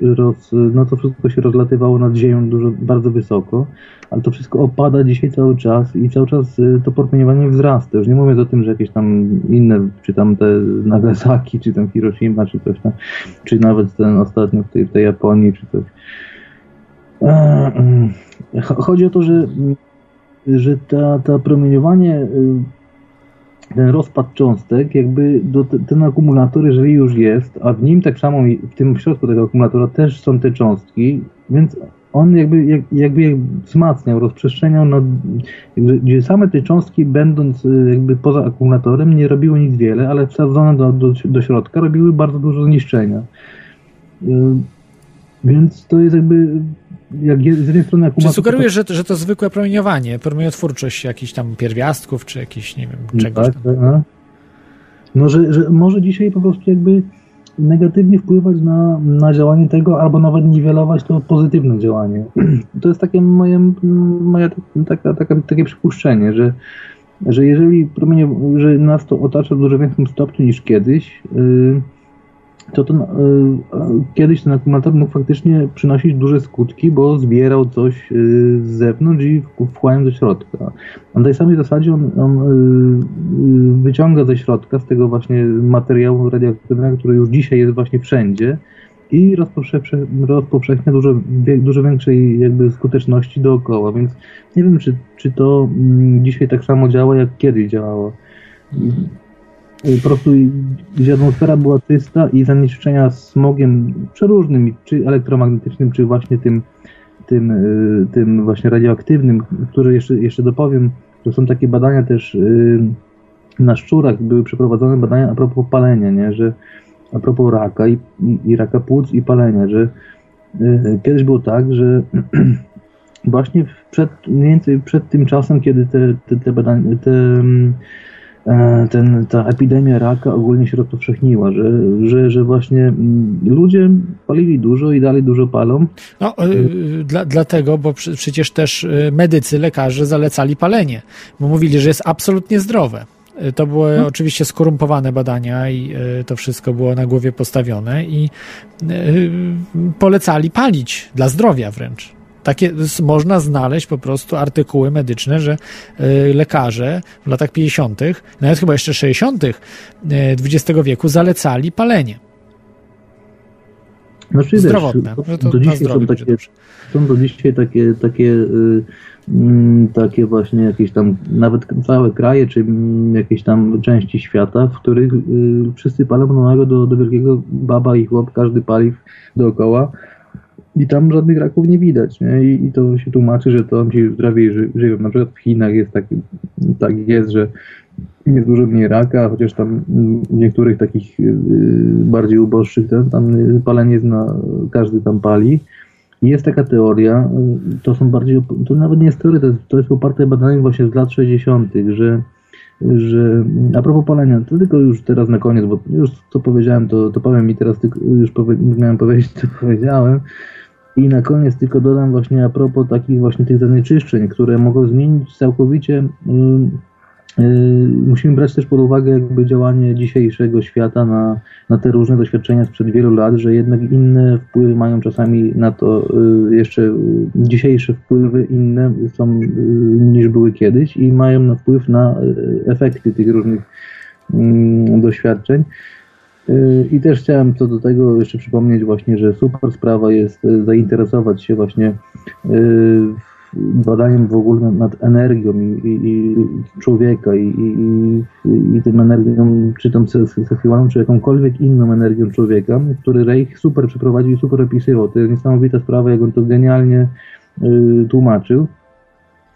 roz, no to wszystko się rozlatywało nad ziemią dużo, bardzo wysoko, ale to wszystko opada dzisiaj cały czas i cały czas to promieniowanie wzrasta. Już nie mówiąc o tym, że jakieś tam inne, czy tam te Nagasaki, czy tam Hiroshima, czy coś tam, czy nawet ten ostatnio w tej, w tej Japonii, czy coś. E, mm, cho- Chodzi o to, że, że ta, ta promieniowanie, y, ten rozpad cząstek, jakby do, te- ten akumulator, jeżeli już jest, a w nim tak samo w tym środku tego akumulatora też są te cząstki, więc on jakby, jak, jakby jak wzmacniał, rozprzestrzeniał, no, gdzie same te cząstki będąc y, jakby poza akumulatorem nie robiły nic wiele, ale wsadzone do, do, do środka robiły bardzo dużo zniszczenia. Y, Więc to jest jakby, jak z jednej strony Czy sugerujesz, że, że to zwykłe promieniowanie, promieniotwórczość jakichś tam pierwiastków, czy jakiś, nie wiem, czegoś Tak, tam. tak, no. No, że, że może dzisiaj po prostu jakby negatywnie wpływać na, na działanie tego, albo nawet niwelować to pozytywne działanie. To jest takie moje, moje taka, taka, takie przypuszczenie, że, że jeżeli promienie, że nas to otacza w dużo większym stopniu niż kiedyś, yy, to, to yy, kiedyś ten akumulator mógł faktycznie przynosić duże skutki, bo zbierał coś yy, z zewnątrz i wchłaniał do środka. Na tej samej zasadzie on, on wyciąga ze środka, z tego właśnie materiału radioaktywnego, który już dzisiaj jest właśnie wszędzie i rozpowszechnia, dużo, dużo większej jakby skuteczności dookoła, więc nie wiem, czy, czy to mm, dzisiaj tak samo działa, jak kiedyś działało. Po prostu gdzie atmosfera była czysta i zanieczyszczenia smogiem przeróżnym, czy elektromagnetycznym, czy właśnie tym tym, y, tym właśnie radioaktywnym, który jeszcze, jeszcze dopowiem, że są takie badania też y, na szczurach, były przeprowadzone badania a propos palenia, nie? że a propos raka i, i raka płuc i palenia, że y, kiedyś było tak, że właśnie przed, mniej więcej przed tym czasem, kiedy te, te, te badania, te, mm, ten, ta epidemia raka ogólnie się rozpowszechniła, że, że, że właśnie mm, ludzie palili dużo i dalej dużo palą, No, y, dla, dlatego, bo przy, przecież też y, medycy, lekarze zalecali palenie, bo mówili, że jest absolutnie zdrowe. To były oczywiście skorumpowane badania i y, to wszystko było na głowie postawione i y, polecali palić dla zdrowia wręcz. Takie można znaleźć po prostu artykuły medyczne, że y, lekarze w latach 50., nawet chyba jeszcze 60. y, XX wieku zalecali palenie. Znaczy, Zdrowotne, wiesz, do dzisiaj zdrowie są takie, do dzisiaj takie, takie, y, mm, takie właśnie jakieś tam, nawet całe kraje, czy jakieś tam części świata, w których y, wszyscy palą do, do wielkiego baba i chłop, każdy pali dookoła i tam żadnych raków nie widać, nie? I, I to się tłumaczy, że to ci zdrowiej ży, żyją. Na przykład w Chinach jest tak, tak jest, że jest dużo mniej raka, chociaż tam w niektórych takich y, bardziej uboższych ten, tam palenie zna, każdy tam pali. Jest taka teoria, y, to są bardziej, to nawet nie jest teoria, to jest, to jest poparte badaniem właśnie z lat 60., że, że a propos palenia, to tylko już teraz na koniec, bo już co powiedziałem, to, to powiem i teraz tylko, już powie, miałem powiedzieć, to powiedziałem. I na koniec tylko dodam właśnie a propos takich właśnie tych zanieczyszczeń, które mogą zmienić całkowicie ym, Yy, Musimy brać też pod uwagę jakby działanie dzisiejszego świata na, na te różne doświadczenia sprzed wielu lat, że jednak inne wpływy mają czasami na to yy, jeszcze yy, dzisiejsze wpływy inne są yy, niż były kiedyś i mają wpływ na yy, efekty tych różnych yy, doświadczeń. Yy, I też chciałem co do tego jeszcze przypomnieć właśnie, że super sprawa jest yy, zainteresować się właśnie yy, badaniem w ogóle nad energią i, i, i człowieka i, i, i, tym energią, czy tą se- se- seksualną, czy jakąkolwiek inną energią człowieka, który Reich super przeprowadził i super opisywał. To jest niesamowita sprawa, jak on to genialnie y, tłumaczył.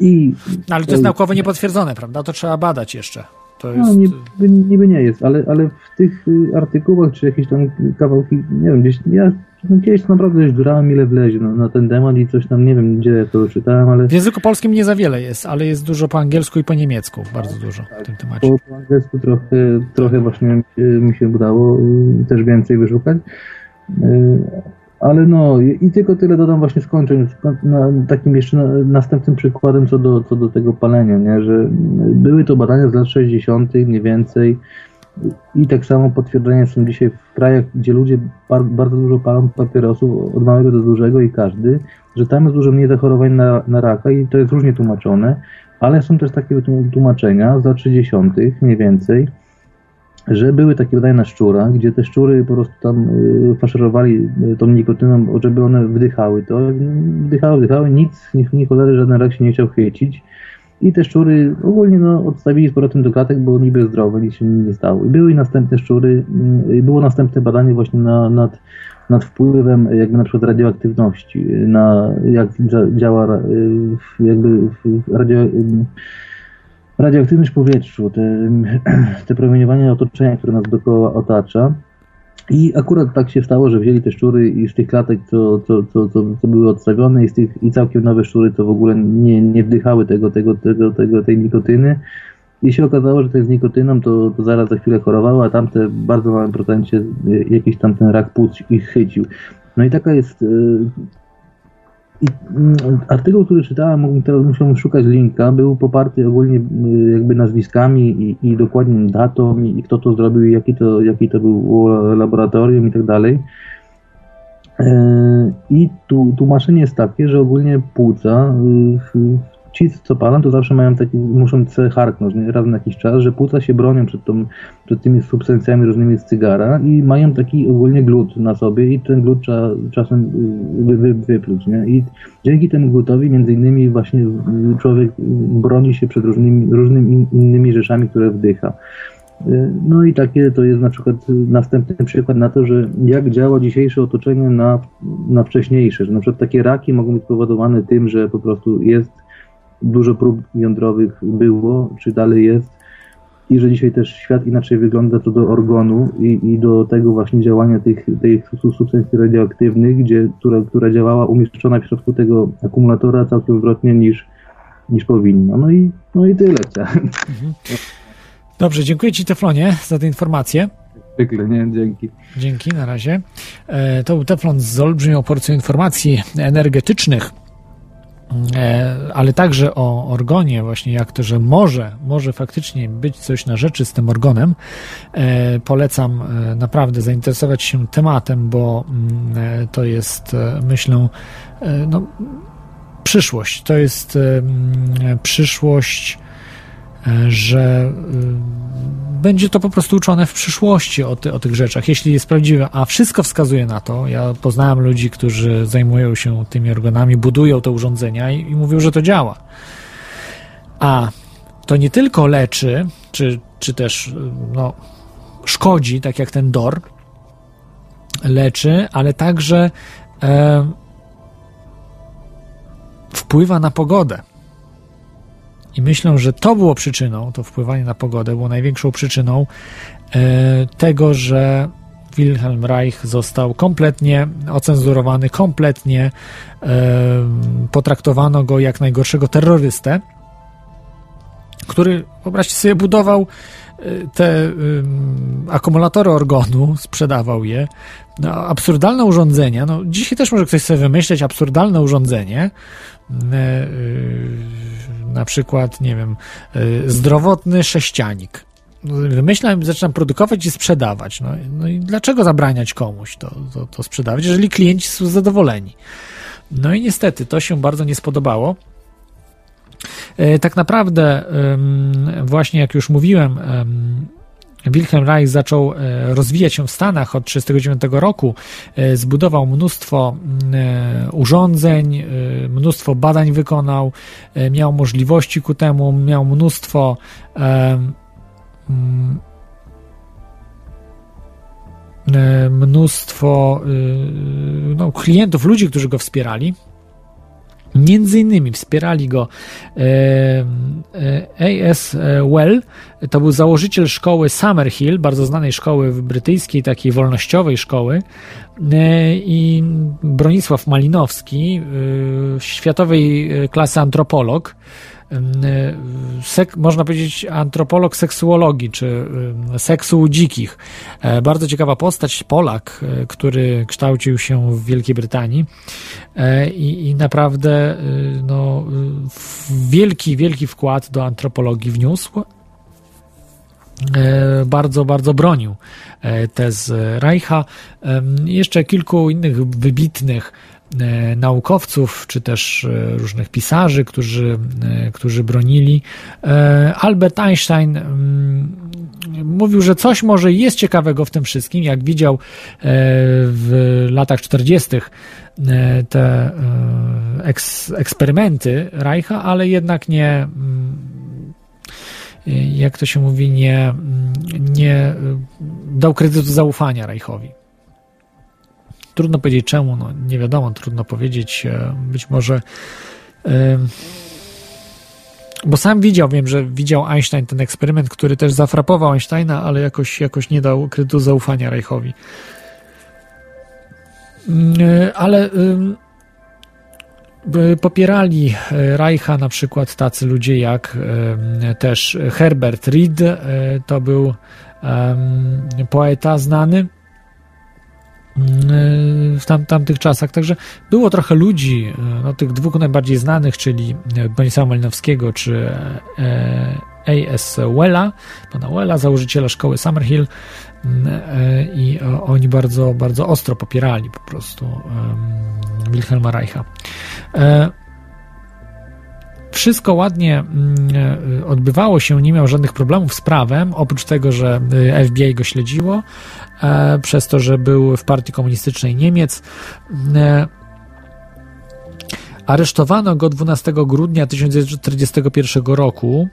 I ale to jest naukowo niepotwierdzone, prawda? To trzeba badać jeszcze. To no, jest... niby, niby nie jest, ale, ale w tych y, artykułach, czy jakieś tam kawałki, nie wiem, gdzieś, ja no, kiedyś naprawdę już durałem ile wlezie na, na ten temat i coś tam, nie wiem, gdzie ja to czytałem, ale W języku polskim nie za wiele jest, ale jest dużo po angielsku i po niemiecku, bardzo dużo w tym temacie. po, po angielsku trochę, trochę właśnie mi się, mi się udało y, też więcej wyszukać. Ale no i tylko tyle dodam właśnie skończę takim jeszcze na, następnym przykładem co do, co do tego palenia, nie? że były to badania z lat 60. mniej więcej i tak samo potwierdzenia są dzisiaj w krajach, gdzie ludzie bar, bardzo dużo palą papierosów od małego do dużego i każdy, że tam jest dużo mniej zachorowań na, na raka i to jest różnie tłumaczone, ale są też takie tłum- tłumaczenia z lat 60. mniej więcej, że były takie badania na szczurach, gdzie te szczury po prostu tam y, faszerowali y, tą nikotyną, żeby one wdychały to. Wdychały, wdychały, nic, ni, ni cholery żaden rak się nie chciał chwycić. I te szczury ogólnie no, odstawili z powrotem do klatek, bo niby zdrowe, nic się nie stało. I były następne szczury, y, było następne badanie właśnie na, nad, nad wpływem jakby na przykład radioaktywności, na jak dzia- działa y, jakby radio, radioaktywność w powietrzu, te, te promieniowanie otoczenia, które nas dookoła otacza. I akurat tak się stało, że wzięli te szczury i z tych klatek, co, co, co, były odstawione i, z tych, i całkiem nowe szczury, co w ogóle nie, nie wdychały tego, tego, tego, tego, tej nikotyny. I się okazało, że to jest nikotyną, to, to zaraz za chwilę chorowały, a tamte w bardzo małym procencie y, jakiś tam ten rak płuc ich chycił. No i taka jest y, i mm, artykuł, który czytałem, teraz musiałem szukać linka, był poparty ogólnie y, jakby nazwiskami i, i dokładnie datą i, i kto to zrobił i jaki to, jaki to był laboratorium i tak dalej. E, I tu, tłumaczenie jest takie, że ogólnie płuca, y, w- ci co palą, to zawsze mają taki, muszą sobie harknąć nie? raz na jakiś czas, że płuca się bronią przed, tą, przed tymi substancjami różnymi z cygara i mają taki ogólnie glut na sobie i ten glut trzeba czasem y, wy, wy, wypluć. Nie? I dzięki temu glutowi między innymi właśnie człowiek broni się przed różnymi, różnymi in- innymi rzeczami, które wdycha. Y, No i takie to jest na przykład y, następny przykład na to, że jak działa dzisiejsze otoczenie na, na wcześniejsze, że na przykład takie raki mogą być spowodowane tym, że po prostu jest dużo prób jądrowych było, czy dalej jest i że dzisiaj też świat inaczej wygląda co do organu i, i do tego właśnie działania tych, tych su- substancji radioaktywnych, gdzie, która, która działała umieszczona w środku tego akumulatora całkiem odwrotnie niż, niż powinna. No i, no i tyle chciałem. Dobrze, dziękuję Ci Teflonie za te informacje. Zwykle, nie? Dzięki. Dzięki, na razie. E, To był Teflon z olbrzymią porcją informacji energetycznych, ale także o orgonie, właśnie jak to, że może, może faktycznie być coś na rzeczy z tym organem. E, Polecam e, naprawdę zainteresować się tematem, bo mm, e, to jest, e, myślę, e, no, przyszłość. To jest e, mm, przyszłość, e, że e, będzie to po prostu uczone w przyszłości o, ty, o tych rzeczach, jeśli jest prawdziwe, a wszystko wskazuje na to. Ja poznałem ludzi, którzy zajmują się tymi organami, budują te urządzenia i, i mówią, że to działa. A to nie tylko leczy, czy, czy też no, szkodzi, tak jak ten DOR leczy, ale także e, wpływa na pogodę. I myślę, że to było przyczyną, to wpływanie na pogodę było największą przyczyną e, tego, że Wilhelm Reich został kompletnie ocenzurowany, kompletnie e, potraktowano go jak najgorszego terrorystę, który, wyobraźcie sobie, budował e, te um, akumulatory organu, sprzedawał je. No, absurdalne urządzenia. No, dzisiaj też może ktoś sobie wymyśleć absurdalne urządzenie. E, na przykład, nie wiem, e, zdrowotny sześcianik. Wymyślam, zaczynam produkować i sprzedawać. No, no i dlaczego zabraniać komuś to, to, to sprzedawać, jeżeli klienci są zadowoleni? No i niestety to się bardzo nie spodobało. E, tak naprawdę, właśnie jak już mówiłem, Wilhelm Reich zaczął e, rozwijać się w Stanach od 1939 roku, e, zbudował mnóstwo urządzeń, mnóstwo badań wykonał, miał możliwości ku temu, miał mnóstwo mnóstwo no, klientów, ludzi, którzy go wspierali. Między innymi wspierali go e, e, A.S. Well, to był założyciel szkoły Summerhill, bardzo znanej szkoły brytyjskiej, takiej wolnościowej szkoły e, i Bronisław Malinowski, światowej klasy antropolog, sek, można powiedzieć antropolog seksuologii, czy seksu dzikich. E, bardzo ciekawa postać, Polak, e, który kształcił się w Wielkiej Brytanii e, i, i naprawdę no, wielki, wielki wkład do antropologii wniósł bardzo, bardzo bronił tez Reicha. Jeszcze kilku innych wybitnych naukowców, czy też e, różnych pisarzy, którzy, e, którzy bronili. Albert Einstein mm, mówił, że coś może jest ciekawego w tym wszystkim, jak widział w latach 40. te eksperymenty Reicha, ale jednak nie mm, jak to się mówi, nie, mm, nie dał kredytu zaufania Reichowi. Trudno powiedzieć czemu, no nie wiadomo, trudno powiedzieć. E, być może. Bo sam widział, wiem, że widział Einstein ten eksperyment, który też zafrapował Einsteina, ale jakoś, jakoś nie dał kredytu zaufania Reichowi. Mm, e, ale popierali e, Reicha na przykład tacy ludzie jak też Herbert Reed, to był poeta znany, w tam, tamtych czasach. Także było trochę ludzi, e, no, tych dwóch najbardziej znanych, czyli Bronisława Malinowskiego czy e, A.S. Wella, pana Wella, założyciela szkoły Summerhill e, i oni bardzo, bardzo ostro popierali po prostu Wilhelma Reicha wszystko ładnie e, odbywało się, nie miał żadnych problemów z prawem, oprócz tego, że e, FBI go śledziło, e, przez to, że był w partii komunistycznej Niemiec. Aresztowano go 12 grudnia 1941 roku,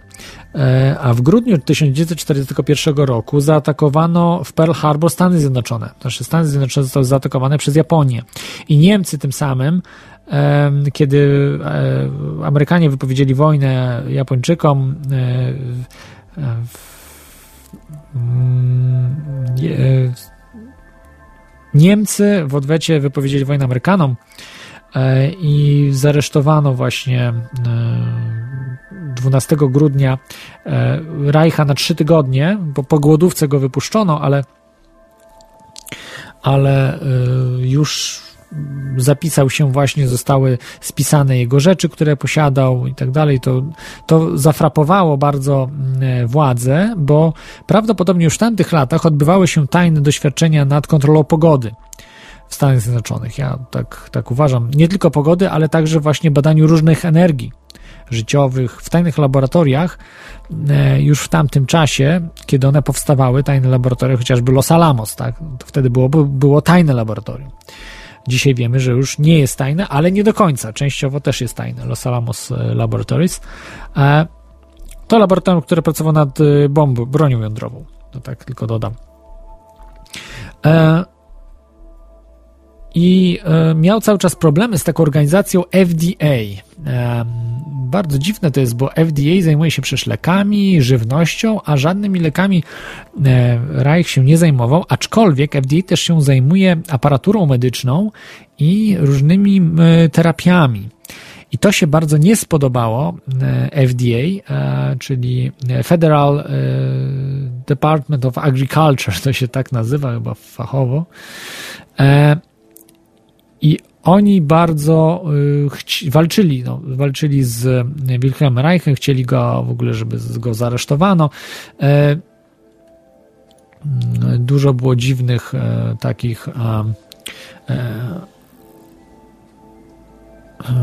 a w grudniu 1941 roku zaatakowano w Pearl Harbor Stany Zjednoczone. Znaczy Stany Zjednoczone zostały zaatakowane przez Japonię i Niemcy tym samym kiedy e, Amerykanie wypowiedzieli wojnę Japończykom, e, e, Niemcy w odwecie wypowiedzieli wojnę Amerykanom i zaresztowano właśnie 12 grudnia Reicha na trzy tygodnie, bo po głodówce go wypuszczono, ale ale już zapisał się właśnie, zostały spisane jego rzeczy, które posiadał i tak dalej, to, to zafrapowało bardzo mm, władzę, bo prawdopodobnie już w tamtych latach odbywały się tajne doświadczenia nad kontrolą pogody w Stanach Zjednoczonych. Ja tak, tak uważam. Nie tylko pogody, ale także właśnie badaniu różnych energii życiowych, w tajnych laboratoriach e, już w tamtym czasie, kiedy one powstawały, tajne laboratoria, chociażby Los Alamos, tak? To wtedy było, było tajne laboratorium. Dzisiaj wiemy, że już nie jest tajne, ale nie do końca. Częściowo też jest tajne. Los Alamos e, Laboratories. E, to laboratorium, które pracowało nad e, bombą, bronią jądrową. To tak tylko dodam. I miał cały czas problemy z taką organizacją FDA. Bardzo dziwne to jest, bo FDA zajmuje się przecież lekami, żywnością, a żadnymi lekami Reich się nie zajmował, aczkolwiek FDA też się zajmuje aparaturą medyczną i różnymi terapiami. I to się bardzo nie spodobało FDA, czyli Federal Department of Agriculture, to się tak nazywa chyba fachowo. I oni bardzo y, walczyli, no, walczyli z Wilhelmem Reichem, chcieli go w ogóle, żeby go zaresztowano. E, dużo było dziwnych e, takich e,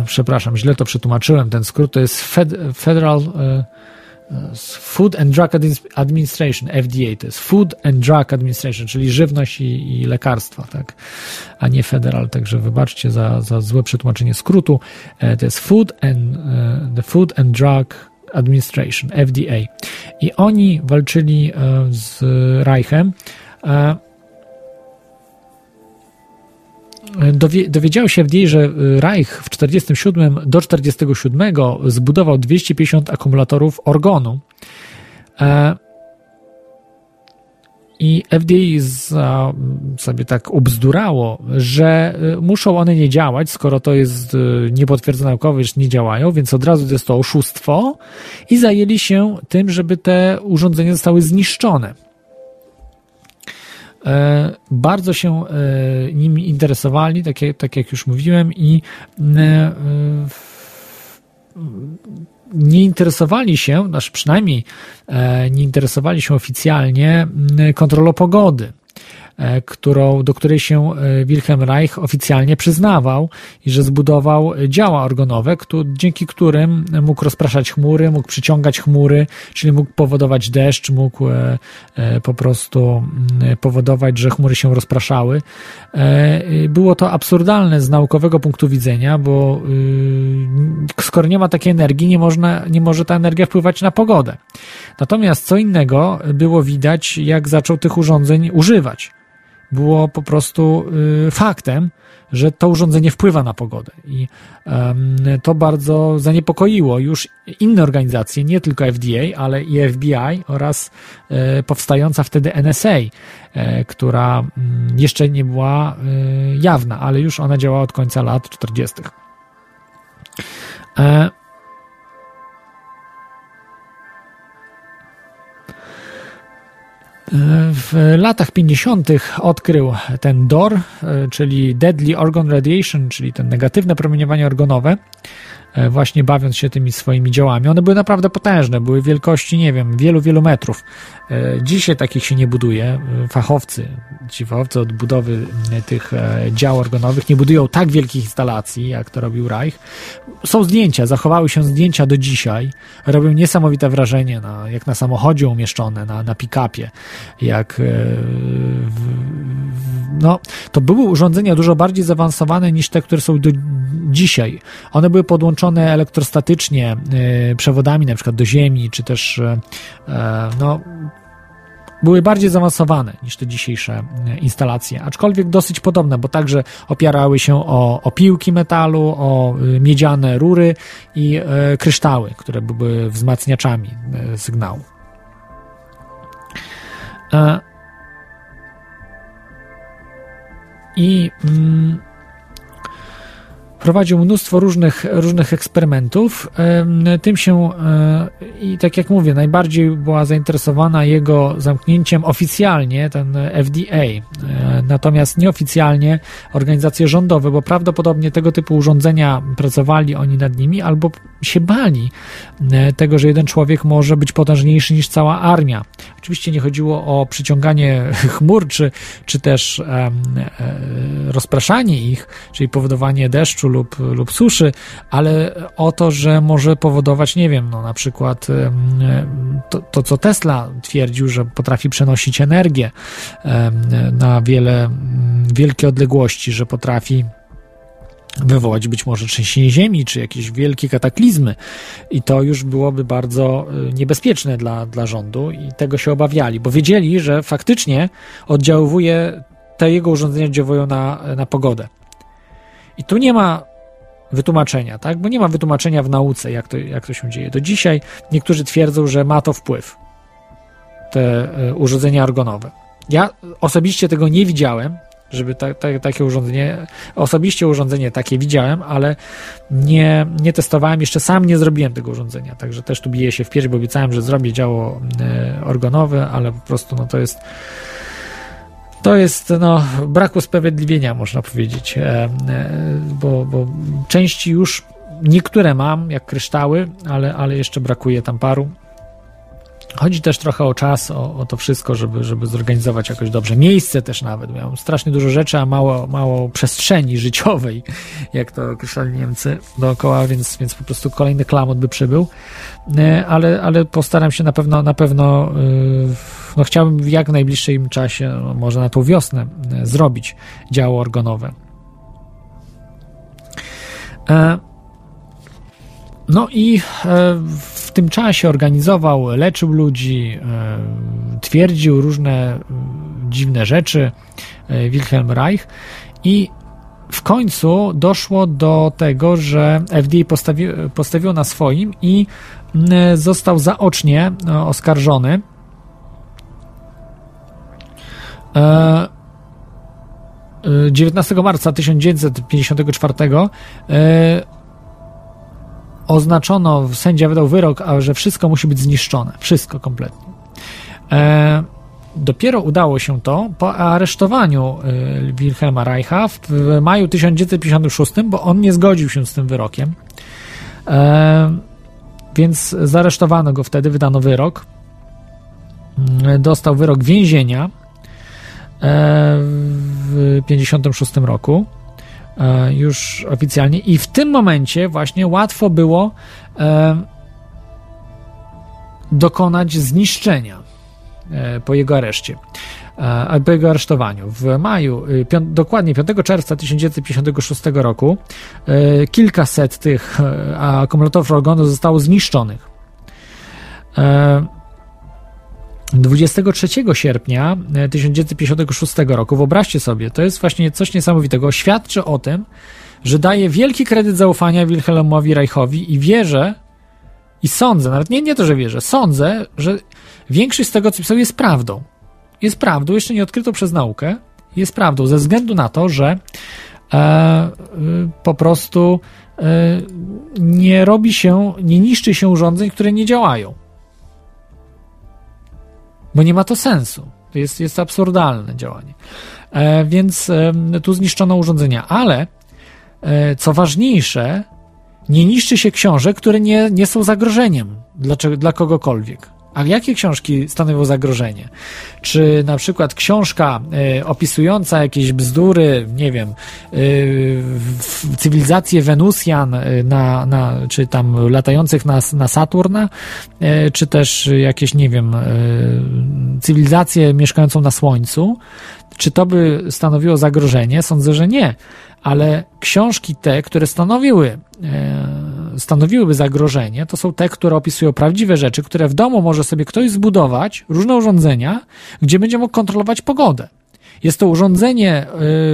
przepraszam, źle to przetłumaczyłem, ten skrót to jest Fed, Federal Food and Drug Administration, FDA, to jest Food and Drug Administration, czyli żywność i, i lekarstwa, tak, a nie federal, także wybaczcie za, za złe przetłumaczenie skrótu. E, to jest Food and, e, the Food and Drug Administration, FDA. I oni walczyli e, z Reichem dowie, dowiedziało się FDA, że Reich w 47 do 47 zbudował 250 akumulatorów organu. E, I FDA za, sobie tak ubzdurało, że e, muszą one nie działać, skoro to jest e, niepotwierdzone naukowo, że nie działają, więc od razu jest to oszustwo i zajęli się tym, żeby te urządzenia zostały zniszczone. E, bardzo się e, nimi interesowali, tak jak, tak jak już mówiłem, i e, nie interesowali się, znaczy przynajmniej nie interesowali się oficjalnie kontrolą pogody. E, którą, do której się e, Wilhelm Reich oficjalnie przyznawał i że zbudował działa organowe, dzięki którym mógł rozpraszać chmury, mógł przyciągać chmury, czyli mógł powodować deszcz, mógł e, po prostu mm, powodować, że chmury się rozpraszały. Było to absurdalne z naukowego punktu widzenia, bo y, skoro nie ma takiej energii, nie, można, nie może ta energia wpływać na pogodę. Natomiast co innego było widać, jak zaczął tych urządzeń używać było po prostu y, faktem, że to urządzenie wpływa na pogodę. I to bardzo zaniepokoiło już inne organizacje, nie tylko FDA, ale i FBI oraz e, powstająca wtedy NSA, e, która mm, jeszcze nie była jawna, ale już ona działała od końca lat 40. W latach 50. odkrył ten DOR, czyli Deadly Organ Radiation, czyli ten negatywne promieniowanie organowe, E, właśnie bawiąc się tymi swoimi działami. One były naprawdę potężne, były wielkości, nie wiem, wielu, wielu metrów. E, dzisiaj takich się nie buduje. E, fachowcy, ci fachowcy od budowy tych dział organowych nie budują tak wielkich instalacji, jak to robił Reich. Są zdjęcia, zachowały się zdjęcia do dzisiaj. Robią niesamowite wrażenie, na, jak na samochodzie umieszczone, na, na pick-upie, jak w, no, to były urządzenia dużo bardziej zaawansowane niż te, które są do dzisiaj. One były podłączone elektrostatycznie y, przewodami na przykład do ziemi, czy też y, no, były bardziej zaawansowane niż te dzisiejsze y, instalacje, aczkolwiek dosyć podobne, bo także opierały się o, o piłki metalu, o miedziane rury i kryształy, które były wzmacniaczami sygnału. I mm, prowadził mnóstwo różnych, różnych eksperymentów. Tym się, e, i tak jak mówię, najbardziej była zainteresowana jego zamknięciem oficjalnie, ten FDA. E, natomiast nieoficjalnie organizacje rządowe, bo prawdopodobnie tego typu urządzenia pracowali oni nad nimi, albo się bali e, tego, że jeden człowiek może być potężniejszy niż cała armia. Oczywiście nie chodziło o przyciąganie chmur, czy, czy też e, rozpraszanie ich, czyli powodowanie deszczu lub, lub suszy, ale o to, że może powodować, nie wiem, no na przykład to, to, co Tesla twierdził, że potrafi przenosić energię na wiele, mm, wielkie odległości, że potrafi wywołać być może trzęsienie ziemi, czy jakieś wielkie kataklizmy. I to już byłoby bardzo y, niebezpieczne dla, dla rządu i tego się obawiali, bo wiedzieli, że faktycznie oddziałuje, te jego urządzenia oddziałują na, na pogodę. I tu nie ma wytłumaczenia, tak? Bo nie ma wytłumaczenia w nauce, jak to, jak to się dzieje. Do dzisiaj niektórzy twierdzą, że ma to wpływ, te y, urządzenia argonowe. Ja osobiście tego nie widziałem, żeby ta, ta, takie urządzenie, osobiście urządzenie takie widziałem, ale nie, nie testowałem, jeszcze sam nie zrobiłem tego urządzenia, także też tu biję się w pierś, bo obiecałem, że zrobię działo e, organowe, ale po prostu no to jest to jest no, brak usprawiedliwienia, można powiedzieć, e, e, bo, bo części już niektóre mam, jak kryształy, ale, ale jeszcze brakuje tam paru. Chodzi też trochę o czas, o, o, to wszystko, żeby, żeby zorganizować jakoś dobrze. Miejsce też nawet. Miałem strasznie dużo rzeczy, a mało, mało przestrzeni życiowej, jak to określali Niemcy dookoła, więc, więc po prostu kolejny klamot by przybył. E, ale, ale postaram się na pewno, na pewno, no chciałbym w jak najbliższym czasie, no może na tą wiosnę, e, zrobić działo organowe. E, no i w tym czasie organizował, leczył ludzi, twierdził różne dziwne rzeczy Wilhelm Reich i w końcu doszło do tego, że FDA postawi, postawiło na swoim i został zaocznie oskarżony. 19 marca 1954 oznaczono, sędzia wydał wyrok, że wszystko musi być zniszczone. Wszystko kompletnie. E, dopiero udało się to po aresztowaniu e, Wilhelma Reicha w, w maju 1956, bo on nie zgodził się z tym wyrokiem. E, więc zaresztowano go wtedy, wydano wyrok. Mm, dostał wyrok więzienia e, w 1956 roku. E, już oficjalnie i w tym momencie właśnie łatwo było e, dokonać zniszczenia e, po jego areszcie, po jego aresztowaniu. W maju, dokładnie 5 czerwca 1956 roku, kilkaset tych akumulatorów organu zostało zniszczonych. 23 sierpnia 1956 e, roku, wyobraźcie sobie, to jest właśnie coś niesamowitego, świadczy o tym, że daje wielki kredyt zaufania Wilhelmowi Reichowi i wierzę, i sądzę, nawet nie, nie to, że wierzę, sądzę, że większość z tego, co pisał, jest prawdą. Jest prawdą, jeszcze nie odkryto przez naukę, jest prawdą, ze względu na to, że e, y, po prostu e, nie robi się, nie niszczy się urządzeń, które nie działają bo nie ma to sensu. To jest, jest absurdalne działanie. E, więc e, tu zniszczono urządzenia, ale e, co ważniejsze, nie niszczy się książek, które nie, nie są zagrożeniem dla, dla kogokolwiek. A jakie książki stanowią zagrożenie? Czy na przykład książka y, opisująca jakieś bzdury, nie wiem, y, cywilizację Wenusjan, y, na, na, czy tam latających na, na Saturna, czy też jakieś, nie wiem, cywilizację mieszkającą na Słońcu, czy to by stanowiło zagrożenie? Sądzę, że nie ale książki te, które stanowiły, e, stanowiłyby zagrożenie, to są te, które opisują prawdziwe rzeczy, które w domu może sobie ktoś zbudować, różne urządzenia, gdzie będzie mógł kontrolować pogodę. Jest to urządzenie,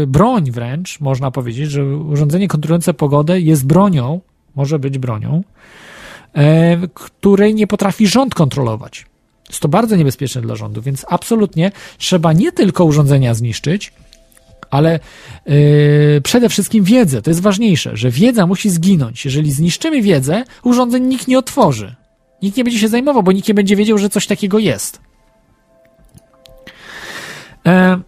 e, broń wręcz, można powiedzieć, że urządzenie kontrolujące pogodę jest bronią, może być bronią, e, której nie potrafi rząd kontrolować. Jest to bardzo niebezpieczne dla rządu, więc absolutnie trzeba nie tylko urządzenia zniszczyć, ale yy, przede wszystkim wiedzę. To jest ważniejsze, że wiedza musi zginąć. Jeżeli zniszczymy wiedzę, urządzeń nikt nie otworzy. Nikt nie będzie się zajmował, bo nikt nie będzie wiedział, że coś takiego jest. E,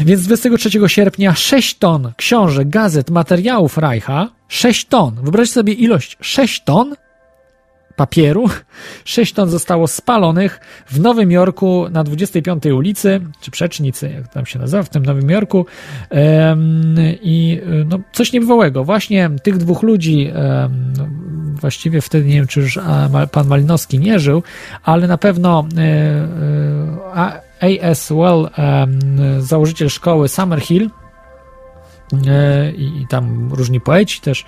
więc 23 sierpnia 6 ton książek, gazet, materiałów Reicha, 6 ton. Wyobraźcie sobie ilość 6 ton papieru, 6 ton zostało spalonych w Nowym Jorku na 25 ulicy, czy Przecznicy, jak tam się nazywa, w tym Nowym Jorku. I no, coś niebywałego. Właśnie tych dwóch ludzi, no, właściwie wtedy nie wiem, czy już pan Malinowski nie żył, ale na pewno e, A- A.S. Well, założyciel szkoły Summerhill, i, tam różni poeci też,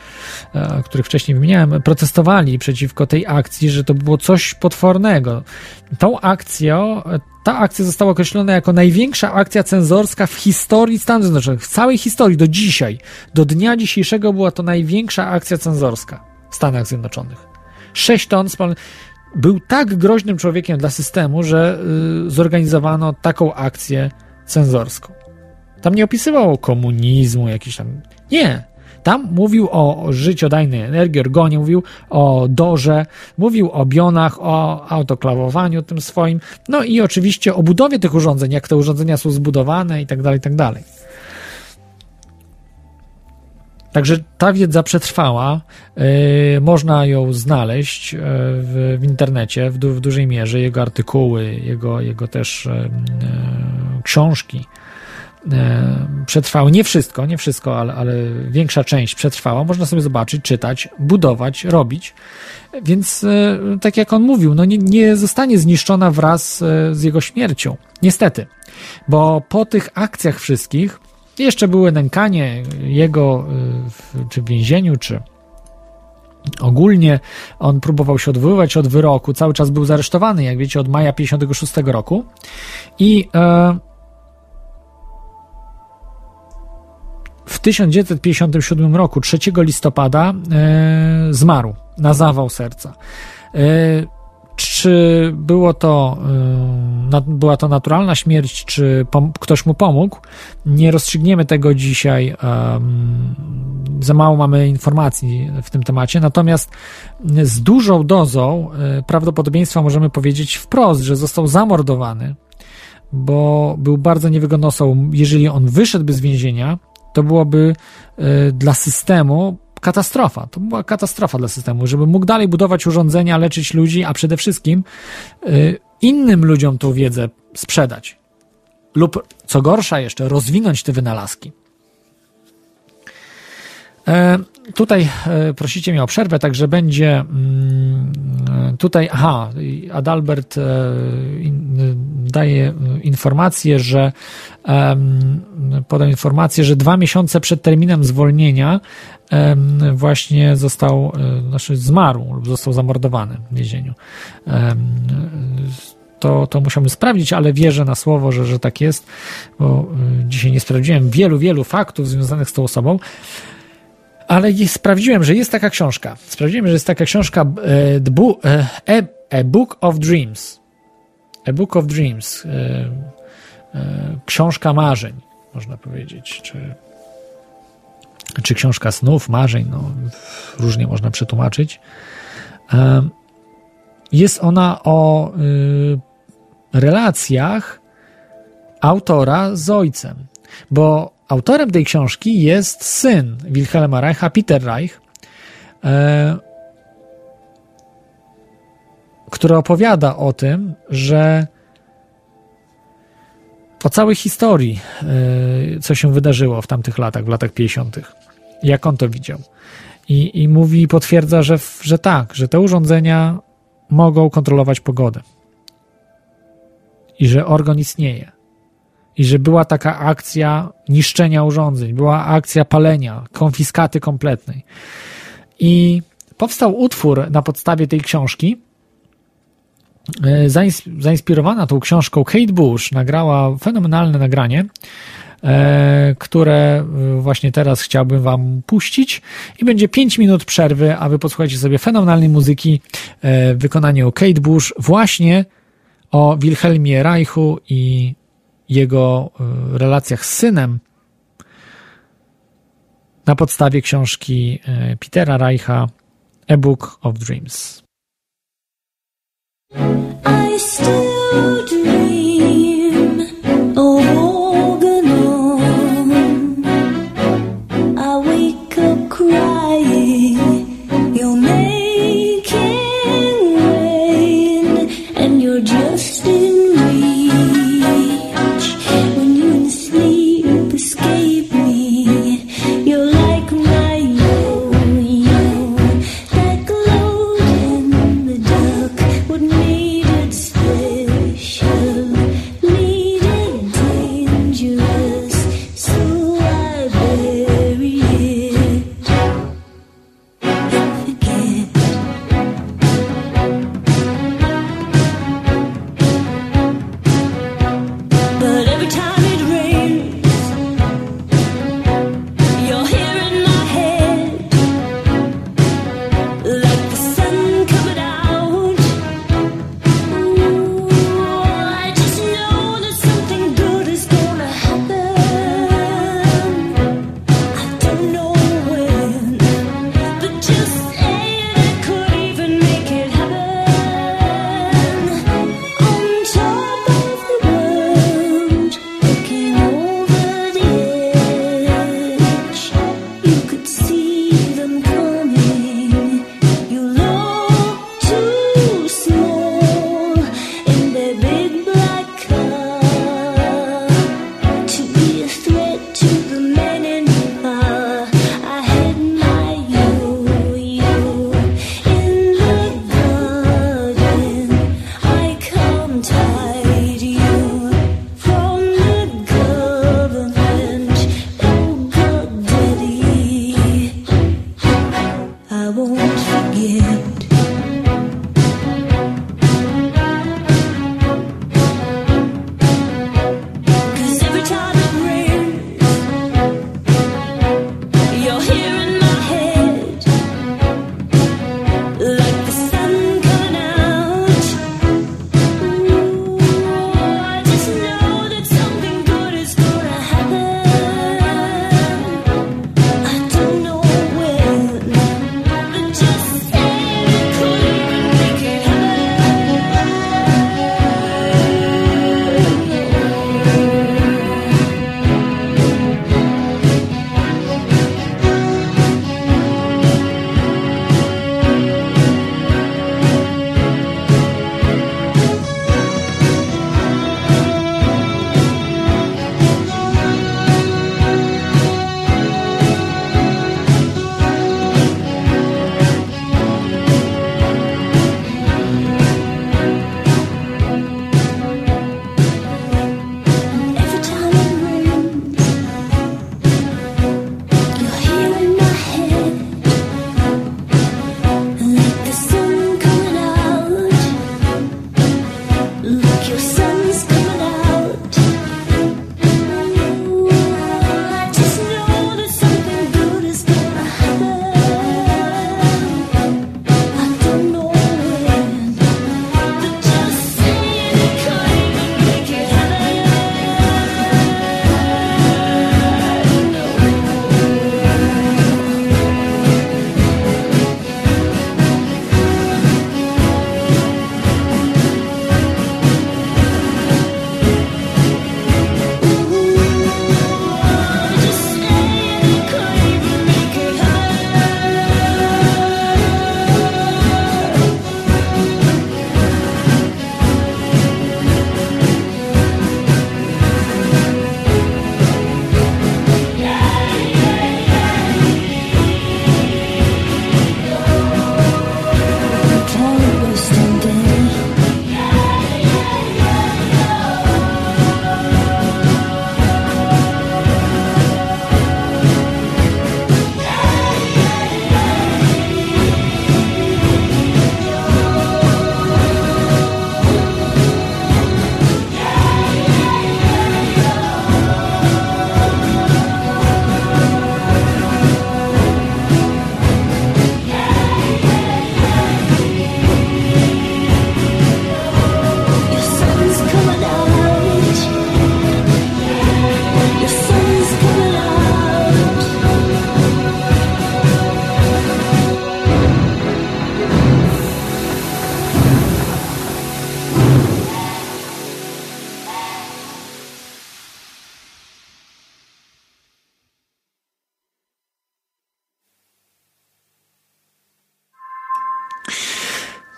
e, których wcześniej wymieniałem, protestowali przeciwko tej akcji, że to było coś potwornego. Tą akcją, ta akcja została określona jako największa akcja cenzorska w historii Stanów Zjednoczonych, w całej historii, do dzisiaj. Do dnia dzisiejszego była to największa akcja cenzorska w Stanach Zjednoczonych. 6 ton. Był tak groźnym człowiekiem dla systemu, że y, zorganizowano taką akcję cenzorską. Tam nie opisywał komunizmu, jakiś tam. Nie. Tam mówił o, życiodajnej energii, orgonie, mówił o dorze, mówił o bionach, o autoklawowaniu tym swoim, no i oczywiście o budowie tych urządzeń, jak te urządzenia są zbudowane i tak dalej, i tak dalej. Także ta wiedza przetrwała, yy, można ją znaleźć yy, w, w internecie w, du, w dużej mierze, jego artykuły, jego, jego też yy, yy, książki e, przetrwały. Nie wszystko, nie wszystko, ale, ale większa część przetrwała. Można sobie zobaczyć, czytać, budować, robić. Więc e, tak jak on mówił, no nie, nie zostanie zniszczona wraz e, z jego śmiercią. Niestety. Bo po tych akcjach wszystkich jeszcze były nękanie jego w, czy w więzieniu, czy ogólnie on próbował się odwoływać od wyroku, cały czas był zaresztowany, jak wiecie, od maja 56 roku i e, w 1957 roku, 3 listopada, e, zmarł na zawał serca. E, czy było to, e, była to naturalna śmierć, czy ktoś mu pomógł? Nie rozstrzygniemy tego dzisiaj. za mało mamy informacji w tym temacie. Natomiast z dużą dozą e, prawdopodobieństwa możemy powiedzieć wprost, że został zamordowany, bo był bardzo niewygodną osobą. Jeżeli on wyszedłby z więzienia, to byłoby y, dla systemu katastrofa. To była katastrofa dla systemu, żeby mógł dalej budować urządzenia, leczyć ludzi, a przede wszystkim y, innym ludziom tą wiedzę sprzedać. Lub co gorsza jeszcze, rozwinąć te wynalazki. E, tutaj e, prosicie mnie o przerwę, także będzie mm, e, tutaj, aha, Adalbert daje informację, że em, podał informację, że dwa miesiące przed terminem zwolnienia właśnie został, znaczy zmarł lub został zamordowany w więzieniu. To, to musiałbym sprawdzić, ale wierzę na słowo, że, że tak jest, bo dzisiaj nie sprawdziłem wielu, wielu faktów związanych z tą osobą. Ale sprawdziłem, że jest taka książka. Sprawdziłem, że jest taka książka e, Book, e, A Book of Dreams. A Book of Dreams. E, e, książka marzeń, można powiedzieć. Czy, czy książka snów, marzeń, no, różnie można przetłumaczyć. E, jest ona o relacjach autora z ojcem, bo autorem tej książki jest syn Wilhelma Reicha, Peter Reich, e, który opowiada o tym, że o całej historii, e, co się wydarzyło w tamtych latach, w latach 50., jak on to widział. I, i mówi, potwierdza, że, że tak, że te urządzenia mogą kontrolować pogodę. I że organ istnieje. I że była taka akcja niszczenia urządzeń, była akcja palenia, konfiskaty kompletnej. I powstał utwór na podstawie tej książki. E, zains- Zainspirowana tą książką Kate Bush nagrała fenomenalne nagranie, e, które e, właśnie teraz chciałbym Wam puścić. I będzie 5 minut przerwy, a Wy posłuchajcie sobie fenomenalnej muzyki w wykonaniu Kate Bush właśnie o Wilhelmie Reichu i jego e, relacjach z synem na podstawie książki e, Petera Reicha A Book of Dreams. I still dream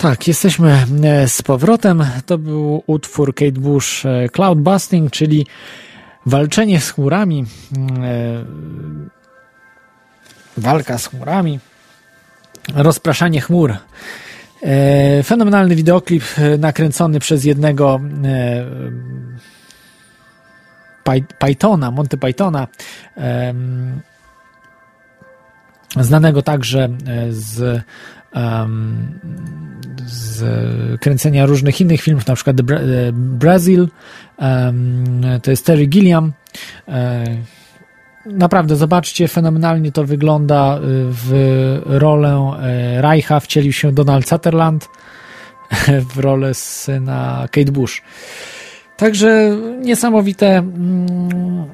Tak, jesteśmy e, z powrotem. To był utwór Kate Bush e, Cloudbusting, czyli walczenie z chmurami, e, walka z chmurami, rozpraszanie chmur. Fenomenalny wideoklip nakręcony przez jednego Py- Pythona, Monty Pythona, znanego także z em, z kręcenia różnych innych filmów, na przykład Bra- e, Brazil, em, to jest Terry Gilliam. E, Naprawdę, zobaczcie, fenomenalnie to wygląda. E, W rolę Reicha wcielił się Donald Sutherland, w rolę syna Kate Bush. Także niesamowite, mm,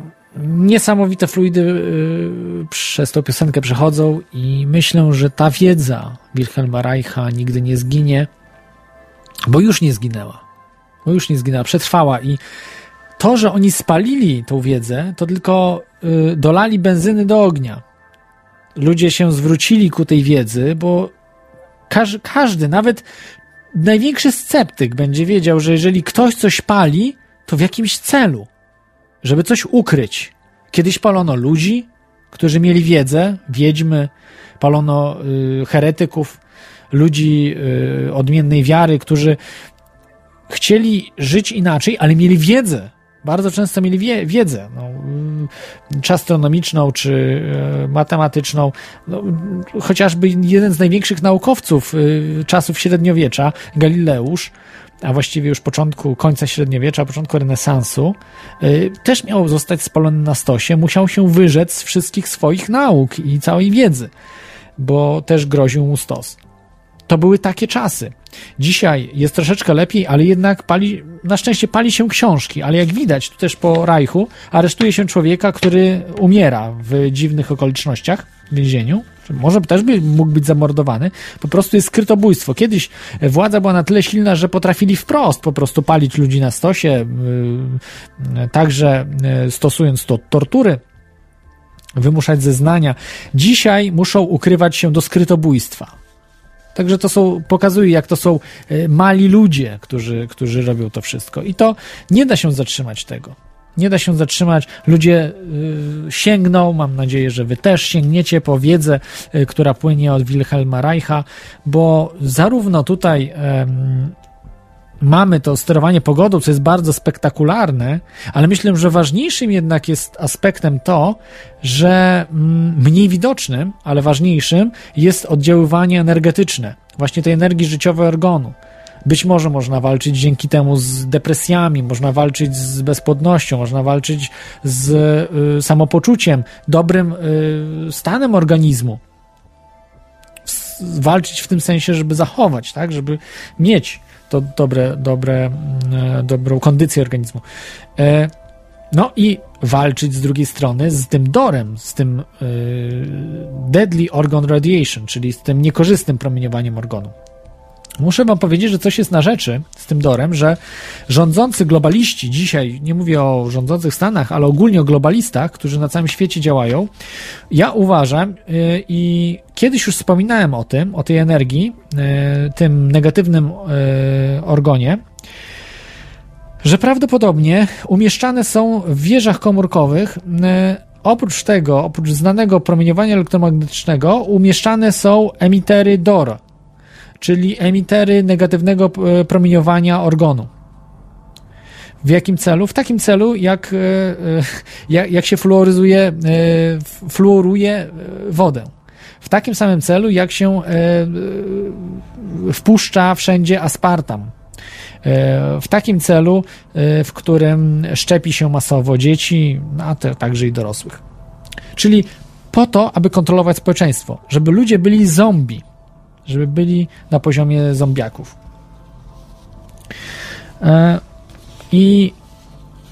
niesamowite fluidy y, przez tą piosenkę przechodzą i myślę, że ta wiedza Wilhelma Reicha nigdy nie zginie, bo już nie zginęła. Bo już nie zginęła, przetrwała i to, że oni spalili tą wiedzę, to tylko y, dolali benzyny do ognia. Ludzie się zwrócili ku tej wiedzy, bo każ, każdy, nawet największy sceptyk będzie wiedział, że jeżeli ktoś coś pali, to w jakimś celu, żeby coś ukryć. Kiedyś palono ludzi, którzy mieli wiedzę, wiedźmy, palono y, heretyków, ludzi y, odmiennej wiary, którzy chcieli żyć inaczej, ale mieli wiedzę. Bardzo często mieli wie, wiedzę, no, mm, czy astronomiczną, czy e, matematyczną. No, chociażby jeden z największych naukowców y, czasów średniowiecza, Galileusz, a właściwie już początku, końca średniowiecza, początku renesansu, y, też miał zostać spalony na stosie, musiał się wyrzec z wszystkich swoich nauk i całej wiedzy, bo też groził mu stos. To były takie czasy. Dzisiaj jest troszeczkę lepiej, ale jednak pali, na szczęście pali się książki, ale jak widać, tu też po Reichu, aresztuje się człowieka, który umiera w dziwnych okolicznościach w więzieniu. Może też by mógł być zamordowany. Po prostu jest skrytobójstwo. Kiedyś władza była na tyle silna, że potrafili wprost po prostu palić ludzi na stosie, yy, także yy, stosując to tortury, wymuszać zeznania. Dzisiaj muszą ukrywać się do skrytobójstwa. Także to są, pokazuje, jak to są e, mali ludzie, którzy, którzy robią to wszystko. I to nie da się zatrzymać tego. Nie da się zatrzymać. Ludzie y, sięgną, mam nadzieję, że wy też sięgniecie po wiedzę, y, która płynie od Wilhelma Reicha, bo zarówno tutaj em, mamy to sterowanie pogodą, co jest bardzo spektakularne, ale myślę, że ważniejszym jednak jest aspektem to, że mm, mniej widocznym, ale ważniejszym jest oddziaływanie energetyczne, właśnie tej energii życiowej organu. Być może można walczyć dzięki temu z depresjami, można walczyć z bezpłodnością, można walczyć z y, samopoczuciem, dobrym y, stanem organizmu. Walczyć w tym sensie, żeby zachować, tak, żeby mieć to dobre, dobre, mm, dobrą kondycję organizmu. E, No i walczyć z drugiej strony z tym dorem, z tym y, deadly organ radiation, czyli z tym niekorzystnym promieniowaniem organu. Muszę wam powiedzieć, że coś jest na rzeczy z tym dorem, że rządzący globaliści dzisiaj, nie mówię o rządzących Stanach, ale ogólnie o globalistach, którzy na całym świecie działają, ja uważam y, i kiedyś już wspominałem o tym, o tej energii, y, tym negatywnym y, orgonie, że prawdopodobnie umieszczane są w wieżach komórkowych, y, oprócz tego, oprócz znanego promieniowania elektromagnetycznego, umieszczane są emitery DOR, czyli emitery negatywnego e, promieniowania organu. W jakim celu? W takim celu, jak, e, e, jak, jak się fluoryzuje, fluoruje wodę. W takim samym celu, jak się wpuszcza wszędzie aspartam. W takim celu, w którym szczepi się masowo dzieci, a także i dorosłych. Czyli po to, aby kontrolować społeczeństwo, żeby ludzie byli zombie, żeby byli na poziomie zombiaków. E, I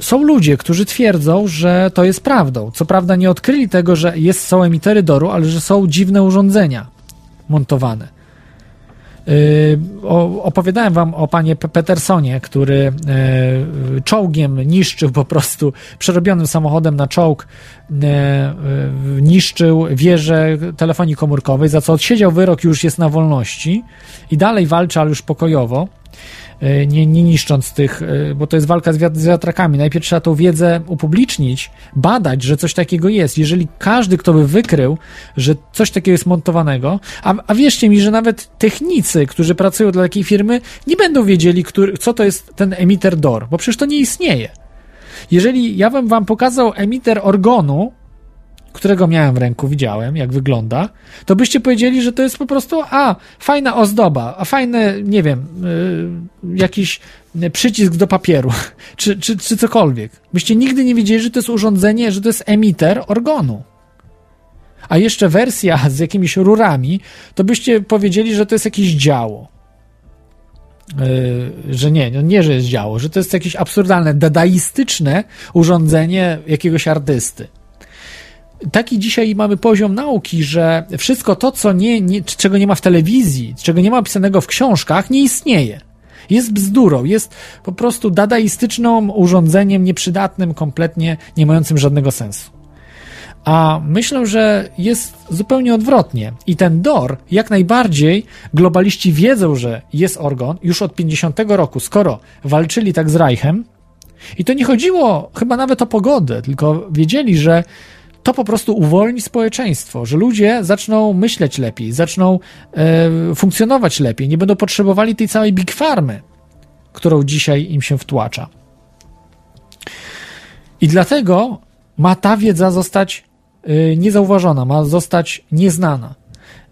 są ludzie, którzy twierdzą, że to jest prawdą. Co prawda nie odkryli tego, że jest, są emitery doru, ale że są dziwne urządzenia montowane. O, opowiadałem wam o panie Pe- Petersonie, który yy, czołgiem niszczył po prostu, przerobionym samochodem na czołg, yy, niszczył wieżę telefonii komórkowej, za co odsiedział wyrok, już jest na wolności i dalej walczy, ale już pokojowo nie, nie niszcząc tych, yy, bo to jest walka z wiatrakami. Najpierw trzeba tą wiedzę upublicznić, badać, że coś takiego jest. Jeżeli każdy, kto by wykrył, że coś takiego jest montowanego, a, a wierzcie mi, że nawet technicy, którzy pracują dla takiej firmy, nie będą wiedzieli, który, co to jest ten emiter DOR, bo przecież to nie istnieje. Jeżeli ja bym wam pokazał emiter organu, którego miałem w ręku, widziałem, jak wygląda, to byście powiedzieli, że to jest po prostu, a, fajna ozdoba, a fajny, nie wiem, y, jakiś przycisk do papieru, czy, czy, czy cokolwiek. Byście nigdy nie wiedzieli, że to jest urządzenie, że to jest emiter organu. A jeszcze wersja z jakimiś rurami, to byście powiedzieli, że to jest jakieś działo. Yy, że nie, no nie, że jest działo, że to jest jakieś absurdalne, dadaistyczne urządzenie jakiegoś artysty taki dzisiaj mamy poziom nauki, że wszystko to, co nie, nie, czego nie ma w telewizji, czego nie ma opisanego w książkach, nie istnieje. Jest bzdurą, jest po prostu dadaistyczną urządzeniem nieprzydatnym, kompletnie nie mającym żadnego sensu. A myślę, że jest zupełnie odwrotnie. I ten DOR, jak najbardziej globaliści wiedzą, że jest organ już od 50 roku, skoro walczyli tak z Reichem. I to nie chodziło chyba nawet o pogodę, tylko wiedzieli, że to po prostu uwolni społeczeństwo, że ludzie zaczną myśleć lepiej, zaczną e, funkcjonować lepiej, nie będą potrzebowali tej całej big farmy. którą dzisiaj im się wtłacza. I dlatego ma ta wiedza zostać y, niezauważona, ma zostać nieznana.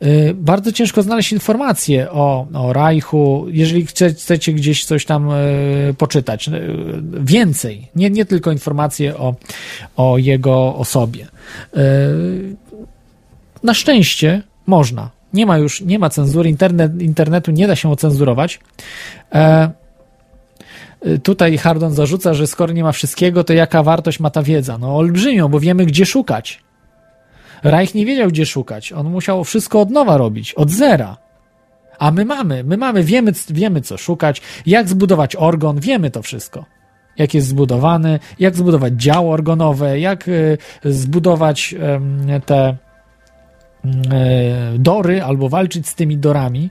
Y, Bardzo ciężko znaleźć informacje o, o Reichu, jeżeli chce, chcecie gdzieś coś tam y, poczytać. Y, Więcej, nie, nie tylko informacje o, o jego osobie. Na szczęście można. Nie ma już, nie ma cenzury, internet, internetu nie da się ocenzurować. E, Tutaj Hardon zarzuca, że skoro nie ma wszystkiego, to jaka wartość ma ta wiedza? No olbrzymią, bo wiemy gdzie szukać. Reich nie wiedział, gdzie szukać. On musiał wszystko od nowa robić, od zera. A my mamy, my mamy, wiemy, wiemy co szukać, jak zbudować organ, wiemy to wszystko. Jak jest zbudowany, jak zbudować działo organowe, jak y, zbudować te mm, e, dory albo walczyć z tymi dorami.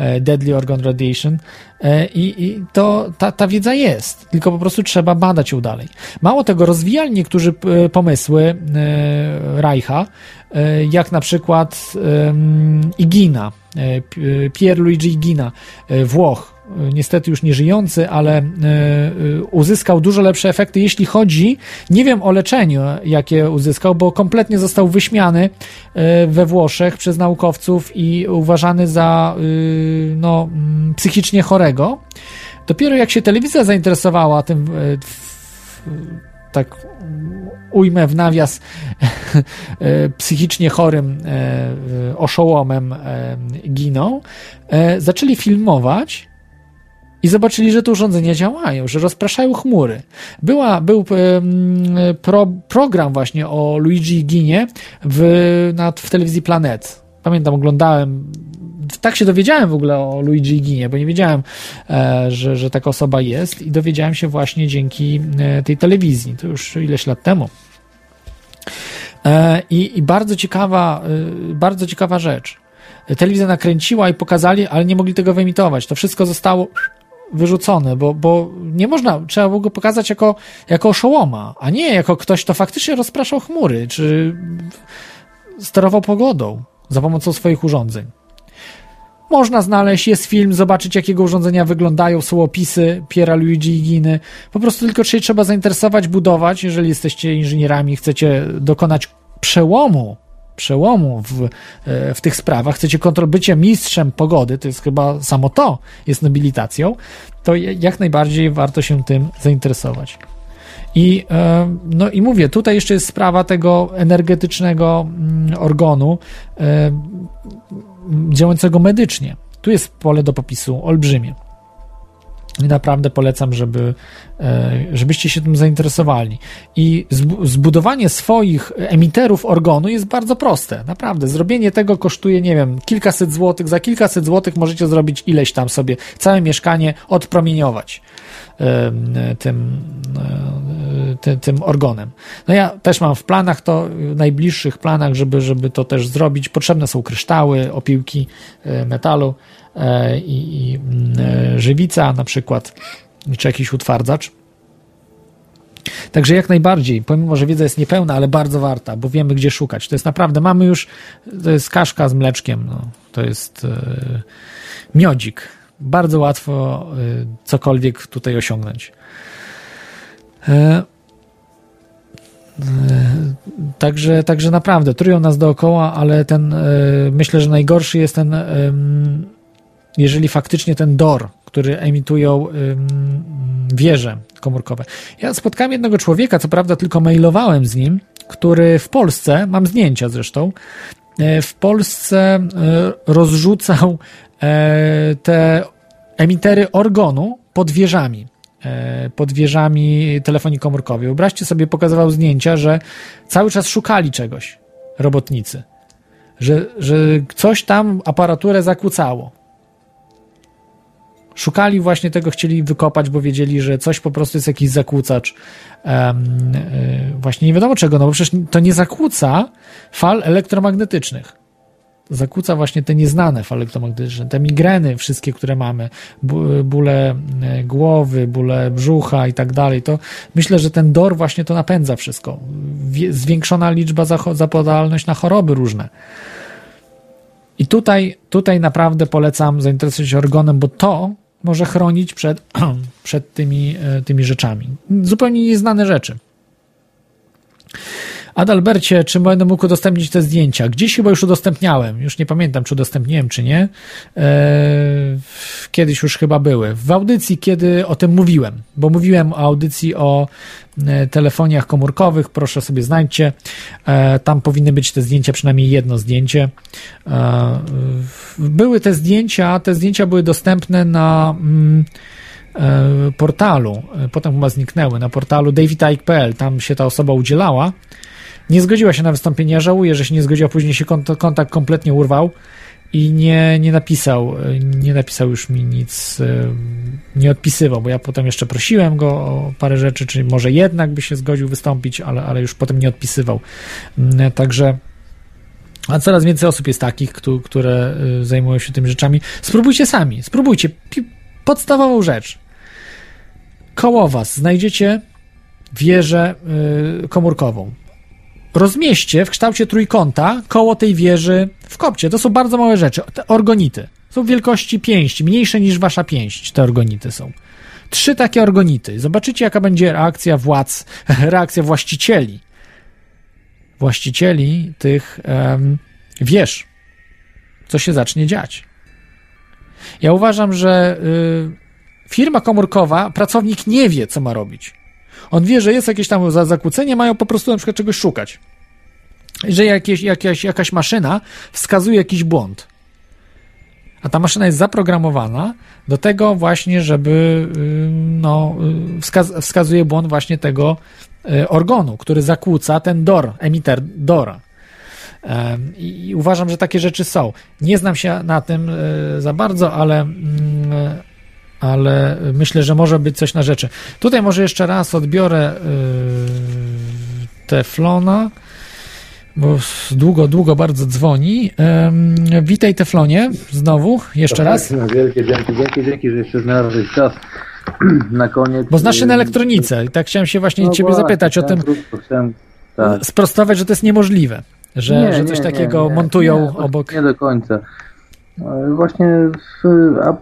E, Deadly Organ Radiation e, i, i to ta, ta wiedza jest, tylko po prostu trzeba badać ją dalej. Mało tego, rozwijali niektórzy e, pomysły Reicha, jak na przykład Igina, e, P- e, Pier Luigi Igina, Włoch, niestety już nie żyjący, ale e, e, uzyskał dużo lepsze efekty, jeśli chodzi, nie wiem o leczeniu, jakie uzyskał, bo kompletnie został wyśmiany e, we Włoszech przez naukowców i uważany za no, mm, psychicznie chorego. Dopiero jak się telewizja zainteresowała tym, tak ujmę w nawias, psychicznie chorym oszołomem giną, zaczęli filmować i zobaczyli, że te urządzenia działają, że rozpraszają chmury. Była, był pro, program właśnie o Luigi Ginie w, w telewizji Planet. Pamiętam, oglądałem, tak się dowiedziałem w ogóle o Luigi Ginie, bo nie wiedziałem, e, że, że taka osoba jest i dowiedziałem się właśnie dzięki e, tej telewizji. To już ileś lat temu. E, I, I bardzo ciekawa, bardzo ciekawa rzecz. Telewizja nakręciła i pokazali, ale nie mogli tego wyemitować. To wszystko zostało wyrzucone, bo, bo nie można, trzeba było go pokazać jako, jako oszołoma, a nie jako ktoś, kto faktycznie rozpraszał chmury, czy sterował pogodą za pomocą swoich urządzeń. Można znaleźć, jest film, zobaczyć jakiego urządzenia wyglądają, są opisy Piera Luigi Iginy. Po prostu tylko się trzeba zainteresować, budować, jeżeli jesteście inżynierami, chcecie dokonać przełomu, przełomu w, e, w tych sprawach, chcecie kontrol, bycie mistrzem pogody, to jest chyba samo to, jest nobilitacją, to jak najbardziej warto się tym zainteresować. I, e, no i mówię, tutaj jeszcze jest sprawa tego energetycznego mm, organu e, działającego medycznie. Tu jest pole do popisu olbrzymie. I naprawdę polecam, żeby, e, żebyście się tym zainteresowali. I zbu- zbudowanie swoich emiterów organu jest bardzo proste. Naprawdę. Zrobienie tego kosztuje, nie wiem, kilkaset złotych. Za kilkaset złotych możecie zrobić ileś tam sobie, całe mieszkanie odpromieniować em, tym, e, ty, tym organem. No ja też mam w planach to, w najbliższych planach, żeby, żeby to też zrobić. Potrzebne są kryształy, opiłki e, metalu e, i, i e, żywica na przykład, czy jakiś utwardzacz. Także jak najbardziej, pomimo, że wiedza jest niepełna, ale bardzo warta, bo wiemy, gdzie szukać. To jest naprawdę, mamy już, to jest kaszka z mleczkiem, no, to jest e, miodzik. Bardzo łatwo e, cokolwiek tutaj osiągnąć. E, e, Także, także naprawdę trują nas dookoła, ale ten e, myślę, że najgorszy jest ten, jeżeli faktycznie ten DOR, który emitują em, wieże komórkowe. Ja spotkałem jednego człowieka, co prawda tylko mailowałem z nim, który w Polsce, mam zdjęcia zresztą, w Polsce rozrzucał te emitery organu pod wieżami e, pod wieżami telefonii komórkowej. Wyobraźcie sobie, pokazywał zdjęcia, że cały czas szukali czegoś robotnicy, że, że coś tam aparaturę zakłócało. Szukali właśnie tego, chcieli wykopać, bo wiedzieli, że coś po prostu jest jakiś zakłócacz. e, właśnie nie wiadomo czego, no bo przecież to nie zakłóca fal elektromagnetycznych zakłóca właśnie te nieznane fale elektromagnetyczne, te migreny wszystkie, które mamy, bóle e, głowy, bóle brzucha i tak dalej, to myślę, że ten DOR właśnie to napędza wszystko. Zwiększona liczba zapadalność na choroby różne. I tutaj, tutaj naprawdę polecam zainteresować się organem, bo to może chronić przed, przed tymi, e, tymi rzeczami. Zupełnie nieznane rzeczy. Adalbercie, czy będę mógł udostępnić te zdjęcia? Gdzieś chyba już udostępniałem. Już nie pamiętam, czy udostępniłem, czy nie. Eee, kiedyś już chyba były. W audycji, kiedy o tym mówiłem, bo mówiłem o audycji o e, telefoniach komórkowych, proszę sobie znajdźcie. E, tam powinny być te zdjęcia, przynajmniej jedno zdjęcie. E, były te zdjęcia, te zdjęcia były dostępne na mm, e, portalu, e, potem chyba zniknęły, na portalu davidike.pl, tam się ta osoba udzielała. Nie zgodziła się na wystąpienie. Ja żałuję, że się nie zgodziła. Później się kont- kontakt kompletnie urwał i nie, nie napisał, nie napisał już mi nic, nie odpisywał, bo ja potem jeszcze prosiłem go o parę rzeczy, czy może jednak by się zgodził wystąpić, ale, ale już potem nie odpisywał. Mm, Także a coraz więcej osób jest takich, któ- które y, zajmują się tymi rzeczami. Spróbujcie sami, spróbujcie. Podstawową rzecz. Koło was znajdziecie wieżę y, komórkową. Rozmieście w kształcie trójkąta koło tej wieży w kopcie. To są bardzo małe rzeczy. Te orgonity. Są wielkości pięści, mniejsze niż wasza pięść te orgonity są. Trzy takie orgonity. Zobaczycie, jaka będzie reakcja władz, reakcja właścicieli właścicieli tych em, wież, co się zacznie dziać. Ja uważam, że y, firma komórkowa, pracownik nie wie, co ma robić. On wie, że jest jakieś tam za- zakłócenie, mają po prostu na przykład czegoś szukać. Że jakieś, jakaś, jakaś maszyna wskazuje jakiś błąd. A ta maszyna jest zaprogramowana do tego właśnie, żeby no, y, wskaz wskazuje błąd właśnie tego y, organu, który zakłóca ten DOR, emiter DORa. I uważam, że takie rzeczy są. Nie znam się na tym y, za bardzo, ale, mm, ale myślę, że może być coś na rzeczy. Tutaj może jeszcze raz odbiorę y, Teflona, bo długo, długo bardzo dzwoni. Em, witaj Teflonie, znowu, jeszcze raz. No, wielkie dzięki, dzięki, dzięki, że jeszcze znalazłeś czas na koniec. Bo znasz się na Yy, elektronice i tak chciałem się właśnie no ciebie właśnie, zapytać o tym, chciałem tak. sprostować, że to jest niemożliwe, że, Nie, że coś nie, takiego nie, montują obok. Nie do końca. E, Właśnie, w, a,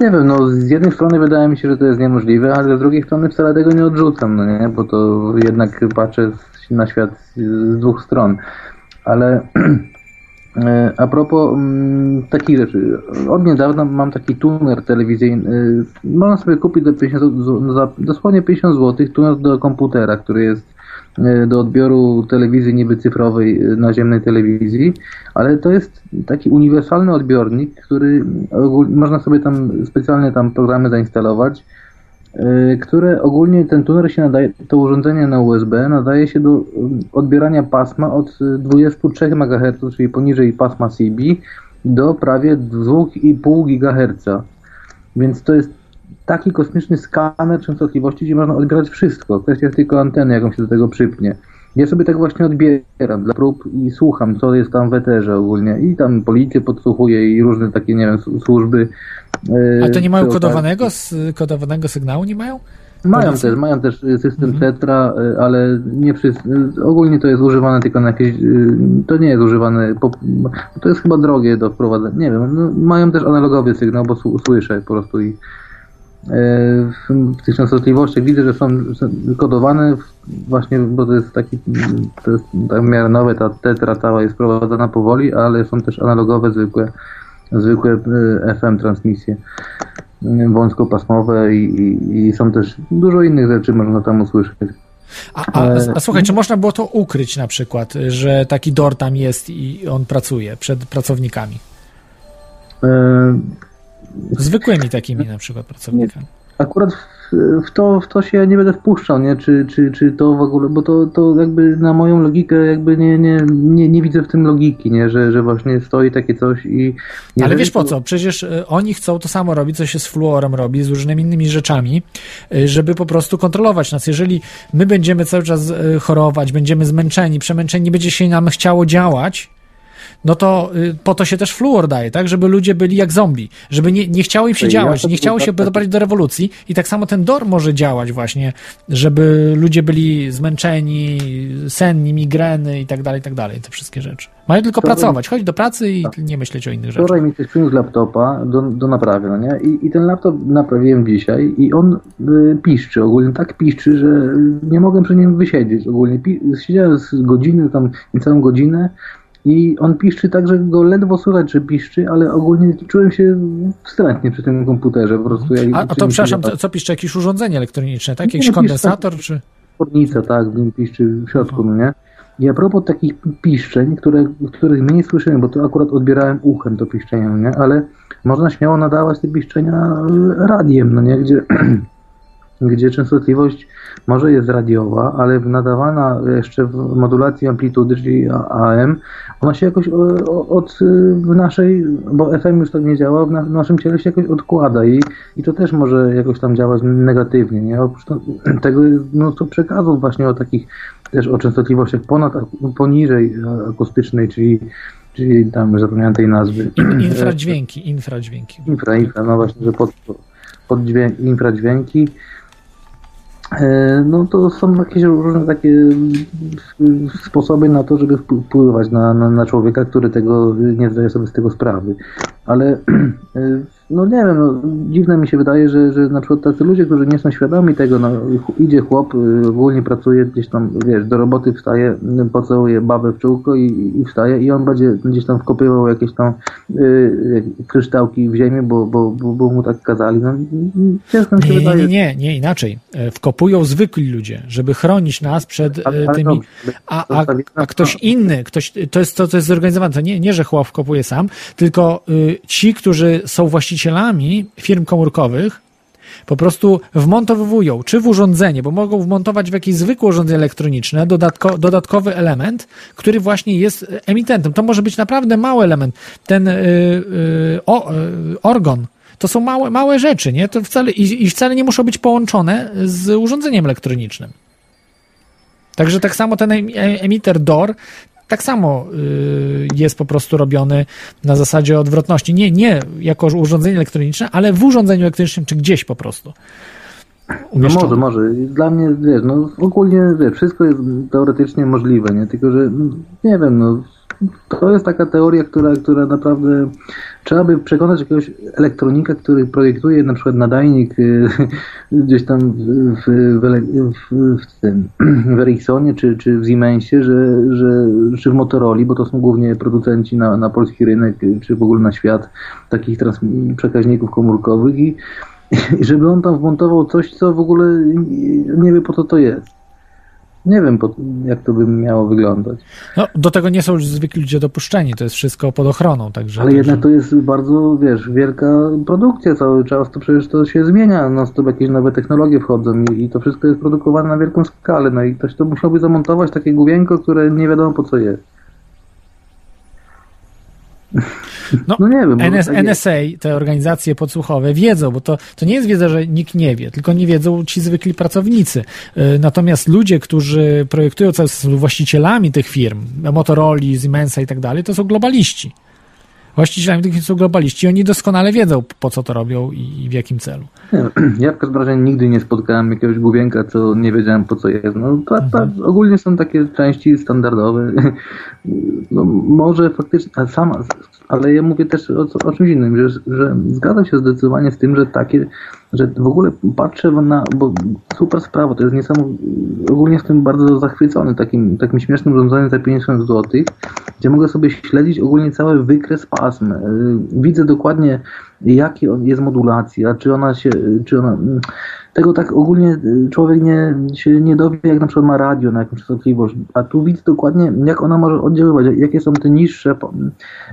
nie wiem, no z jednej strony wydaje mi się, że to jest niemożliwe, ale z drugiej strony wcale tego nie odrzucam, no nie, bo to jednak patrzę na świat z, dwóch stron. Ale e, a propos mm, takich rzeczy, od niedawna mam taki tuner telewizyjny. e, Można sobie kupić do 50, zł- za dosłownie 50 zł tuner do komputera, który jest do odbioru telewizji niby cyfrowej e, naziemnej telewizji, ale to jest taki uniwersalny odbiornik, który można sobie tam specjalne tam programy zainstalować, e, które ogólnie ten tuner się nadaje, to urządzenie na USB nadaje się do odbierania pasma od e, 23 MHz, czyli poniżej pasma CB, do prawie 2,5 GHz. Więc to jest taki kosmiczny skaner częstotliwości, gdzie można odbierać wszystko. Kwestia jest tylko anteny, jaką się do tego przypnie. Ja sobie tak właśnie odbieram dla prób i słucham, co jest tam w eterze ogólnie. I tam policję podsłuchuję i różne takie, nie wiem, służby. e, A to nie mają okazji. kodowanego, kodowanego sygnału, nie mają? Mają też, mają też system Mhm. Tetra, y, ale nie wszyscy, y, ogólnie to jest używane tylko na jakieś, to nie jest używane, to jest chyba drogie do wprowadzenia, nie wiem, no, mają też analogowy sygnał, bo słyszę po prostu i w, w tych częstotliwościach widzę, że są kodowane właśnie, bo to jest taki, to jest tak w miarę nowe, ta Tetra cała jest prowadzona powoli, ale są też analogowe, zwykłe, zwykłe y, FM transmisje y, wąskopasmowe i, i, i są też dużo innych rzeczy można tam usłyszeć. A, a, E, a słuchaj, czy można było to ukryć na przykład, że taki DOR tam jest i on pracuje przed pracownikami? E, Zwykłymi takimi na przykład pracownikami. Akurat w, w, to, w to się nie będę wpuszczał, nie? Czy, czy, czy to w ogóle, bo to, to jakby na moją logikę jakby nie, nie, nie, nie widzę w tym logiki, nie? Że, że właśnie stoi takie coś i... Ale wiesz po co? Przecież y, oni chcą to samo robić, co się z fluorem robi, z różnymi innymi rzeczami, y, żeby po prostu kontrolować nas. Jeżeli my będziemy cały czas y, chorować, będziemy zmęczeni, przemęczeni, nie będzie się nam chciało działać, no to y, po to się też fluor daje, tak? Żeby ludzie byli jak zombie, żeby nie, nie chciało im się Ja działać, nie chciało się tak- doprowadzić do rewolucji i tak samo ten DOR może działać właśnie, żeby ludzie byli zmęczeni, senni, migreny i tak dalej, i tak dalej, te wszystkie rzeczy. Mają tylko Wczoraj- pracować, chodzić do pracy i nie myśleć o innych rzeczach. Wczoraj mi ktoś przyniósł laptopa do, do naprawy, no nie? I, I ten laptop naprawiłem dzisiaj i on y, piszczy ogólnie, tak piszczy, że nie mogłem przy nim wysiedzieć ogólnie. Pi, siedziałem z godziny, tam niecałą godzinę i on piszczy tak, że go ledwo słychać, że piszczy, ale ogólnie czułem się wstrętnie przy tym komputerze po prostu. Jak, A, to przepraszam, siedziałem. co, piszcze, jakieś urządzenie elektroniczne, tak? Jakiś piszcze- kondensator, czy... Kornica, tak, piszczy w środku, no nie? I a propos takich piszczeń, które, których my nie słyszymy, bo to akurat odbierałem uchem to piszczenie, no nie? Ale można śmiało nadawać te piszczenia radiem, no nie? Gdzie, gdzie częstotliwość może jest radiowa, ale nadawana jeszcze w modulacji amplitudy, czyli AM, ona się jakoś o, od y, w naszej, bo FM już tak nie działa, w, na, w naszym ciele się jakoś odkłada i, i to też może jakoś tam działać negatywnie, nie? Oprócz tego jest mnóstwo przekazów właśnie o takich też o częstotliwościach ponad, poniżej akustycznej, czyli, czyli tam zapomniałem tej nazwy. In, infradźwięki, infradźwięki. Infra, infra, no właśnie, że pod, pod dźwięk, infradźwięki. E, No to są jakieś różne takie mm, sposoby na to, żeby wpł- wpływać na, na, na człowieka, który tego nie zdaje sobie z tego sprawy. Ale e, no nie wiem, no, dziwne mi się wydaje, że, że na przykład tacy ludzie, którzy nie są świadomi tego, no idzie chłop, y, ogólnie pracuje gdzieś tam, wiesz, do roboty wstaje, y, pocałuje babę w czółko i, i wstaje i on będzie gdzieś tam wkopywał jakieś tam y, kryształki w ziemię, bo, bo, bo, bo mu tak kazali. No, ciężko mi się Nie, nie, wydaje. nie, nie, nie, inaczej. E, Wkopują zwykli ludzie, żeby chronić nas przed e, Ale- ale tymi. A, a, a ktoś inny, ktoś, to jest to, co jest zorganizowane. To nie, nie że chłop wkopuje sam, tylko y, ci, którzy są właścicielami firm komórkowych, po prostu wmontowują, czy w urządzenie, bo mogą wmontować w jakieś zwykłe urządzenie elektroniczne dodatko, dodatkowy element, który właśnie jest emitentem. To może być naprawdę mały element. Ten y, y, o, y, organ. To są małe, małe rzeczy, nie? To wcale, i, I wcale nie muszą być połączone z urządzeniem elektronicznym. Także tak samo ten em- emiter DOR tak samo y, jest po prostu robiony na zasadzie odwrotności. Nie, nie jako urządzenie elektroniczne, ale w urządzeniu elektronicznym, czy gdzieś po prostu. No umieszczone. może, może. Dla mnie, wiesz, no ogólnie, wiesz, wszystko jest teoretycznie możliwe, nie? Tylko, że mm, nie wiem, no to jest taka teoria, która, która naprawdę trzeba by przekonać jakiegoś elektronika, który projektuje na przykład nadajnik y, gdzieś tam w, w, w, w tym w Ericssonie czy, czy w Siemensie, że, że, czy w Motorola, bo to są głównie producenci na, na polski rynek, y, czy w ogóle na świat takich trans- przekaźników komórkowych i i żeby on tam wmontował coś, co w ogóle nie wie po co to jest. Nie wiem, jak to by miało wyglądać. No, do tego nie są już zwykli ludzie dopuszczeni, to jest wszystko pod ochroną, także... Ale jednak to jest bardzo, wiesz, wielka produkcja cały czas, to przecież to się zmienia, no stop jakieś nowe technologie wchodzą i, i to wszystko jest produkowane na wielką skalę, no i ktoś to musiałby zamontować takie główienko, które nie wiadomo po co jest. No, No nie wiem, NS, tak. NSA, te organizacje podsłuchowe wiedzą, bo to, to nie jest wiedza, że nikt nie wie, tylko nie wiedzą ci zwykli pracownicy. Y, Natomiast ludzie, którzy projektują czas są właścicielami tych firm, Motorola, Siemensa i tak dalej, to są globaliści. Właścicielami tych firm są globaliści oni doskonale wiedzą, po co to robią i, i w jakim celu. Ja w każdym razie nigdy nie spotkałem jakiegoś główienka, co nie wiedziałem po co jest. No, to, to ogólnie są takie części standardowe. No, może faktycznie, a sama, ale ja mówię też o, o czymś innym, że, że zgadzam się zdecydowanie z tym, że takie, że w ogóle patrzę na, bo super sprawa, to jest niesamowite, ogólnie jestem bardzo zachwycony takim, takim śmiesznym urządzeniem za 50 zł, gdzie mogę sobie śledzić ogólnie cały wykres. Y, Widzę dokładnie jakie on- jest modulacja, czy ona się, czy ona, mm, tego tak ogólnie y, człowiek nie, się nie dowie, jak na przykład ma radio na jakąś częstotliwość, a tu widzę dokładnie, jak ona może oddziaływać, jakie są te niższe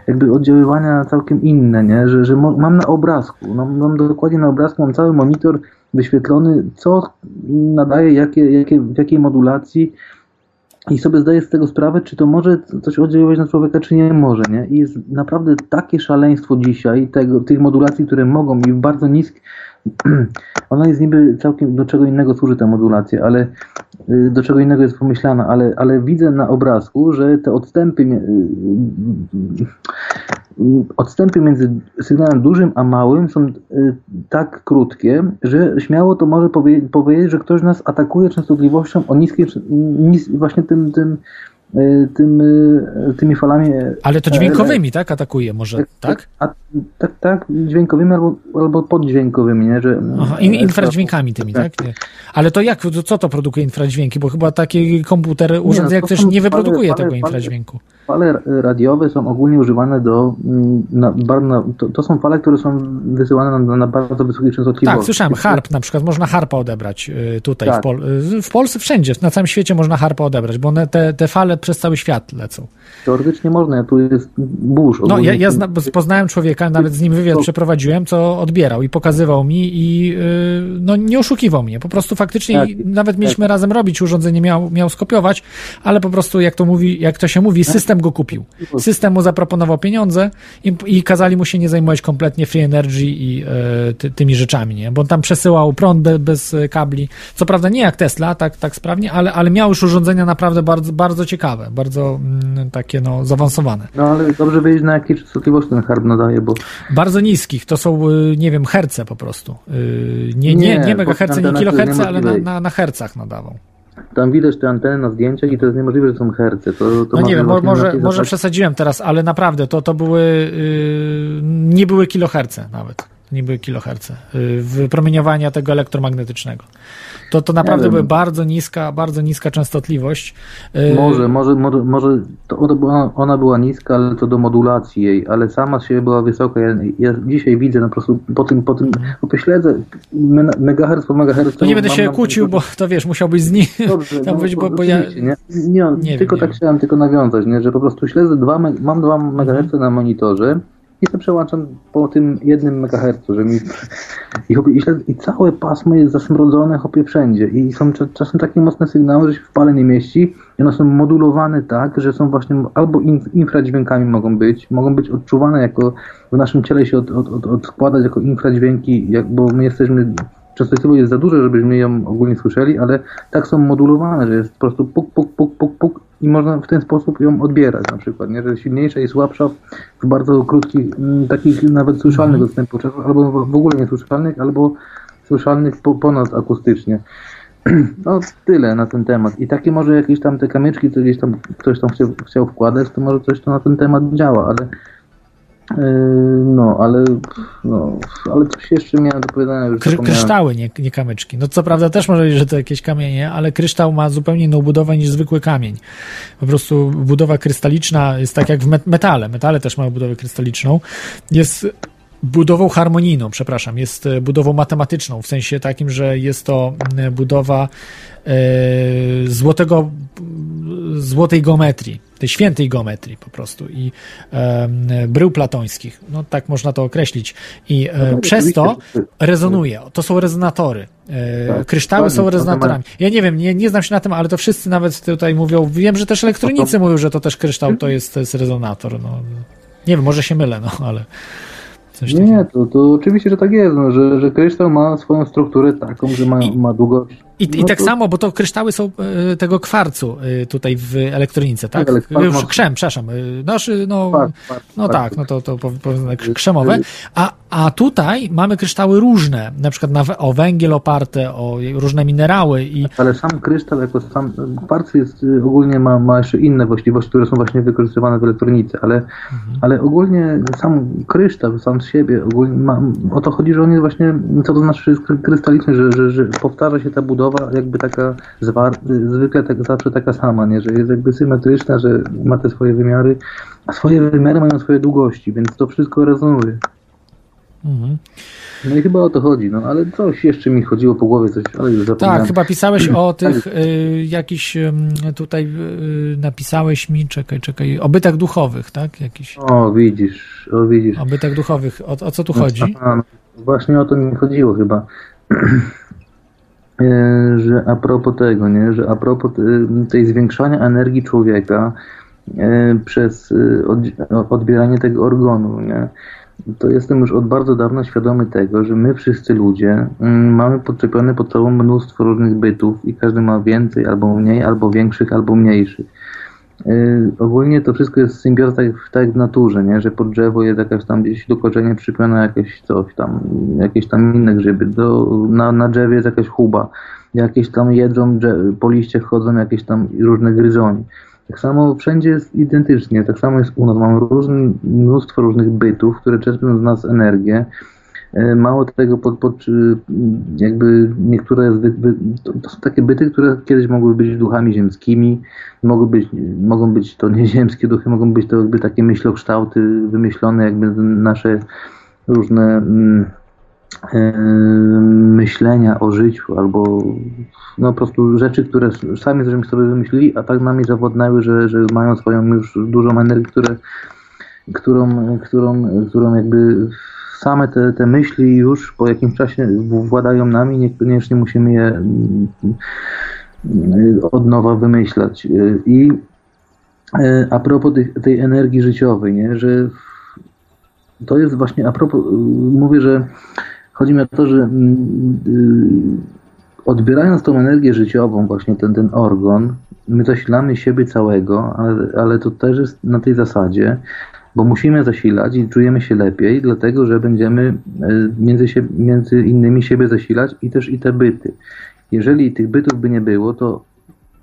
jakby oddziaływania całkiem inne, nie? Że, że mam na obrazku, no, mam dokładnie na obrazku, mam cały monitor wyświetlony, co nadaje, jakie, jakie, w jakiej modulacji, i sobie zdaję z tego sprawę, czy to może coś oddziaływać na człowieka, czy nie może, nie? I jest naprawdę takie szaleństwo dzisiaj tego, tych modulacji, które mogą i bardzo nisk, ona jest niby całkiem, do czego innego służy ta modulacja, ale y, do czego innego jest pomyślana, ale, ale widzę na obrazku, że te odstępy, y, y, odstępy między sygnałem dużym a małym są y, tak krótkie, że śmiało to może powie, powiedzieć, że ktoś nas atakuje częstotliwością o niskiej, nis, właśnie tym, tym, y, tym, y, tymi falami. Ale to dźwiękowymi, tak? Atakuje może, tak? A, tak, tak, dźwiękowymi albo, albo poddźwiękowymi, nie? Że, Aha, in, infradźwiękami tymi, tak? Nie. Ale to jak, co to produkuje infradźwięki? Bo chyba taki komputer, urządzenie no to też nie wyprodukuje fale- tego infradźwięku. Fale radiowe są ogólnie używane do. mm, Na, na, to, to są fale, które są wysyłane na, na bardzo wysokiej częstotliwości. Tak, słyszałem, harp na przykład, można harpa odebrać y, tutaj w, Tak. Pol y, w Polsce, wszędzie, na całym świecie można harpa odebrać, bo one, te, te fale przez cały świat lecą. Teoretycznie można, tu jest burz. No, ja, ja zna, poznałem człowieka, nawet z nim wywiad To- przeprowadziłem, co odbierał i pokazywał mi i yy, no, nie oszukiwał mnie. Po prostu faktycznie Tak, nawet mieliśmy razem robić, urządzenie miał, miał skopiować, ale po prostu jak to mówi, jak to się mówi, system go kupił. System mu zaproponował pieniądze i, i kazali mu się nie zajmować kompletnie free energy i yy, ty, tymi rzeczami, nie? Bo on tam przesyłał prąd be, bez e, kabli. Co prawda nie jak Tesla, tak, tak sprawnie, ale, ale miał już urządzenia naprawdę bardzo, bardzo ciekawe, bardzo mm, takie no, zaawansowane. No ale dobrze wiedzieć, na jakiej częstotliwości ten harp nadaje, bo Bardzo niskich, to są, y, nie wiem, herce po prostu. Y, Nie, nie, Nie, nie megaherce, nie kiloherce, ale na, na, na hercach nadawał. Tam widać te anteny na zdjęciach i to jest niemożliwe, że są herce. To, to No nie wiem, mo, może, może przesadziłem teraz, ale naprawdę to, to były, y, nie były kiloherce nawet. Nie były kiloherce. Y, wypromieniowania tego elektromagnetycznego. To, to naprawdę była bardzo niska, bardzo niska częstotliwość. Y, Może, może, może, może to ona była, ona była niska, ale to do modulacji jej, ale sama z siebie była wysoka. Ja, ja dzisiaj widzę no po prostu po tym, po tym, bo to śledzę me- megahertz po megahertz. No nie będę się kłócił, bo to wiesz, musiałbyś z nim Dobrze, tam no, być, bo, bo ja... nie, nie, nie tylko wiem, tak nie chciałem tylko nawiązać, nie, że po prostu śledzę dwa, mam dwa megaherce na monitorze i sobie przełączam po tym jednym megahercu, że mi i, chłopie, i, i całe pasmo jest zasmrodzone chopie wszędzie. I są cza- czasem takie mocne sygnały, że się w pale nie mieści. I one są modulowane tak, że są właśnie albo in, infradźwiękami mogą być, mogą być odczuwane jako w naszym ciele się od, od, od, odskładać jako infradźwięki, jak, bo my jesteśmy częstotliwość jest za duża, żebyśmy ją ogólnie słyszeli, ale tak są modulowane, że jest po prostu puk, puk, puk, puk, puk i można w ten sposób ją odbierać na przykład, nie? że silniejsza i słabsza w bardzo krótkich, mm, takich nawet słyszalnych odstępach czasu, albo w ogóle niesłyszalnych, albo słyszalnych po, ponad akustycznie. No tyle na ten temat. I takie może jakieś tam te kamyczki, co gdzieś tam ktoś tam chciał, chciał wkładać, to może coś to na ten temat działa, ale no, ale no, ale coś jeszcze miałem do powiedzenia, już Kry, kryształy, nie, nie kamyczki. No co prawda też może być, że to jakieś kamienie, ale kryształ ma zupełnie inną budowę niż zwykły kamień. Po prostu budowa krystaliczna jest tak jak w met- metale. Metale też mają budowę krystaliczną. Jest budową harmonijną, przepraszam, jest e, budową matematyczną, w sensie takim, że jest to budowa e, złotego, złotej geometrii, tej świętej geometrii po prostu i e, brył platońskich, no tak można to określić i e, przez to rezonuje, to są rezonatory. E, Tak, kryształy są rezonatorami. Ja nie wiem, nie, nie znam się na tym, ale to wszyscy nawet tutaj mówią, wiem, że też elektronicy mówią, że to też kryształ to jest, to jest rezonator, no. Nie wiem, może się mylę, no ale coś Nie, to, to oczywiście, że tak jest, no, że, że kryształ ma swoją strukturę taką, że ma, I- ma długość. I, I no tak to- samo, bo to kryształy są e, tego kwarcu e, tutaj w elektronice, tak? Tak, ale Już krzem, przepraszam. e, No, szy- no, Kwarc, kwarc, no kwarc. tak, no to, to pow- powiedzmy krzemowe. A, a tutaj mamy kryształy różne, na przykład na, o węgiel oparte, o różne minerały i Ale sam kryształ jako sam, kwarc jest y, ogólnie ma, ma jeszcze inne właściwości, które są właśnie wykorzystywane w elektronice, ale, Mhm. ale ogólnie sam kryształ sam siebie, ogólnie ma, o to chodzi, że on jest właśnie, co to znaczy, że jest kry- krystaliczny, że, że, że powtarza się ta budowa jakby taka zwar, zwykle tak, zawsze taka sama, nie? że jest jakby symetryczna, że ma te swoje wymiary, a swoje wymiary mają swoje długości, więc to wszystko rezonuje. mhm. No i chyba o to chodzi, no ale coś jeszcze mi chodziło po głowie, coś, ale już zapomniałem. Tak, chyba pisałeś o tych y, jakiś ym, tutaj y, napisałeś mi, czekaj, czekaj, o bytach duchowych, tak? Jakiś O, widzisz, o widzisz. o bytach duchowych. O, o co tu chodzi? Aha, no, właśnie o to mi chodziło chyba. E, że a propos tego, nie, że a propos te- tej zwiększania energii człowieka e, przez odzi- odbieranie tego organu, nie, to jestem już od bardzo dawna świadomy tego, że my wszyscy ludzie mm, mamy podczepione pod sobą mnóstwo różnych bytów i każdy ma więcej albo mniej, albo większych, albo mniejszych. Yy, ogólnie to wszystko jest symbioza tak, tak w naturze, nie? że pod drzewo jest jakaś tam gdzieś do korzenia przypiona jakieś coś tam, jakieś tam inne grzyby, do, na, na drzewie jest jakaś chuba, jakieś tam jedzą, drze- po liściach chodzą jakieś tam różne gryzoni. Tak samo wszędzie jest identycznie, tak samo jest u nas. Mamy mnóstwo różnych bytów, które czerpią z nas energię. E, Mało tego, pod, pod, jakby niektóre to, to są takie byty, które kiedyś mogły być duchami ziemskimi, mogą być, mogą być to nieziemskie duchy, mogą być to jakby takie myślokształty wymyślone, jakby nasze różne mm, myślenia o życiu, albo no po prostu rzeczy, które sami sobie wymyślili, a tak nami zawodnęły, że, że mają swoją już dużą energię, które, którą, którą, którą jakby same te, te myśli już po jakimś czasie władają nami, niekoniecznie musimy je mm, od nowa wymyślać. I e, a propos tych, tej energii życiowej, nie, że to jest właśnie a propos, mówię, że chodzi mi o to, że mm, y, odbierając tą energię życiową, właśnie ten, ten organ, my zasilamy siebie całego, ale, ale to też jest na tej zasadzie, bo musimy zasilać i czujemy się lepiej, dlatego że będziemy y, między, sie, między innymi siebie zasilać i też i te byty. Jeżeli tych bytów by nie było, to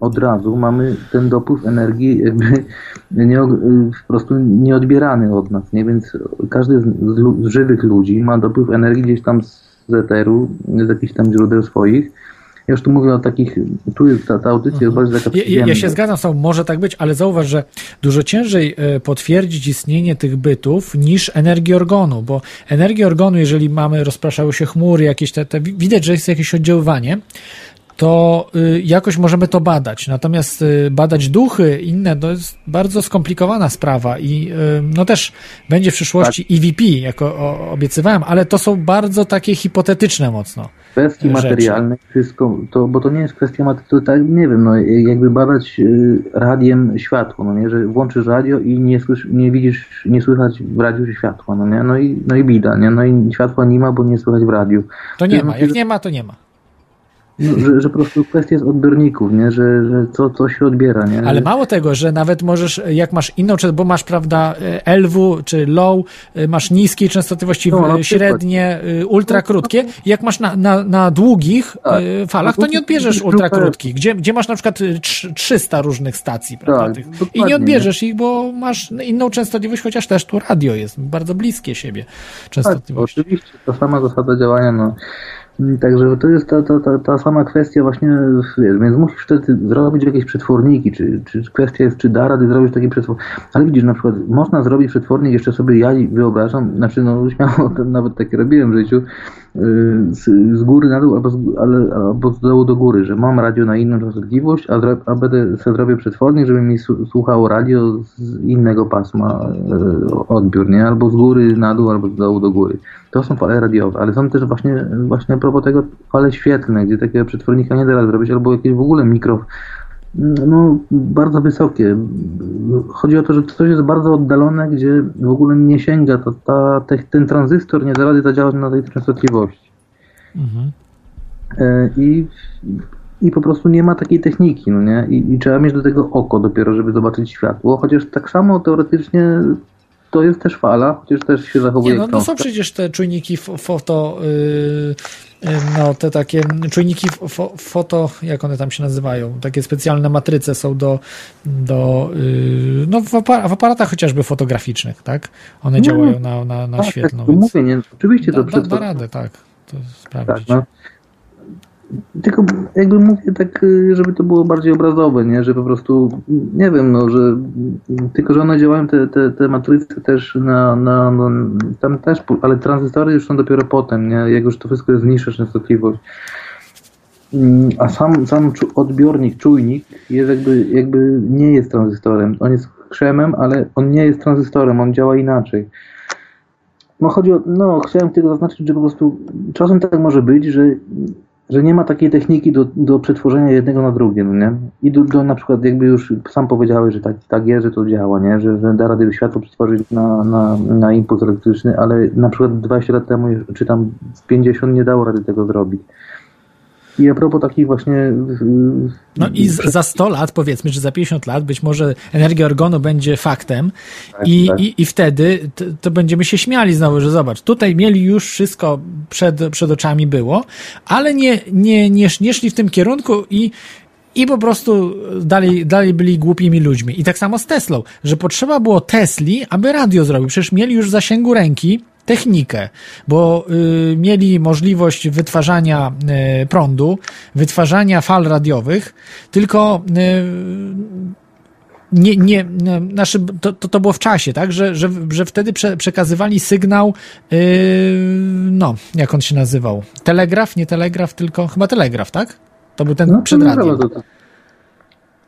od razu mamy ten dopływ energii jakby nie, po prostu nieodbierany od nas, nie? Więc każdy z, z, z żywych ludzi ma dopływ energii gdzieś tam z eteru, z jakichś tam źródeł swoich. Ja już tu mówię o takich, tu jest ta, ta audycja jest bardziej taka Ja, ja, się zgadzam z tobą, może tak być, ale zauważ, że dużo ciężej e, potwierdzić istnienie tych bytów niż energii organu, bo energię organu, jeżeli mamy, rozpraszały się chmury, jakieś te, te widać, że jest jakieś oddziaływanie, to y, jakoś możemy to badać. Natomiast y, badać duchy, inne, to jest bardzo skomplikowana sprawa i y, no też będzie w przyszłości EVP, jako obiecywałem, ale to są bardzo takie hipotetyczne mocno. kwestii rzeczy. materialnych, wszystko, to, bo to nie jest kwestia materialna, to tak, nie wiem, no, jakby badać radiem światło, no nie, że włączysz radio i nie, słysz, nie widzisz, nie słychać w radiu światła, no nie, no i, no i bida, nie, no i światła nie ma, bo nie słychać w radiu. To nie ma, znaczy, jak nie ma, to nie ma. No, że, że po prostu kwestia jest odbiorników, nie, że, że co, co się odbiera, nie. Ale mało tego, że nawet możesz, jak masz inną, bo masz, prawda, e, LW czy low, e, masz niskiej częstotliwości, No, średnie, e, ultra krótkie. Jak masz na, na, na długich Tak. falach, to nie odbierzesz ultra krótkich, gdzie, gdzie masz na przykład e, trz- 300 różnych stacji, prawda? Tak. I nie odbierzesz ich, bo masz inną częstotliwość, chociaż też tu radio jest bardzo bliskie siebie tak, częstotliwości. oczywiście, ta sama zasada działania, no. Także to jest ta, ta, ta, ta sama kwestia właśnie, wiesz, więc musisz wtedy zrobić jakieś przetworniki, czy, czy kwestia jest, czy da rady zrobić taki przetwornik. Ale widzisz, na przykład można zrobić przetwornik, jeszcze sobie ja wyobrażam, znaczy no śmiało, nawet takie robiłem w życiu, yy, z, z góry na dół, albo z, ale, albo z dołu do góry, że mam radio na inną częstotliwość, a, a będę sobie zrobię przetwornik, żeby mi słuchało radio z innego pasma yy, odbiór, nie? Albo z góry na dół, albo z dołu do góry. To są fale radiowe, ale są też właśnie, właśnie a propos tego fale świetlne, gdzie takiego przetwornika nie da rady zrobić, albo jakieś w ogóle mikro, no bardzo wysokie. Chodzi o to, że coś jest bardzo oddalone, gdzie w ogóle nie sięga, to ta, te, ten tranzystor nie da rady zadziałać na tej częstotliwości. Mhm. E, I, I po prostu nie ma takiej techniki, no nie? I, I trzeba mieć do tego oko dopiero, żeby zobaczyć światło, chociaż tak samo teoretycznie to jest też fala, chociaż też się zachowuje Nie, no, no są przecież te czujniki fo- foto, yy, no te takie czujniki fo, foto, jak one tam się nazywają, takie specjalne matryce są do, do yy, no w, apar- w aparatach chociażby fotograficznych, tak? One No, działają na, na, na Tak, świetlną, tak, więc mówię, nie? Oczywiście da, to da, da radę, tak, to Tak, sprawdzić. no. Tylko jakby mówię tak, y, żeby to było bardziej obrazowe, nie? Że po prostu, nie wiem, no, że tylko, że one działają, te, te, te matryce też na, na, na tam też, ale tranzystory już są dopiero potem, nie? Jak już to wszystko jest niższa częstotliwość. Mm, A sam, sam odbiornik, czujnik jest jakby, jakby nie jest tranzystorem. On jest krzemem, ale on nie jest tranzystorem, on działa inaczej. No chodzi o, no chciałem tylko zaznaczyć, że po prostu czasem tak może być, że że nie ma takiej techniki do, do przetworzenia jednego na drugie, no nie? I do, do na przykład jakby już sam powiedziałeś, że tak, tak jest, że to działa, nie? Że, że da radę światło przetworzyć na, na, na impuls elektryczny, ale na przykład 20 lat temu, czy tam 50 nie dało rady tego zrobić. I a propos takich właśnie... No i z, za 100 lat, powiedzmy, czy za 50 lat, być może energia organu będzie faktem i, tak. i, i wtedy to, to będziemy się śmiali znowu, że zobacz, tutaj mieli już wszystko przed, przed oczami było, ale nie, nie, nie, nie szli w tym kierunku i i po prostu dalej, dalej byli głupimi ludźmi. I tak samo z Teslą, że potrzeba było Tesli, aby radio zrobił. Przecież mieli już w zasięgu ręki technikę, bo y, mieli możliwość wytwarzania y, prądu, wytwarzania fal radiowych, tylko y, nie, nie, y, znaczy to, to, to było w czasie, tak, że, że, że wtedy prze, przekazywali sygnał, y, no, jak on się nazywał? Telegraf, nie telegraf, tylko chyba telegraf, tak? To był ten No, przed no, radiem.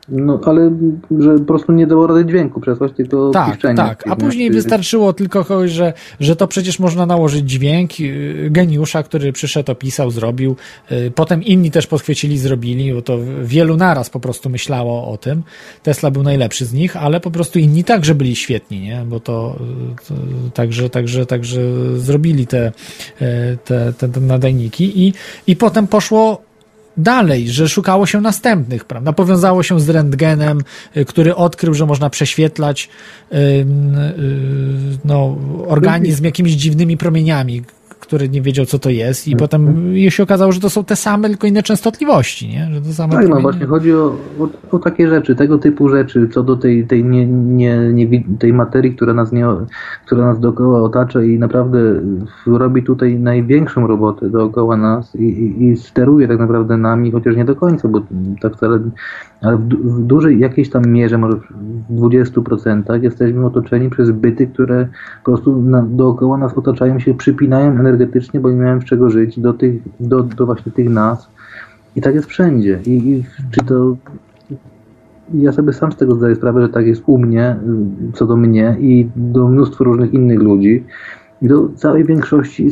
No, ale że po prostu nie dało rady dźwięku przesłać, tylko Tak, tak. A później wystarczyło tylko kogoś, że, że to przecież można nałożyć dźwięk yy, geniusza, który przyszedł, opisał, zrobił. Yy, Potem inni też podchwycili, zrobili, bo to wielu naraz po prostu myślało o tym. Tesla był najlepszy z nich, ale po prostu inni także byli świetni, nie? Bo to, to także, także, także zrobili te, te, te, te nadajniki i, i potem poszło dalej, że szukało się następnych, prawda? Powiązało się z rentgenem, y, który odkrył, że można prześwietlać ym, y, no, organizm jakimiś dziwnymi promieniami, który nie wiedział, co to jest i potem się okazało, że to są te same, tylko inne częstotliwości, nie? Że to same Tak, no właśnie chodzi o, o, o takie rzeczy, tego typu rzeczy, co do tej, tej, nie, nie, nie, tej materii, która nas, nie, która nas dookoła otacza i naprawdę robi tutaj największą robotę dookoła nas i, i, i steruje tak naprawdę nami, chociaż nie do końca, bo tak wcale, ale w, w dużej jakiejś tam mierze, może w 20% jesteśmy otoczeni przez byty, które po prostu na, dookoła nas otaczają się, przypinają energetycznie, bo nie mają z czego żyć, do, tych, do, do właśnie tych nas. I tak jest wszędzie. I, i czy to. Ja sobie sam z tego zdaję sprawę, że tak jest u mnie, co do mnie i do mnóstwa różnych innych ludzi. I do całej większości,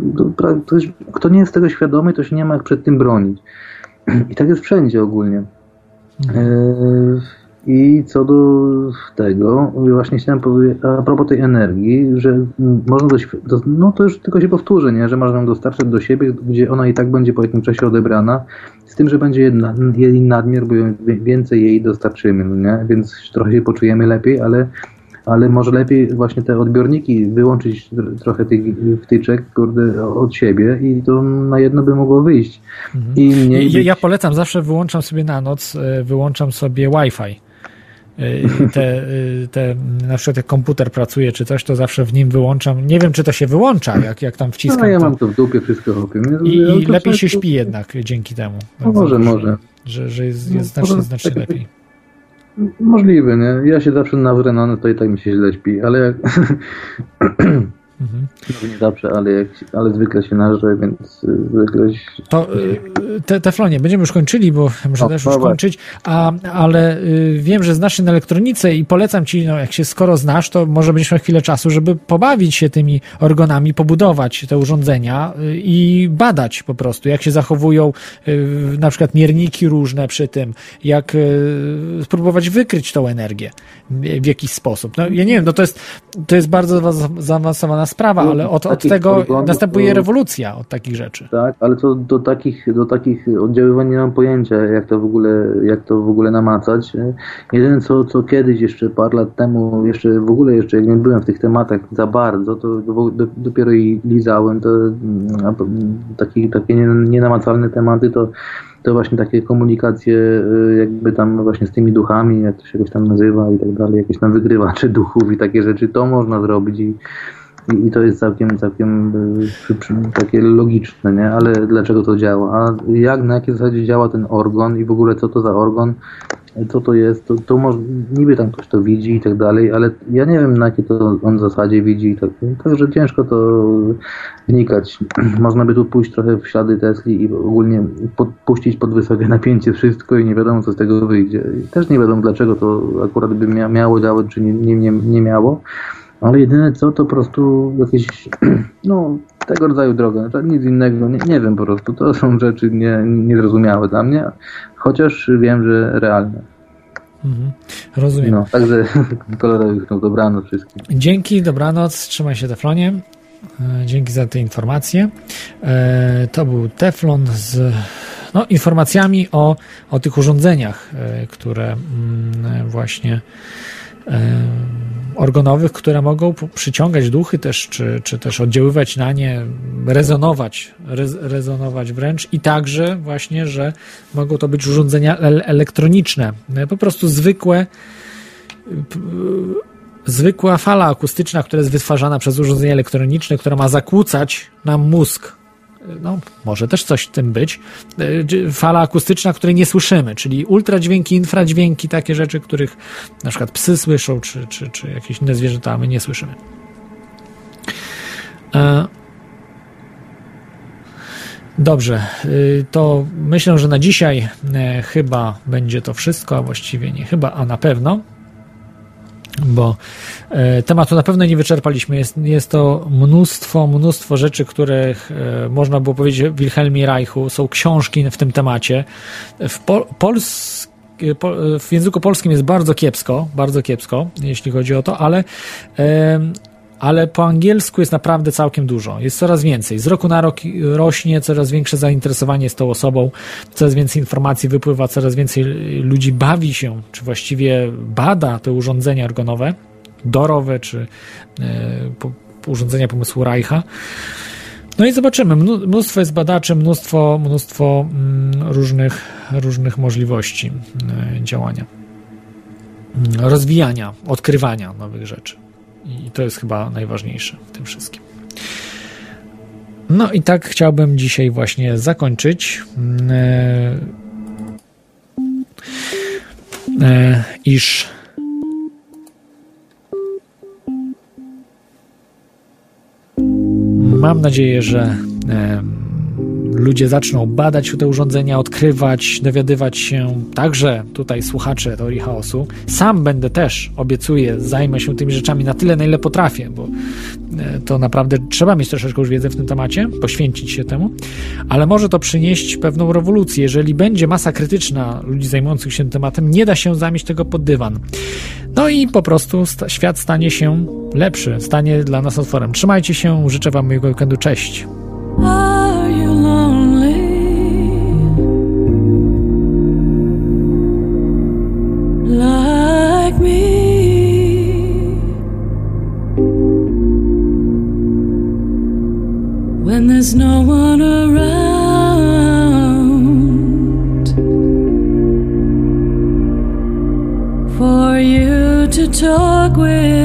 do, kto nie jest tego świadomy, to się nie ma jak przed tym bronić. I tak jest wszędzie ogólnie. E, I co do tego, właśnie chciałem powiedzieć, a propos tej energii, że można dość, do, no to już tylko się powtórzę, nie? że można ją dostarczać do siebie, gdzie ona i tak będzie po jakimś czasie odebrana, z tym, że będzie jedna, jej nadmiar, bo więcej jej dostarczymy, no nie? więc trochę się poczujemy lepiej, ale, ale może lepiej właśnie te odbiorniki wyłączyć tr- trochę tych wtyczek kurde, od siebie i to na jedno by mogło wyjść. I mniej Ja, ja polecam, zawsze wyłączam sobie na noc, e, wyłączam sobie Wi-Fi. E, Te, e, te, na przykład jak komputer pracuje czy coś, to zawsze w nim wyłączam. Nie wiem, czy to się wyłącza, jak, jak tam wciskam. No ja to. mam to w dupie wszystko chłopie. I, to lepiej się często- śpi jednak dzięki temu. No może, może. Że, że jest, No, jest znacznie, znacznie tak- lepiej. Możliwe, nie? Ja się zawsze nawrę na noc, to i tak mi się źle śpi, ale jak... Mhm. Może nie zawsze, ale, jak, ale zwykle się nażrę, więc y, zwykle... się- To y, te, Teflonie, będziemy już kończyli, bo muszę No, też już kończyć, a, ale y, wiem, że znasz się na elektronice i polecam ci, no jak się skoro znasz, to może będziesz miał chwilę czasu, żeby pobawić się tymi organami, pobudować te urządzenia i badać po prostu, jak się zachowują na przykład mierniki różne przy tym, jak spróbować wykryć tą energię w- jakiś sposób. No ja nie wiem, no to jest, to jest bardzo za- sprawa, No, ale od, od tego następuje rewolucja od takich rzeczy. Tak, ale to do takich, do takich oddziaływań nie mam pojęcia, jak to w ogóle, jak to w ogóle namacać. Jedyne co, co kiedyś jeszcze parę lat temu, jeszcze w ogóle jeszcze jak nie byłem w tych tematach za bardzo, to do, do, dopiero i lizałem, to taki, takie nie- nienamacalne tematy, to to właśnie takie komunikacje y, jakby tam właśnie z tymi duchami, jak to się jakoś tam nazywa i tak dalej, jakieś tam wygrywacze duchów i takie rzeczy, to można zrobić i, i, to jest całkiem, całkiem y, takie logiczne, nie? Ale dlaczego to działa? A jak, na jakiej zasadzie działa ten organ i w ogóle co to za organ? Co to jest? To, to może, niby tam ktoś to widzi i tak dalej, ale ja nie wiem na jakiej to on zasadzie widzi i tak, także ciężko to wnikać. Można by tu pójść trochę w ślady Tesli i ogólnie podpuścić pod wysokie napięcie wszystko i nie wiadomo co z tego wyjdzie. I też nie wiadomo dlaczego to akurat by mia miało działać, czy nie, nie, nie miało. Ale jedyne co, to po prostu jakieś, no, tego rodzaju znaczy nic innego, nie, nie wiem po prostu, to są rzeczy nie, niezrozumiałe dla mnie, chociaż wiem, że realne. Mhm. Rozumiem. No, także kolorowych, no, dobranoc wszystkim. Dzięki, dobranoc, trzymaj się Teflonie. E, Dzięki za te informacje. E, To był Teflon z no, informacjami o, o tych urządzeniach, e, które mm, właśnie organowych, które mogą przyciągać duchy też, czy, czy też oddziaływać na nie, rezonować, rez, rezonować wręcz i także właśnie, że mogą to być urządzenia el- elektroniczne, E, po prostu zwykłe zwykła fala akustyczna, która jest wytwarzana przez urządzenie elektroniczne, która ma zakłócać nam mózg. No, może też coś w tym być. Fala akustyczna, której nie słyszymy, czyli ultradźwięki, infradźwięki, takie rzeczy, których na przykład psy słyszą, czy, czy, czy jakieś inne zwierzęta, a my nie słyszymy. E, Dobrze, y, to myślę, że na dzisiaj e, chyba będzie to wszystko, a właściwie nie chyba, a na pewno bo e, tematu na pewno nie wyczerpaliśmy. Jest, jest to mnóstwo, mnóstwo rzeczy, których e, można było powiedzieć o Wilhelmie Reichu. Są książki w tym temacie. W, e, po, w języku polskim jest bardzo kiepsko, bardzo kiepsko, jeśli chodzi o to, ale ale po angielsku jest naprawdę całkiem dużo. Jest coraz więcej. Z roku na rok rośnie coraz większe zainteresowanie z tą osobą, coraz więcej informacji wypływa, coraz więcej ludzi bawi się, czy właściwie bada te urządzenia organowe, dorowe, czy e, po, urządzenia pomysłu Reicha. No i zobaczymy. Mnó- Mnóstwo jest badaczy, mnóstwo, mnóstwo mm, różnych, różnych możliwości e, działania, Mm, rozwijania, odkrywania nowych rzeczy. I to jest chyba najważniejsze w tym wszystkim. No i tak chciałbym dzisiaj właśnie zakończyć. mm, e, e, iż mam nadzieję, że ludzie zaczną badać te urządzenia, odkrywać, dowiadywać się, także tutaj słuchacze teorii chaosu. Sam będę też, obiecuję, zajmę się tymi rzeczami na tyle, na ile potrafię, bo e, to naprawdę trzeba mieć troszeczkę już wiedzę w tym temacie, poświęcić się temu, ale może to przynieść pewną rewolucję. Jeżeli będzie masa krytyczna ludzi zajmujących się tematem, nie da się zamieść tego pod dywan. No i po prostu świat stanie się lepszy, stanie dla nas otworem. Trzymajcie się, życzę Wam miłego weekendu, cześć. When there's no one around for you to talk with.